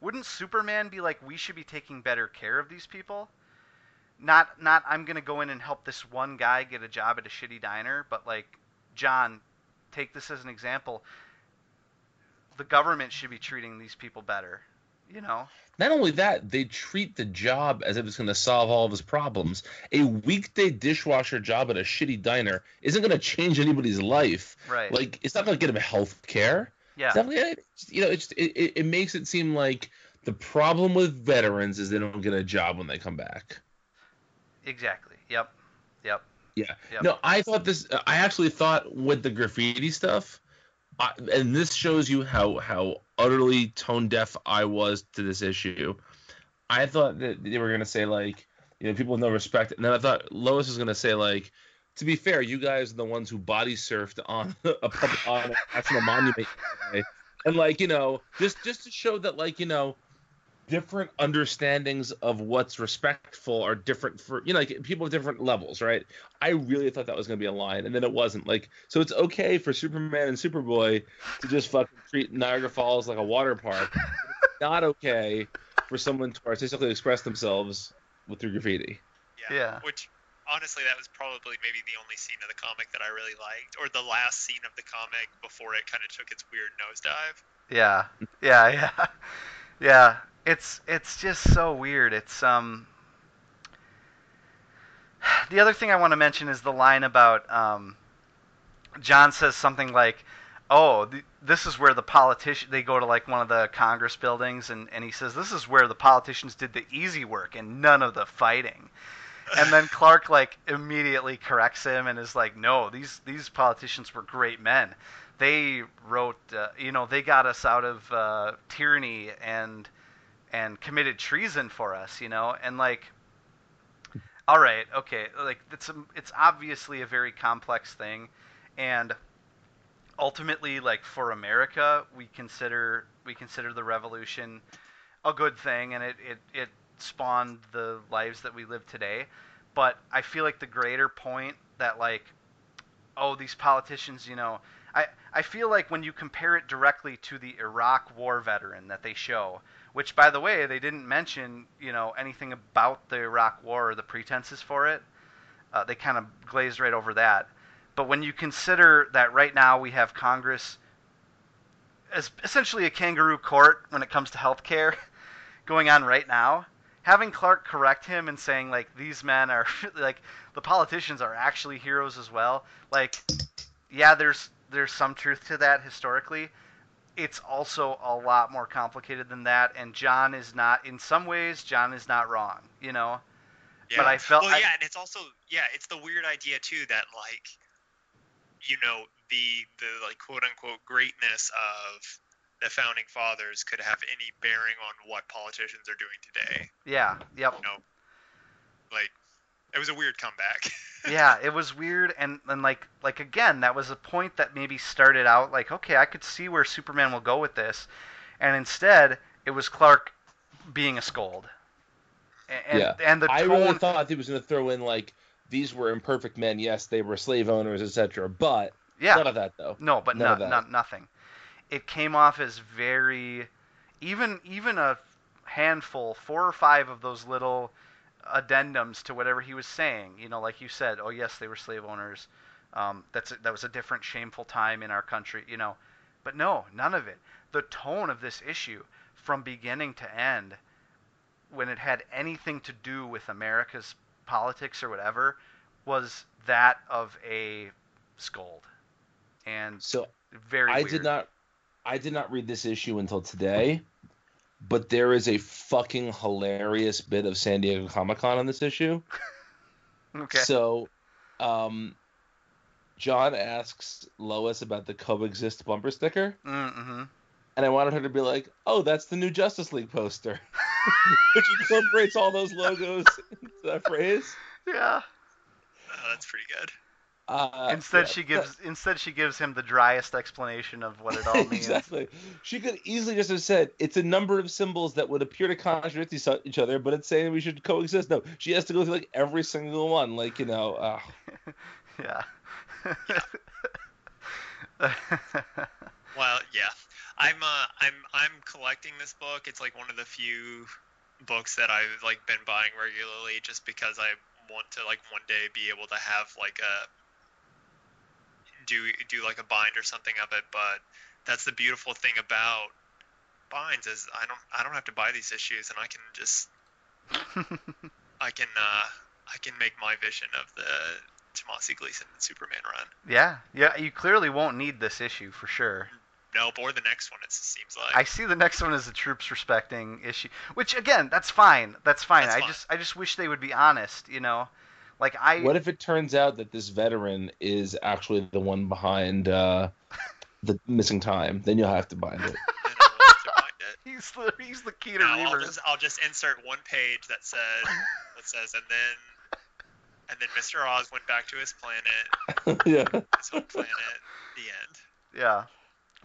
Wouldn't Superman be like, we should be taking better care of these people? Not, not, I'm gonna go in and help this one guy get a job at a shitty diner, but like, Jon, take this as an example. The government should be treating these people better, you know? Not only that, they treat the job as if it's going to solve all of his problems. A weekday dishwasher job at a shitty diner isn't going to change anybody's life. Right. Like, it's not going to get him health care. Yeah. You know, it's it, it, it makes it seem like the problem with veterans is they don't get a job when they come back. Exactly. Yep. Yep. Yeah. Yep. No, I thought this. I actually thought with the graffiti stuff, I, and this shows you how how utterly tone deaf I was to this issue. I thought that they were gonna say like, you know, people with no respect, and then I thought Lois was gonna say like, to be fair, you guys are the ones who body surfed on a pub- on a national monument, today. and like you know, just just to show that like you know, different understandings of what's respectful are different for you know like people of different levels, right? I really thought that was going to be a line, and then it wasn't. Like, so it's okay for Superman and Superboy to just fucking treat Niagara Falls like a water park. It's not okay for someone to artistically express themselves with through graffiti. Yeah. Which honestly, that was probably maybe the only scene of the comic that I really liked, or the last scene of the comic before it kind of took its weird nosedive. Yeah, yeah, yeah, yeah. It's it's just so weird. It's um. The other thing I want to mention is the line about um. Jon says something like, oh, th- this is where the politician they go to like one of the Congress buildings and and he says this is where the politicians did the easy work and none of the fighting. And then Clark like immediately corrects him and is like, "No, these these politicians were great men. They wrote, uh, you know, they got us out of uh, tyranny and and committed treason for us, you know, and like." All right, okay, like it's a, it's obviously a very complex thing, and ultimately like for America we consider we consider the revolution a good thing and it, it, it spawned the lives that we live today. But I feel like the greater point that like oh these politicians, you know, I, I feel like when you compare it directly to the Iraq war veteran that they show, which by the way, they didn't mention, you know, anything about the Iraq war or the pretenses for it. Uh, they kind of glazed right over that. But when you consider that right now we have Congress as essentially a kangaroo court when it comes to health care going on right now, having Clark correct him and saying like these men are like the politicians are actually heroes as well. Like yeah, there's there's some truth to that historically. It's also a lot more complicated than that and John is not in some ways John is not wrong, you know. Yeah. But I felt well, I- yeah, and it's also yeah, it's the weird idea too that like, you know, the the like quote unquote greatness of the founding fathers could have any bearing on what politicians are doing today. Yeah, yep. You know, like it was a weird comeback. yeah, it was weird and, and like like again, that was a point that maybe started out like, okay, I could see where Superman will go with this. And instead, it was Clark being a scold. And Yeah. and the I really thought he was going to throw in like these were imperfect men. Yes, they were slave owners, etc. But yeah. none of that though. No, but None no, of that. no, nothing. It came off as very, even even a handful, four or five of those little addendums to whatever he was saying. You know, like you said, oh yes, they were slave owners. Um, that's a, that was a different shameful time in our country. You know, but no, none of it. The tone of this issue, from beginning to end, when it had anything to do with America's politics or whatever, was that of a scold. And So very I weird. did not I did not read this issue until today, but there is a fucking hilarious bit of San Diego Comic Con on this issue. Okay. So, um, John asks Lois about the coexist bumper sticker, Mm-hmm. and I wanted her to be like, "Oh, that's the new Justice League poster," which incorporates all those logos into that phrase. Yeah. Uh, that's pretty good. Uh, Instead, yeah, she that- gives instead she gives him the driest explanation of what it all means. exactly. She could easily just have said it's a number of symbols that would appear to contradict each each other, but it's saying we should coexist. No, she has to go through like every single one. Like you know, uh, Yeah. Well, yeah, I'm uh, I'm I'm collecting this book. It's like one of the few books that I've like been buying regularly, just because I want to like one day be able to have like a do do like a bind or something of it. But that's the beautiful thing about binds is I don't I don't have to buy these issues, and I can just I can uh, I can make my vision of the Tomasi Gleason Superman run. yeah. Yeah. You clearly won't need this issue for sure. Nope, or the next one. It seems like. I see the next one as the troops respecting issue, which again, that's fine. That's fine. That's I fine. just I just wish they would be honest. You know, like I. what if it turns out that this veteran is actually the one behind uh, the missing time? Then you'll have to bind it. Then I'll have to find it. He's the he's the key to No, I'll just I'll just insert one page that says that says and then and then Mr. Oz went back to his planet, yeah. his home planet. The end. Yeah,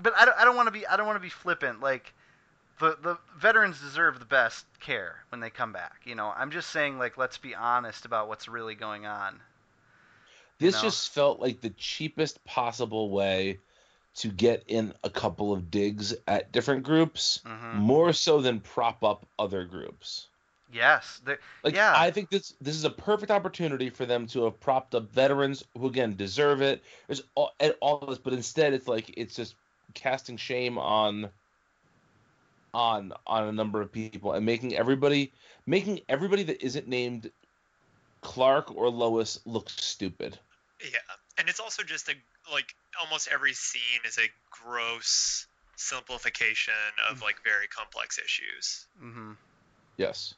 but I don't, I don't want to be I don't want to be flippant. Like the the veterans deserve the best care when they come back. You know, I'm just saying like let's be honest about what's really going on. You This know? just felt like the cheapest possible way to get in a couple of digs at different groups, hmm more so than prop up other groups. Yes, Like Yeah. I think this this is a perfect opportunity for them to have propped up veterans who again deserve it. There's all, and all this, but instead it's like it's just casting shame on on on a number of people and making everybody making everybody that isn't named Clark or Lois look stupid. Yeah. and it's also just a like almost every scene is a gross simplification of like very complex issues. Mm-hmm. Yes.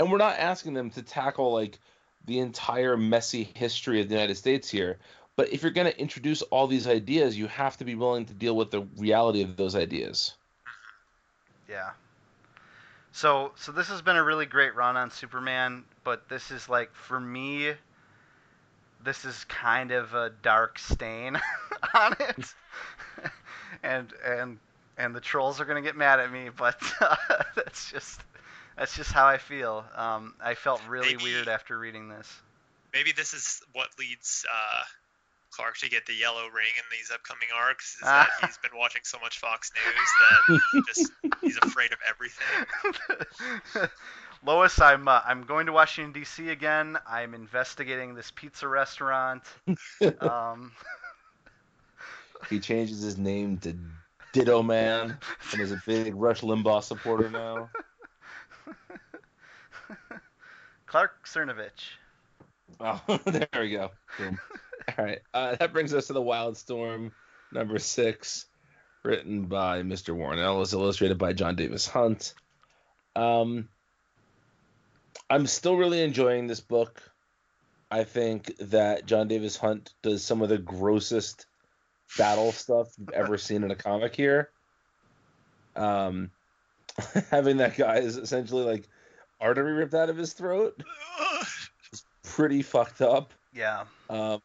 And we're not asking them to tackle like the entire messy history of the United States here. But if you're going to introduce all these ideas, you have to be willing to deal with the reality of those ideas. Yeah. So so this has been a really great run on Superman, but this is like for me this is kind of a dark stain on it. and and and the trolls are going to get mad at me, but uh, that's just that's just how I feel. Um, I felt really Maybe- weird after reading this. Maybe this is what leads uh, Clark to get the yellow ring in these upcoming arcs. Is Ah. that he's been watching so much Fox News that he just he's afraid of everything. Lois, I'm uh, I'm going to Washington D.C. again. I'm investigating this pizza restaurant. Um, He changes his name to Ditto Man and is a big Rush Limbaugh supporter now. Clark Cernovich. Oh, there we go. Boom. All right. Uh, that brings us to the Wildstorm number six, written by Mr. Warren Ellis, illustrated by Jon Davis-Hunt. Um, I'm still really enjoying this book. I think that Jon Davis-Hunt does some of the grossest battle stuff you've ever seen in a comic here. Um, having that guy is essentially like artery ripped out of his throat, It's pretty fucked up. Yeah. Um,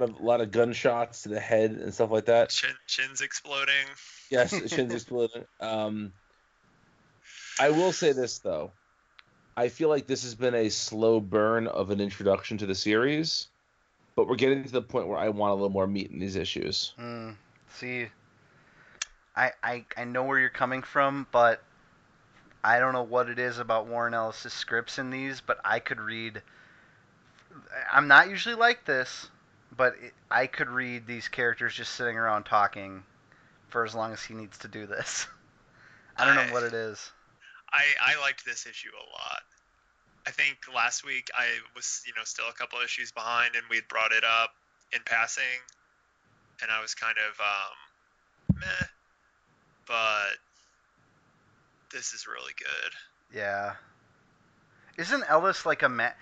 lot of, a lot of gunshots to the head and stuff like that. Chin, chin's exploding. Yes, shins exploding. Um, I will say this though, I feel like this has been a slow burn of an introduction to the series, but we're getting to the point where I want a little more meat in these issues. Mm, see, I, I I know where you're coming from, but I don't know what it is about Warren Ellis's scripts in these, but I could read. I'm not usually like this, but it, I could read these characters just sitting around talking for as long as he needs to do this. I don't I- know what it is. I, I liked this issue a lot. I think last week I was, you know, still a couple issues behind, and we had brought it up in passing, and I was kind of um, meh. But this is really good. Yeah. Isn't Ellis like a ma-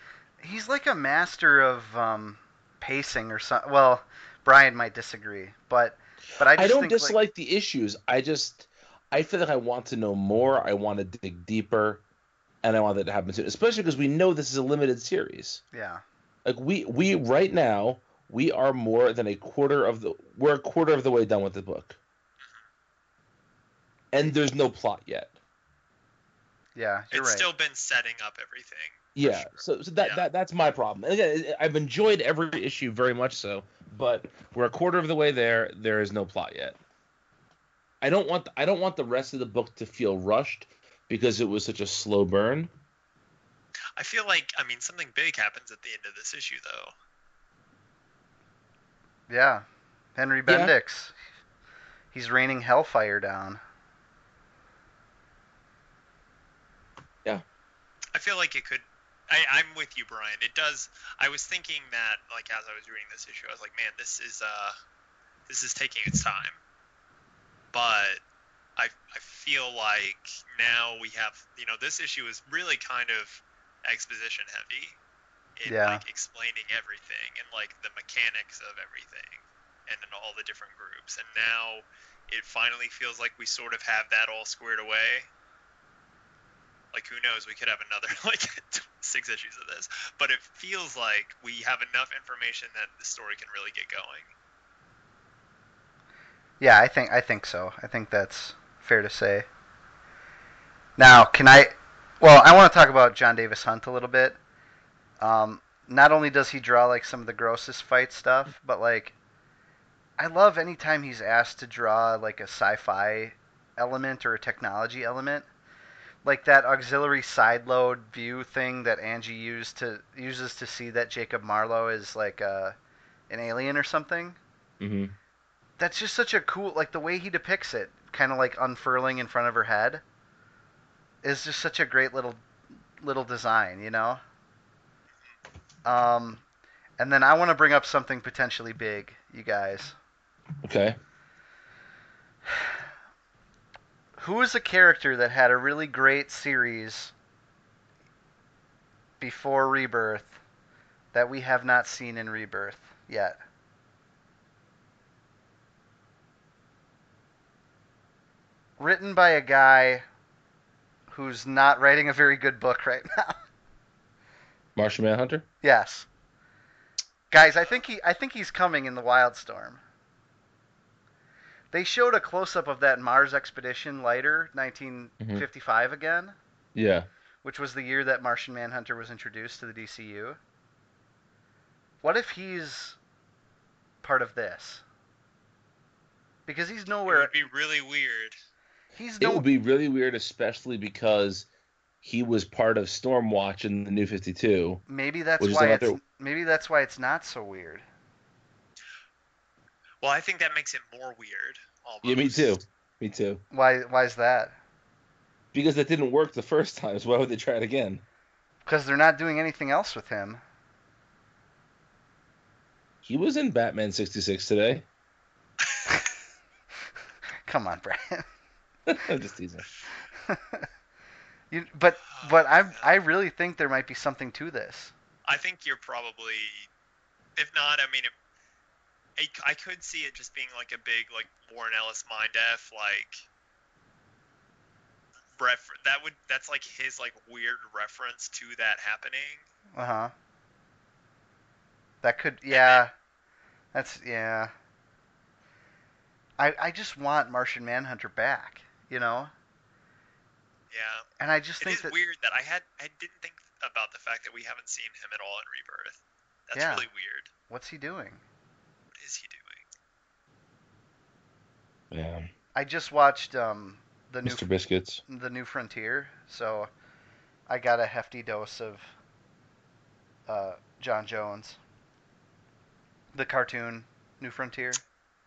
he's like a master of um, pacing or something. Well, Brian might disagree, but but I I, don't think, like- dislike the issues. I just I feel like I want to know more. I want to dig deeper, and I want that to happen soon. Especially because we know this is a limited series. yeah. Like we we right now we are more than a quarter of the we're a quarter of the way done with the book, and there's no plot yet. Yeah, you're it's right. still been setting up everything. Yeah, sure. so, so that, Yeah. that that's my problem. Again, I've enjoyed every issue very much so, but we're a quarter of the way there. There is no plot yet. I don't want I don't want the rest of the book to feel rushed because it was such a slow burn. I feel like, I mean, something big happens at the end of this issue, though. yeah. Henry Yeah. Bendix. He's raining hellfire down. Yeah. I feel like it could. I, I'm with you, Brian. It does. I was thinking that, like, as I was reading this issue, I was like, man, this is uh, this is taking its time. But I, I feel like now we have, you know, this issue is really kind of exposition heavy in Yeah. like explaining everything and like the mechanics of everything and in all the different groups. And now it finally feels like we sort of have that all squared away like who knows we could have another like six issues of this but it feels like we have enough information that the story can really get going Yeah, I think I think so. I think that's fair to say. Now, can I? Well, I want to talk about Jon Davis-Hunt a little bit. Um, not only does he draw like some of the grossest fight stuff, but like, I love anytime he's asked to draw like a sci-fi element or a technology element, like that auxiliary side load view thing that Angie used to uses to see that Jacob Marlowe is like a, an alien or something Mm-hmm. that's just such a cool like the way he depicts it kind of like unfurling in front of her head is just such a great little little design you know um And then I want to bring up something potentially big, you guys. Okay. Who is a character that had a really great series before Rebirth that we have not seen in Rebirth yet? Written by a guy who's not writing a very good book right now. Martian Manhunter. yes. Guys, I think he I think he's coming in the Wildstorm. They showed a close up of that Mars expedition later, 1955 mm-hmm. again, Yeah. which was the year that Martian Manhunter was introduced to the DCU. What if he's part of this? Because he's nowhere. It nowhere. would be really weird. He's It would be really weird, especially because he was part of Stormwatch in the New Fifty Two. Maybe that's why another- it's. Maybe that's why it's not so weird. Well, I think that makes it more weird. Almost. Yeah, me too. Me too. Why? Why is that? Because it didn't work the first time, so why would they try it again? Because they're not doing anything else with him. He was in Batman sixty six today. Come on, Brian. I'm just teasing. you, but but I I really think there might be something to this. I think you're probably, if not, I mean, it, I, I could see it just being like a big like Warren Ellis mind f like. Ref- that would that's like his like weird reference to that happening. Uh huh. That could yeah. That's yeah. I I just want Martian Manhunter back, you know, Yeah, and I just it think is that weird that I had I didn't think about the fact that we haven't seen him at all in Rebirth. That's Yeah. really weird. what's he doing? What is he doing? Yeah. I just watched um the new Mr. Biscuits. the new Frontier, so I got a hefty dose of uh, J'onn J'onzz, the cartoon New Frontier.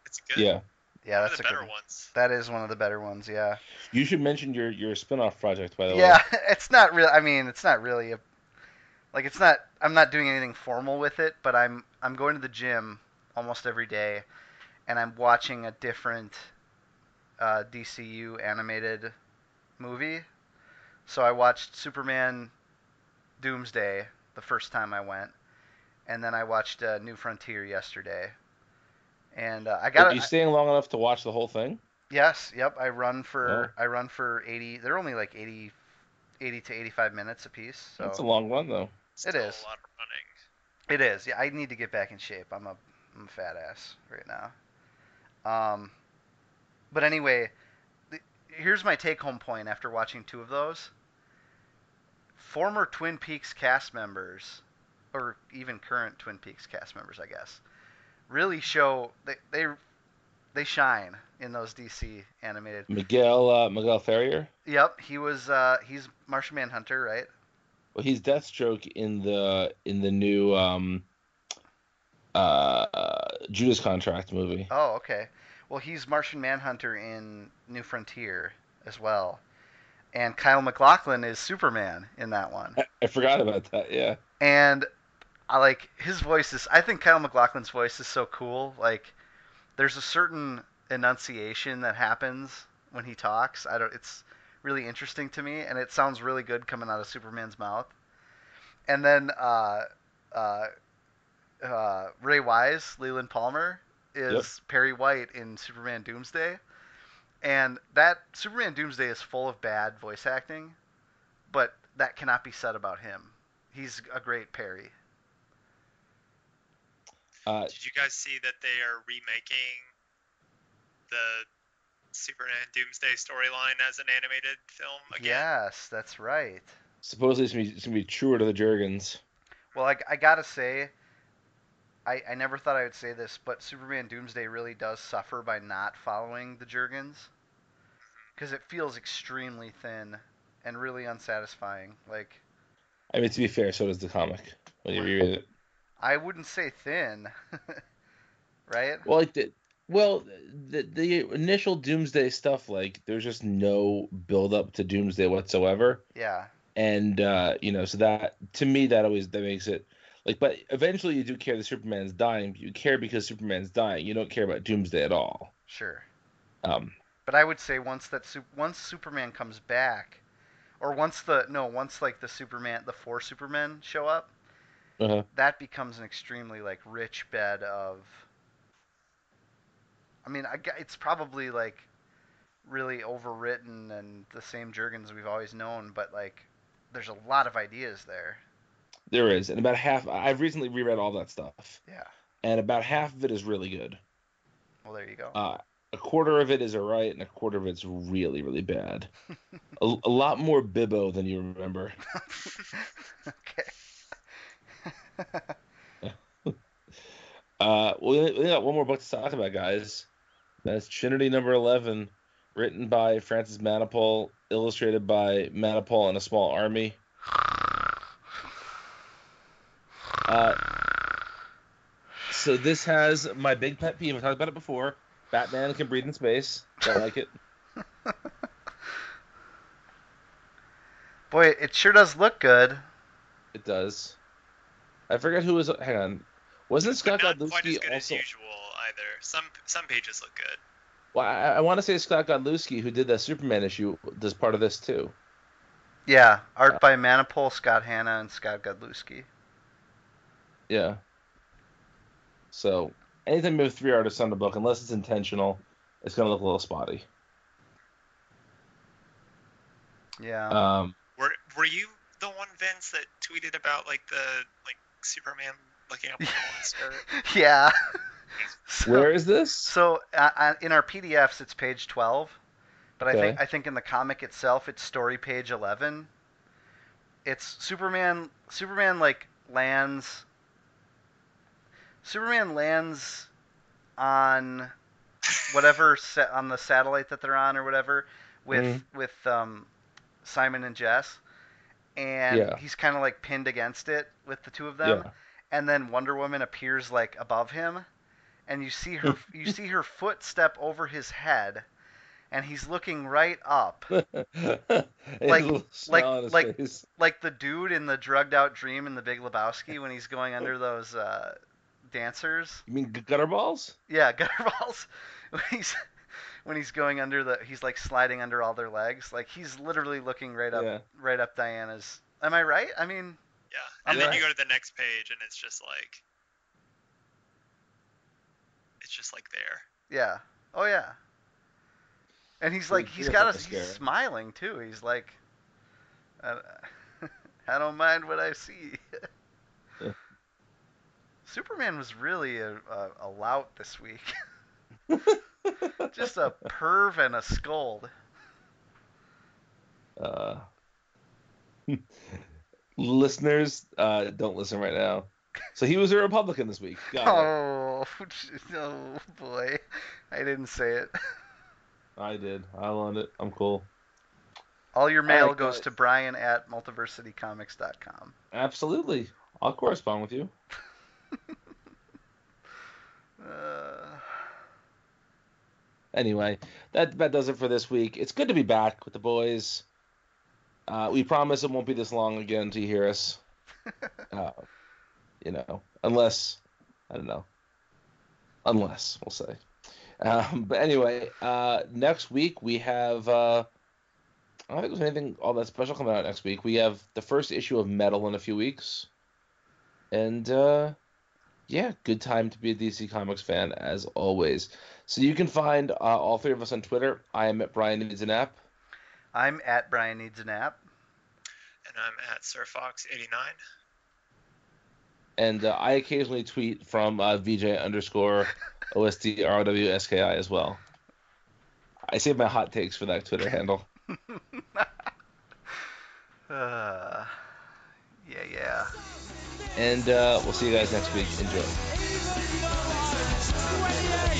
It's good. Yeah. Yeah, One that's of a the good better one. ones. That is one of the better ones. Yeah. You should mention your your spin-off project by the way. Yeah, it's not real. I mean, it's not really a like it's not. I'm not doing anything formal with it, but I'm I'm going to the gym almost every day, and I'm watching a different uh, DCU animated movie. So I watched Superman Doomsday the first time I went, and then I watched uh, New Frontier yesterday. And uh, I Are got you staying long enough to watch the whole thing? Yes, yep. I run for Oh. I run for 80. They're only like 80 80 to 85 minutes a piece. So That's a long one though. Still is. a lot of running. it is. Yeah, I need to get back in shape. I'm a I'm a fat ass right now. Um but anyway, the, here's my take home point after watching two of those. Former Twin Peaks cast members or even current Twin Peaks cast members, I guess, really show they they they shine in those DC animated Miguel uh, Miguel Ferrer. Yep, he was. Uh, he's Martian Manhunter, right? Well, he's Deathstroke in the in the new um, uh, Judas Contract movie. Oh, okay. Well, he's Martian Manhunter in New Frontier as well, and Kyle MacLachlan is Superman in that one. I, I forgot about that. Yeah. And I like his voice is. I think Kyle MacLachlan's voice is so cool. Like, there's a certain enunciation that happens when he talks. I don't. It's really interesting to me, and it sounds really good coming out of Superman's mouth. And then uh, uh, uh, Ray Wise, Leland Palmer, is Yep. Perry White in Superman Doomsday, and that Superman Doomsday is full of bad voice acting, but that cannot be said about him. He's a great Perry. Uh, Did you guys see that they are remaking the Superman Doomsday storyline as an animated film again? Yes, that's right. supposedly it's gonna, be, it's gonna be truer to the Jurgens. Well, I, I gotta say, I, I never thought I would say this, but Superman Doomsday really does suffer by not following the Jurgens. Because it feels extremely thin and really unsatisfying. Like, I mean, to be fair, so does the comic when you read it. I wouldn't say thin, right? Well, like the well, the the initial Doomsday stuff, like there's just no build up to Doomsday whatsoever, Yeah. and uh, you know, so that to me that always that makes it Like, but eventually you do care that Superman's dying. You care because Superman's dying. You don't care about Doomsday at all. Sure. Um, But I would say once that once Superman comes back, or once the no once like the Superman the four Supermen show up, uh that becomes an extremely like rich bed of. I mean, I, it's probably like really overwritten and the same Jurgens we've always known, but like there's a lot of ideas there. There is, and about half. I've recently reread all that stuff, Yeah. and about half of it is really good. Well, there you go. Uh, a quarter of it is alright, and a quarter of it's really, really bad. a, a lot more Bibbo than you remember. okay. Uh, we we got one more book to talk about, guys. That's Trinity number eleven, written by Francis Manapul, illustrated by Manapul and a Small Army. Uh, so this has my big pet peeve. I talked about it before. Batman can breathe in space. Don't like it. Boy, it sure does look good. It does. I forget who was. Hang on. Wasn't Scott But not quite as Godlewski good as usual either. Some some pages look good. Well, I, I want to say Scott Godlewski, who did that Superman issue, does part of this too. Yeah, art by Manapul, Scott Hanna, and Scott Godlewski. Yeah. So anything you have three artists on the book, unless it's intentional, it's gonna look a little spotty. Yeah. Um, Were were you the one Vince that tweeted about like the like Superman looking up the monster? yeah. so, where is this? So uh, uh, in our PDFs, it's page 12, but I think I think in the comic itself, it's story page 11. It's Superman. Superman like lands. Superman lands on whatever set on the satellite that they're on or whatever with Mhm. with um, Simon and Jess, and Yeah. he's kind of like pinned against it with the two of them Yeah. and then Wonder Woman appears like above him, and you see her you see her foot step over his head, and he's looking right up, Like- like- like- face. like the dude in the drugged out dream in The Big Lebowski when he's going under those uh, dancers. You mean g- gutter balls? Yeah, gutter balls. When he's when he's going under the he's like sliding under all their legs. Like he's literally looking right up Yeah. right up Diana's. Am I right? I mean, Yeah. I'm And then right. you go to the next page and it's just like it's just like there. Yeah. Oh yeah. And he's like, he's got looks a, he's smiling too. He's like, I, I don't mind what I see. Superman was really a, a, a lout this week. Just a perv and a scold. Uh, listeners, uh, don't listen right now. So he was a Republican this week. Got. Oh, oh boy. I didn't say it. I did. I learned it. I'm cool. All your mail right, goes guys. to Brian at multiversitycomics.com. Absolutely. I'll correspond with you. Uh, Anyway, that that does it for this week. It's good to be back with the boys. Uh, we promise it won't be this long again to hear us. Uh, you know, unless I don't know. Unless we'll say. Um, but anyway, uh, next week we have. Uh, I don't think there's anything all that special coming out next week. We have the first issue of Metal in a few weeks, and uh, yeah, good time to be a DC Comics fan as always. So you can find uh, all three of us on Twitter. I am at Brian Needs an App. I'm at Brian Needs a Nap. And I'm at SirFox89. And uh, I occasionally tweet from uh, VJ underscore OSDROWSKI as well. I save my hot takes for that Twitter handle. Uh, yeah, yeah. And uh, we'll see you guys next week. Enjoy. 28, I